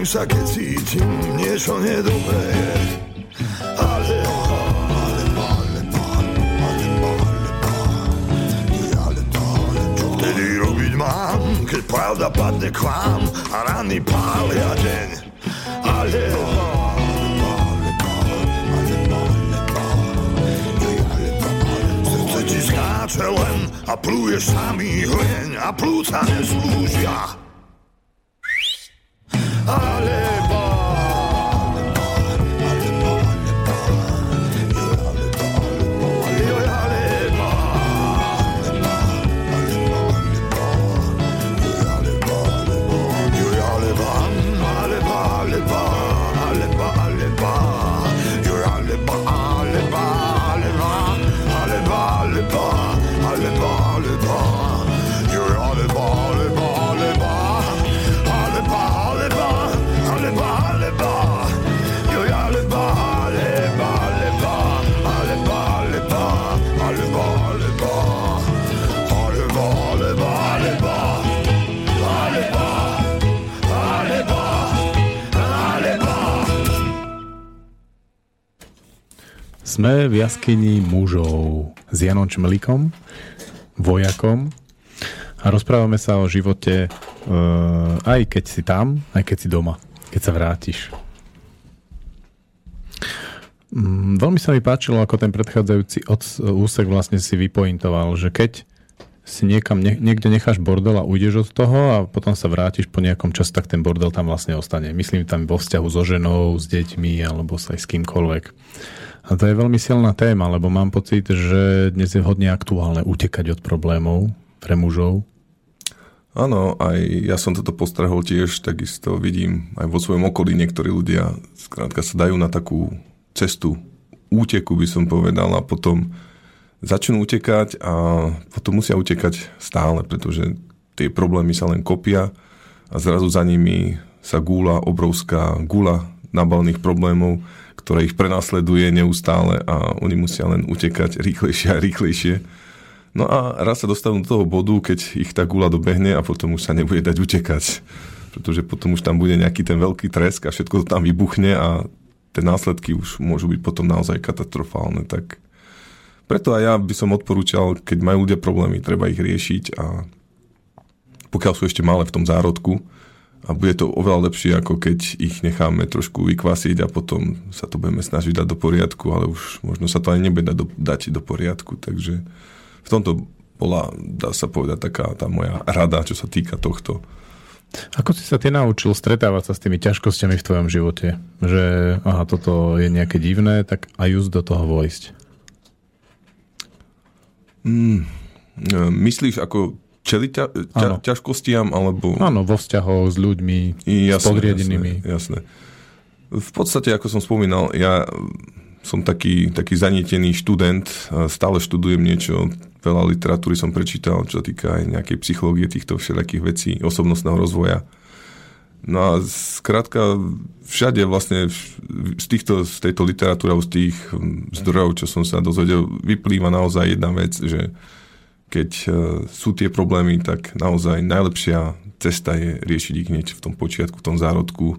trápim sa, keď cítim niečo nedobré. Ale, ale, ale, ale, ale, čo vtedy robiť mám, keď pravda padne k vám a rany pália deň. Ale, chce len a plúješ samý hleň a plúca neslúžia. Alebo Sme v jaskyni mužov s Janom Čmelíkom, vojakom a rozprávame sa o živote uh, aj keď si tam, aj keď si doma, keď sa vrátiš. Mm, veľmi sa mi páčilo, ako ten predchádzajúci od, úsek vlastne si vypointoval, že keď si niekam, nie, niekde necháš bordel a ujdeš od toho a potom sa vrátiš po nejakom čase, tak ten bordel tam vlastne ostane. Myslím tam vo vzťahu so ženou, s deťmi alebo sa aj s kýmkoľvek. A to je veľmi silná téma, lebo mám pocit, že dnes je hodne aktuálne utekať od problémov pre mužov. Áno, aj ja som toto postrehol tiež, takisto vidím aj vo svojom okolí niektorí ľudia skrátka sa dajú na takú cestu úteku, by som povedal, a potom začnú utekať a potom musia utekať stále, pretože tie problémy sa len kopia a zrazu za nimi sa gúla obrovská gula nabalných problémov, ktoré ich prenasleduje neustále a oni musia len utekať rýchlejšie a rýchlejšie. No a raz sa dostanú do toho bodu, keď ich tá gula dobehne a potom už sa nebude dať utekať. Pretože potom už tam bude nejaký ten veľký tresk a všetko to tam vybuchne a tie následky už môžu byť potom naozaj katastrofálne. Tak preto aj ja by som odporúčal, keď majú ľudia problémy, treba ich riešiť a pokiaľ sú ešte malé v tom zárodku, a bude to oveľa lepšie, ako keď ich necháme trošku vykvasiť a potom sa to budeme snažiť dať do poriadku, ale už možno sa to ani nebude dať do, dať do poriadku. Takže v tomto bola, dá sa povedať, taká tá moja rada, čo sa týka tohto. Ako si sa ty naučil stretávať sa s tými ťažkosťami v tvojom živote? Že aha, toto je nejaké divné, tak aj just do toho vojsť. Mm, myslíš ako čeli ťa, ťa, ťažkostiam, alebo... Áno, vo vzťahoch s ľuďmi, jasné, s podriadenými. Jasné, jasné. V podstate, ako som spomínal, ja som taký, taký zanietený študent, stále študujem niečo, veľa literatúry som prečítal, čo týka aj nejakej psychológie týchto všelijakých vecí, osobnostného rozvoja. No a skrátka všade vlastne z, týchto, z tejto literatúry, z tých zdrojov, čo som sa dozvedel, vyplýva naozaj jedna vec, že keď e, sú tie problémy, tak naozaj najlepšia cesta je riešiť ich hneď v tom počiatku, v tom zárodku,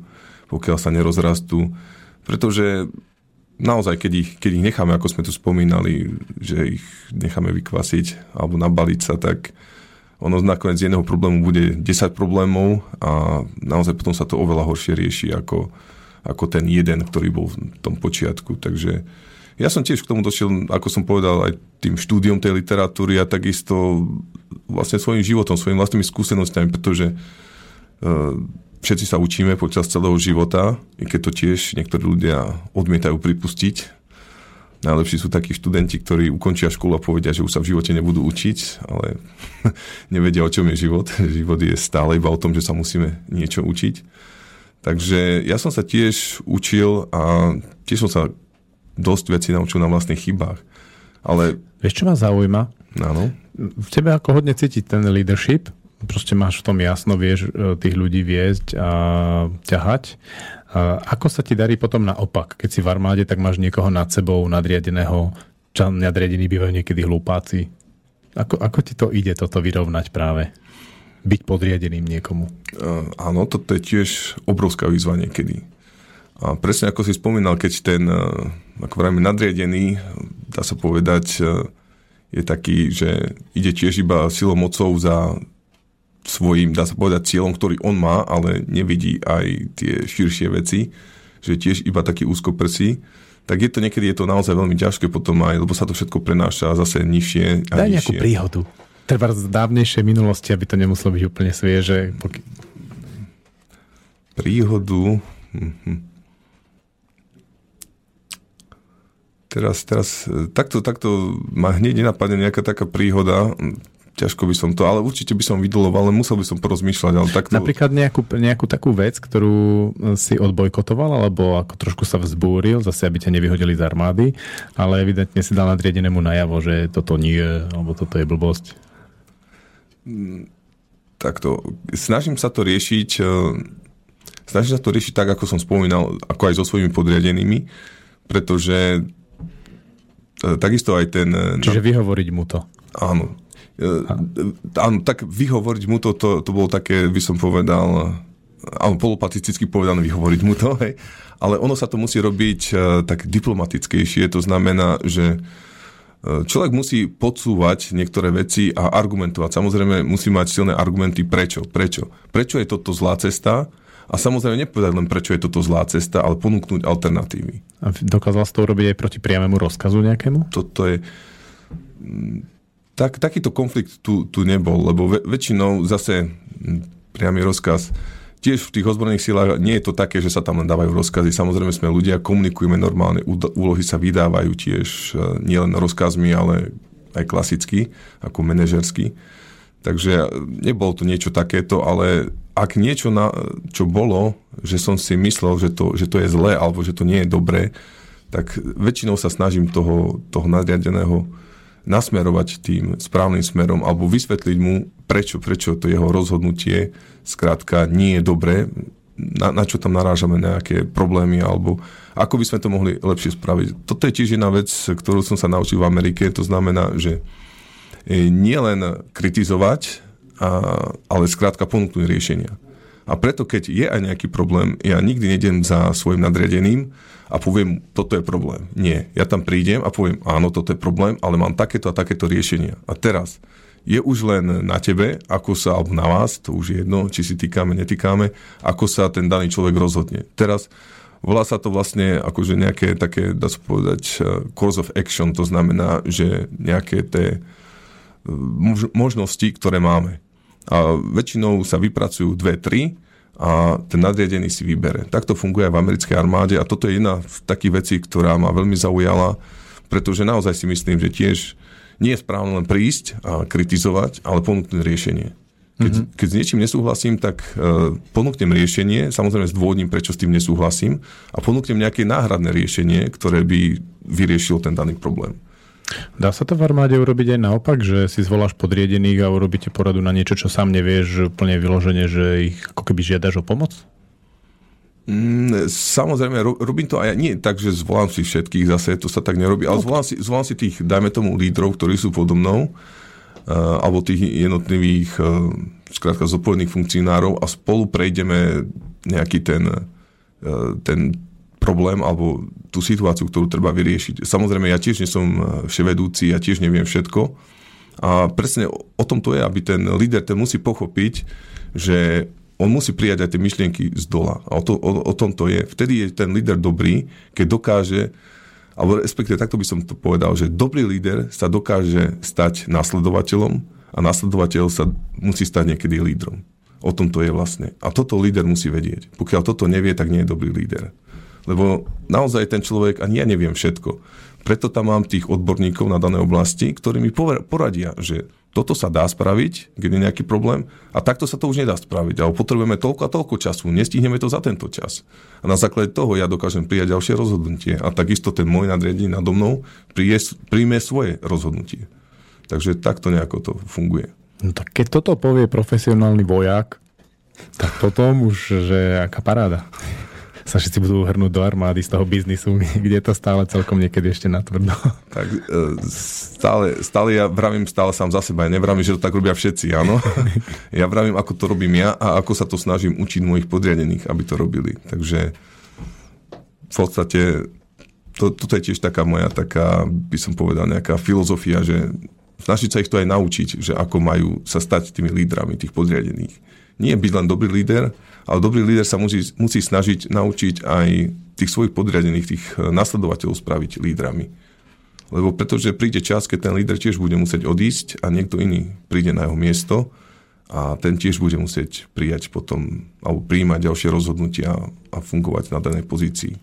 pokiaľ sa nerozrastú. Pretože naozaj, keď ich, keď ich necháme, ako sme tu spomínali, že ich necháme vykvasiť alebo nabaliť sa, tak ono nakoniec z jedného problému bude 10 problémov a naozaj potom sa to oveľa horšie rieši ako, ako ten jeden, ktorý bol v tom počiatku. Takže ja som tiež k tomu došiel, ako som povedal, aj tým štúdiom tej literatúry a takisto vlastne svojim životom, svojimi vlastnými skúsenostiami, pretože uh, všetci sa učíme počas celého života, i keď to tiež niektorí ľudia odmietajú pripustiť. Najlepší sú takí študenti, ktorí ukončia školu a povedia, že už sa v živote nebudú učiť, ale [LAUGHS] nevedia, o čom je život. [LAUGHS] Život je stále iba o tom, že sa musíme niečo učiť. Takže ja som sa tiež učil a tiež som sa dosť vecí naučil na vlastných chybách. Ale... Vieš, čo ma zaujíma? Áno. V tebe ako hodne cítiť ten leadership, proste máš v tom jasno, vieš e, tých ľudí viesť a ťahať. A ako sa ti darí potom naopak? Keď si v armáde, tak máš niekoho nad sebou, nadriadeného, čo nadriadení bývajú niekedy hlupáci. Ako, ako ti to ide toto vyrovnať práve? Byť podriadeným niekomu? Uh, áno, toto je tiež obrovská výzva niekedy. A presne ako si spomínal, keď ten, e, ako vrajme, nadriedený, dá sa povedať, e, je taký, že ide tiež iba silou mocou za svojím, dá sa povedať, cieľom, ktorý on má, ale nevidí aj tie širšie veci, že tiež iba taký úzkoprsí, tak je to niekedy je to naozaj veľmi ťažké potom aj, lebo sa to všetko prenáša zase nižšie a Daj nejakú nižšie. príhodu. Treba z dávnejšej minulosti, aby to nemuselo byť úplne svieže. Poky- príhodu. Mhm. Teraz, teraz, e, takto, takto ma hneď nenapadne nejaká taká príhoda. Ťažko by som to, ale určite by som vydoloval, ale musel by som porozmýšľať. Ale takto, Napríklad nejakú, nejakú takú vec, ktorú si odbojkotoval, alebo ako trošku sa vzbúril, zase aby ťa nevyhodili z armády, ale evidentne si dal nadriadenému najavo, že toto nie, alebo toto je blbosť. takto, snažím sa to riešiť e, snažím sa to riešiť tak, ako som spomínal, ako aj so svojimi podriadenými, pretože e, takisto aj ten... e, Čiže vyhovoriť mu to. Áno. E, Áno, tak vyhovoriť mu to, to, to bolo také, by som povedal, áno, polopatisticky povedané vyhovoriť mu to, [LAUGHS] hej. ale ono sa to musí robiť e, tak diplomatickejšie, to znamená, že e, človek musí podsúvať niektoré veci a argumentovať. Samozrejme, musí mať silné argumenty, prečo, prečo. Prečo je toto zlá cesta a samozrejme nepovedať len, prečo je toto zlá cesta, ale ponúknuť alternatívy. A dokázal si to urobiť aj proti priamému rozkazu nejakému? toto je... mm, Tak, takýto konflikt tu, tu nebol, lebo ve, väčšinou zase mm, priamy rozkaz tiež v tých ozbrojených silách nie je to také, že sa tam len dávajú rozkazy. Samozrejme sme ľudia, komunikujeme normálne, úlohy sa vydávajú tiež e, nielen rozkazmi, ale aj klasicky, ako manažersky. Takže nebolo to niečo takéto, ale ak niečo, na, čo bolo, že som si myslel, že to, že to je zlé alebo že to nie je dobré, tak väčšinou sa snažím toho, toho nadriadeného nasmerovať tým správnym smerom alebo vysvetliť mu, prečo, prečo to jeho rozhodnutie skrátka nie je dobré, na, na čo tam narážame nejaké problémy alebo ako by sme to mohli lepšie spraviť. Toto je tiež jedna vec, ktorú som sa naučil v Amerike, to znamená, že e, nie len kritizovať, a, ale skrátka ponúknuť riešenia. A preto, keď je aj nejaký problém, ja nikdy nejdem za svojim nadriadeným a poviem, toto je problém. Nie. Ja tam prídem a poviem, áno, toto je problém, ale mám takéto a takéto riešenia. A teraz je už len na tebe, ako sa, alebo na vás, to už je jedno, či si týkame, netýkame, ako sa ten daný človek rozhodne. Teraz volá sa to vlastne akože nejaké také, dá sa povedať, eh, course of action, to znamená, že nejaké tie mož- možnosti, ktoré máme. A väčšinou sa vypracujú dve, tri a ten nadriadený si vybere. Takto funguje aj v americkej armáde a toto je jedna z takých vecí, ktorá ma veľmi zaujala, pretože naozaj si myslím, že tiež nie je správne len prísť a kritizovať, ale ponúknuť riešenie. Keď, mm-hmm. keď s niečím nesúhlasím, tak uh, ponúknem riešenie, samozrejme zdôvodním, prečo s tým nesúhlasím a ponúknem nejaké náhradné riešenie, ktoré by vyriešilo ten daný problém. Dá sa to v armáde urobiť aj naopak, že si zvoláš podriedených a urobíte poradu na niečo, čo sám nevieš, úplne vyloženie, že ich ako keby žiadaš o pomoc? Mm, samozrejme, ro- robím to aj nie tak, že zvolám si všetkých, zase to sa tak nerobí, ale zvolám si, zvolám si tých, dajme tomu, lídrov, ktorí sú podo mnou, uh, alebo tých jednotlivých, uh, skrátka, zodpovedných funkcionárov a spolu prejdeme nejaký ten, uh, ten problém alebo tú situáciu, ktorú treba vyriešiť. Samozrejme, ja tiež nie som uh, vševedúci, ja tiež neviem všetko. A presne o, tom to je, aby ten líder ten musí pochopiť, že on musí prijať aj tie myšlienky z dola. A o, to, o, o tom to je. Vtedy je ten líder dobrý, keď dokáže, alebo respektíve takto by som to povedal, že dobrý líder sa dokáže stať nasledovateľom a nasledovateľ sa musí stať niekedy lídrom. O tom to je vlastne. A toto líder musí vedieť. Pokiaľ toto nevie, tak nie je dobrý líder. Lebo naozaj ten človek, ani ja neviem všetko. Preto tam mám tých odborníkov na dané oblasti, ktorí mi poradia, že toto sa dá spraviť, keď je nejaký problém, a takto sa to už nedá spraviť. Ale potrebujeme toľko a toľko času, nestihneme to za tento čas. A na základe toho ja dokážem prijať ďalšie rozhodnutie. A takisto ten môj nadriadený nado mnou príjme svoje rozhodnutie. Takže takto nejako to funguje. No tak keď toto povie profesionálny vojak, tak potom už, že aká paráda. Sa všetci budú hrnúť do armády z toho biznisu, [LAUGHS] kde je to stále celkom niekedy ešte natvrdo. [LAUGHS] Tak e, stále, stále ja vravím stále sám za seba. Ja nevravím, že to tak robia všetci, áno. [LAUGHS] Ja vravím, ako to robím ja a ako sa to snažím učiť mojich podriadených, aby to robili. Takže v podstate to, toto je tiež taká moja, taká, by som povedal, nejaká filozofia, že snažiť sa ich to aj naučiť, že ako majú sa stať tými lídrami tých podriadených. nie byť len dobrý líder, ale dobrý líder sa musí, musí snažiť naučiť aj tých svojich podriadených, tých eh, nasledovateľov spraviť lídrami. Lebo pretože príde čas, keď ten líder tiež bude musieť odísť a niekto iný príde na jeho miesto a ten tiež bude musieť prijať potom, alebo príjmať ďalšie rozhodnutia a fungovať na danej pozícii.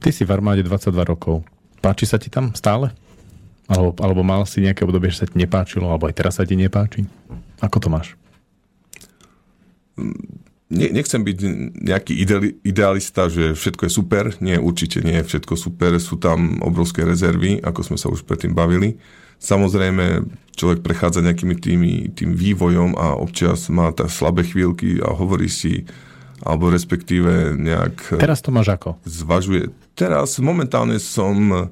Ty si v armáde 22 rokov. Páči sa ti tam stále? Alebo, alebo mal si nejaké obdobie, že sa ti nepáčilo, alebo aj teraz sa ti nepáči? Ako to máš? Ne, nechcem byť nejaký ideali, idealista, že všetko je super. Nie, určite nie je všetko super. Sú tam obrovské rezervy, ako sme sa už predtým bavili. Samozrejme, človek prechádza nejakými tými, tým vývojom a občas má tak slabé chvíľky a hovorí si, alebo respektíve nejak Teraz to máš ako? zvažuje. Teraz momentálne som,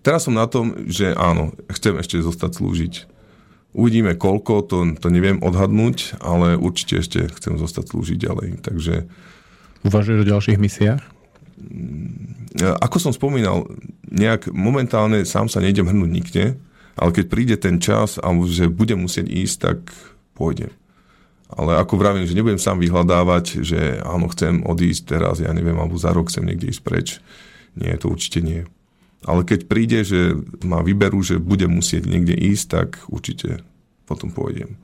teraz som na tom, že áno, chcem ešte zostať slúžiť. Uvidíme koľko, to, to neviem odhadnúť, ale určite ešte chcem zostať slúžiť ďalej. Takže Uvažuješ o ďalších misiách? e, ako som spomínal, nejak momentálne sám sa nejdem hrnúť nikde, ale keď príde ten čas, alebo že budem musieť ísť, tak pôjdem. Ale ako vravím, že nebudem sám vyhľadávať, že áno, chcem odísť teraz, ja neviem, alebo za rok chcem niekde ísť preč. Nie, to určite nie. Ale keď príde, že ma vyberú, že budem musieť niekde ísť, tak určite potom pôjdem.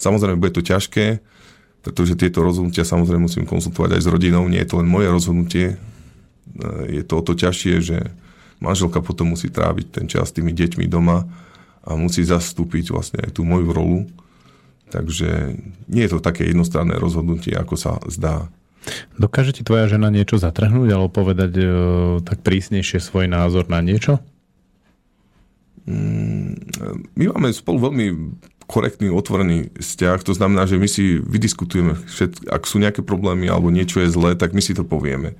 Samozrejme, bude to ťažké, pretože tieto rozhodnutia samozrejme musím konzultovať aj s rodinou. Nie je to len moje rozhodnutie. E, Je to o to ťažšie, že manželka potom musí tráviť ten čas s tými deťmi doma a musí zastúpiť vlastne aj tú moju rolu. Takže nie je to také jednostranné rozhodnutie, ako sa zdá. Dokáže ti tvoja žena niečo zatrhnúť alebo povedať e, tak prísnejšie svoj názor na niečo? My máme spolu veľmi korektný, otvorený vzťah, to znamená, že my si vydiskutujeme, všet, ak sú nejaké problémy alebo niečo je zlé, tak my si to povieme.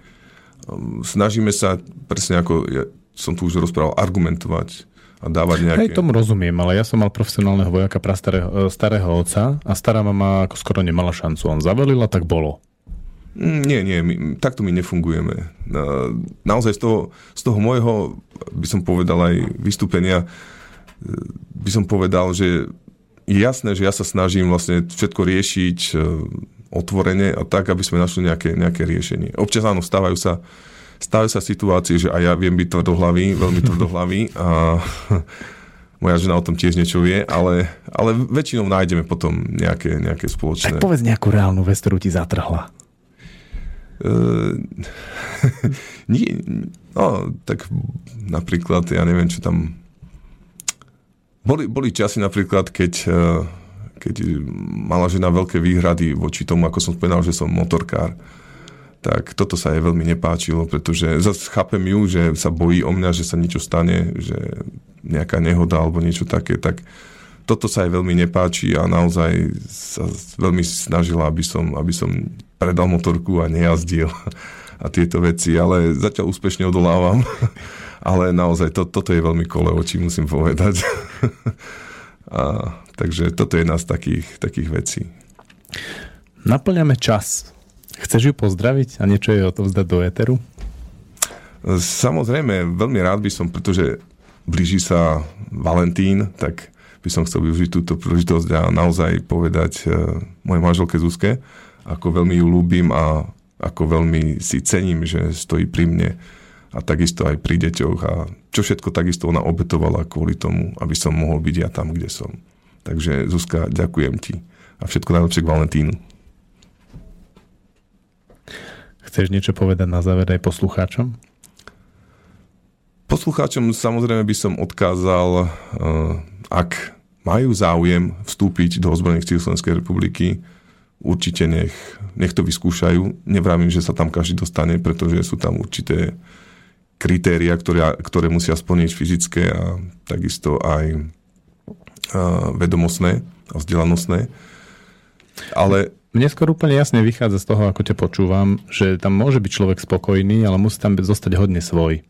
Um, Snažíme sa, presne ako ja som tu už rozprával, argumentovať a dávať nejaké... Hej, tomu rozumiem, ale ja som mal profesionálneho vojaka pra starého, starého otca a stará mama ako skoro nemala šancu. On zavelil a tak bolo. Mm, Nie, nie, my, takto my nefungujeme. Na- Naozaj z toho, z toho môjho, by som povedal aj vystúpenia, e, by som povedal, že je jasné, že ja sa snažím vlastne všetko riešiť e, otvorene a tak, aby sme našli nejaké, nejaké riešenie. Občas áno, stávajú sa, stávajú sa situácie, že aj ja viem byť tvrdohlavý, veľmi tvrdohlavý a [LAUGHS] moja žena o tom tiež niečo vie, ale, ale väčšinou nájdeme potom nejaké, nejaké spoločné... Tak povedz nejakú reálnu vec, ktorú ti zatrhla. [LAUGHS] Nie, no, tak napríklad, ja neviem, čo tam... Boli, boli časy napríklad, keď, eh, keď mala žena veľké výhrady voči tomu, ako som spomínal, že som motorkár. Tak toto sa jej veľmi nepáčilo, pretože zase chápem ju, že sa bojí o mňa, že sa niečo stane, že nejaká nehoda alebo niečo také, tak toto sa jej veľmi nepáči a naozaj sa veľmi snažila, aby som, aby som predal motorku a nejazdil a tieto veci, ale zatiaľ úspešne odolávam. [LAUGHS] Ale naozaj to, toto je veľmi kole očí, musím povedať. [LAUGHS] A, takže toto je jedna z takých, takých vecí. Naplňame čas. Chceš ju pozdraviť a niečo jej odovzdať do éteru? Samozrejme, veľmi rád by som, pretože blíži sa Valentín, tak by som chcel využiť túto príležitosť a naozaj povedať e, mojej manželke Zuzke, ako veľmi ju ľúbim a ako veľmi si cením, že stojí pri mne a takisto aj pri deťoch a čo všetko takisto ona obetovala kvôli tomu, aby som mohol byť ja tam, kde som. Takže Zuzka, ďakujem ti a všetko najlepšie k Valentínu. Chceš niečo povedať na záver aj poslucháčom? Poslucháčom samozrejme by som odkázal, eh, ak majú záujem vstúpiť do ozbrojených síl Slovenskej republiky, určite nech, nech to vyskúšajú. Nevravím, že sa tam každý dostane, pretože sú tam určité kritéria, ktoré, ktoré musia splniť fyzické a takisto aj a, vedomostné a vzdelanostné. Ale Mne skôr úplne jasne vychádza z toho, ako ťa počúvam, že tam môže byť človek spokojný, ale musí tam zostať hodne svoj.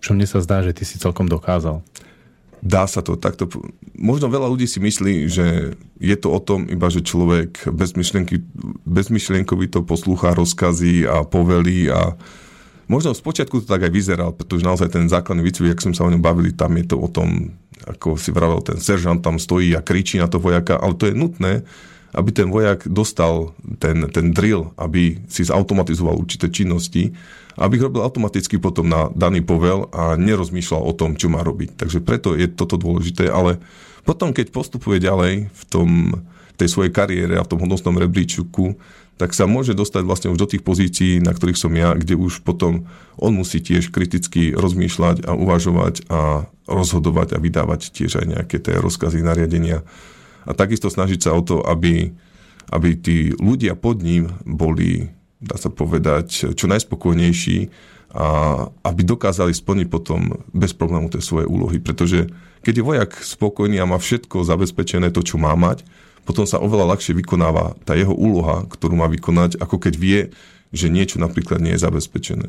Čo mne sa zdá, že ty si celkom dokázal. Dá sa to takto. Možno veľa ľudí si myslí, že je to o tom iba, že človek bezmyšlienkovi to poslúcha rozkazy a povelí a možno z počiatku to tak aj vyzeral, pretože naozaj ten základný výcvik, ak sme sa o ňom bavili, tam je to o tom, ako si vravel, ten seržant tam stojí a kričí na to vojaka, ale to je nutné, aby ten vojak dostal ten, ten drill, aby si zautomatizoval určité činnosti, aby ich robil automaticky potom na daný povel a nerozmýšľal o tom, čo má robiť. Takže preto je toto dôležité, ale potom, keď postupuje ďalej v tom, tej svojej kariére a v tom hodnostnom rebríčku, tak sa môže dostať vlastne už do tých pozícií, na ktorých som ja, kde už potom on musí tiež kriticky rozmýšľať a uvažovať a rozhodovať a vydávať tiež aj nejaké tie rozkazy, nariadenia. A takisto snažiť sa o to, aby, aby tí ľudia pod ním boli dá sa povedať, čo najspokojnejší a aby dokázali splniť potom bez problému tie svoje úlohy. Pretože keď je vojak spokojný a má všetko zabezpečené to, čo má mať, potom sa oveľa ľahšie vykonáva tá jeho úloha, ktorú má vykonať, ako keď vie, že niečo napríklad nie je zabezpečené.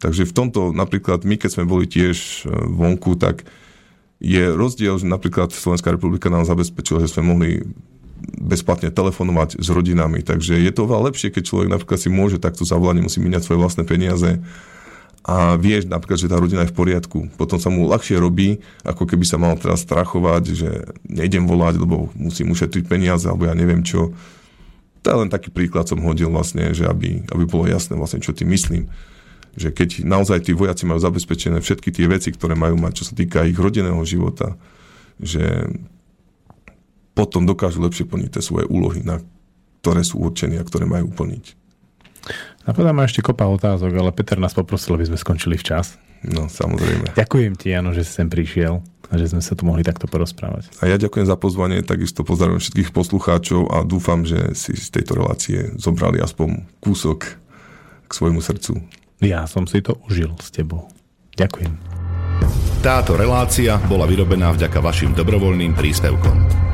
Takže v tomto napríklad my, keď sme boli tiež e, vonku, tak je rozdiel, že napríklad Slovenská republika nám zabezpečila, že sme mohli bezplatne telefonovať s rodinami. Takže je to oveľa lepšie, keď človek napríklad si môže takto zavolať, nemusí míňať svoje vlastné peniaze a vieš napríklad, že tá rodina je v poriadku. Potom sa mu ľahšie robí, ako keby sa mal teraz strachovať, že nejdem volať, lebo musím ušetriť peniaze, alebo ja neviem čo. To je len taký príklad som hodil vlastne, že aby, aby bolo jasné vlastne, čo tým myslím. Že keď naozaj tí vojaci majú zabezpečené všetky tie veci, ktoré majú mať, čo sa týka ich rodinného života, že potom dokážu lepšie plniť tie svoje úlohy, na ktoré sú určení a ktoré majú plniť. Napadá ma ešte kopa otázok, ale Peter nás poprosil, aby sme skončili včas. No, samozrejme. Ďakujem ti, Jano, že si sem prišiel a že sme sa tu mohli takto porozprávať. A ja ďakujem za pozvanie, takisto pozdravujem všetkých poslucháčov a dúfam, že si z tejto relácie zobrali aspoň kúsok k svojmu srdcu. Ja som si to užil s tebou. Ďakujem. Táto relácia bola vyrobená vďaka vašim dobrovoľným príspevkom.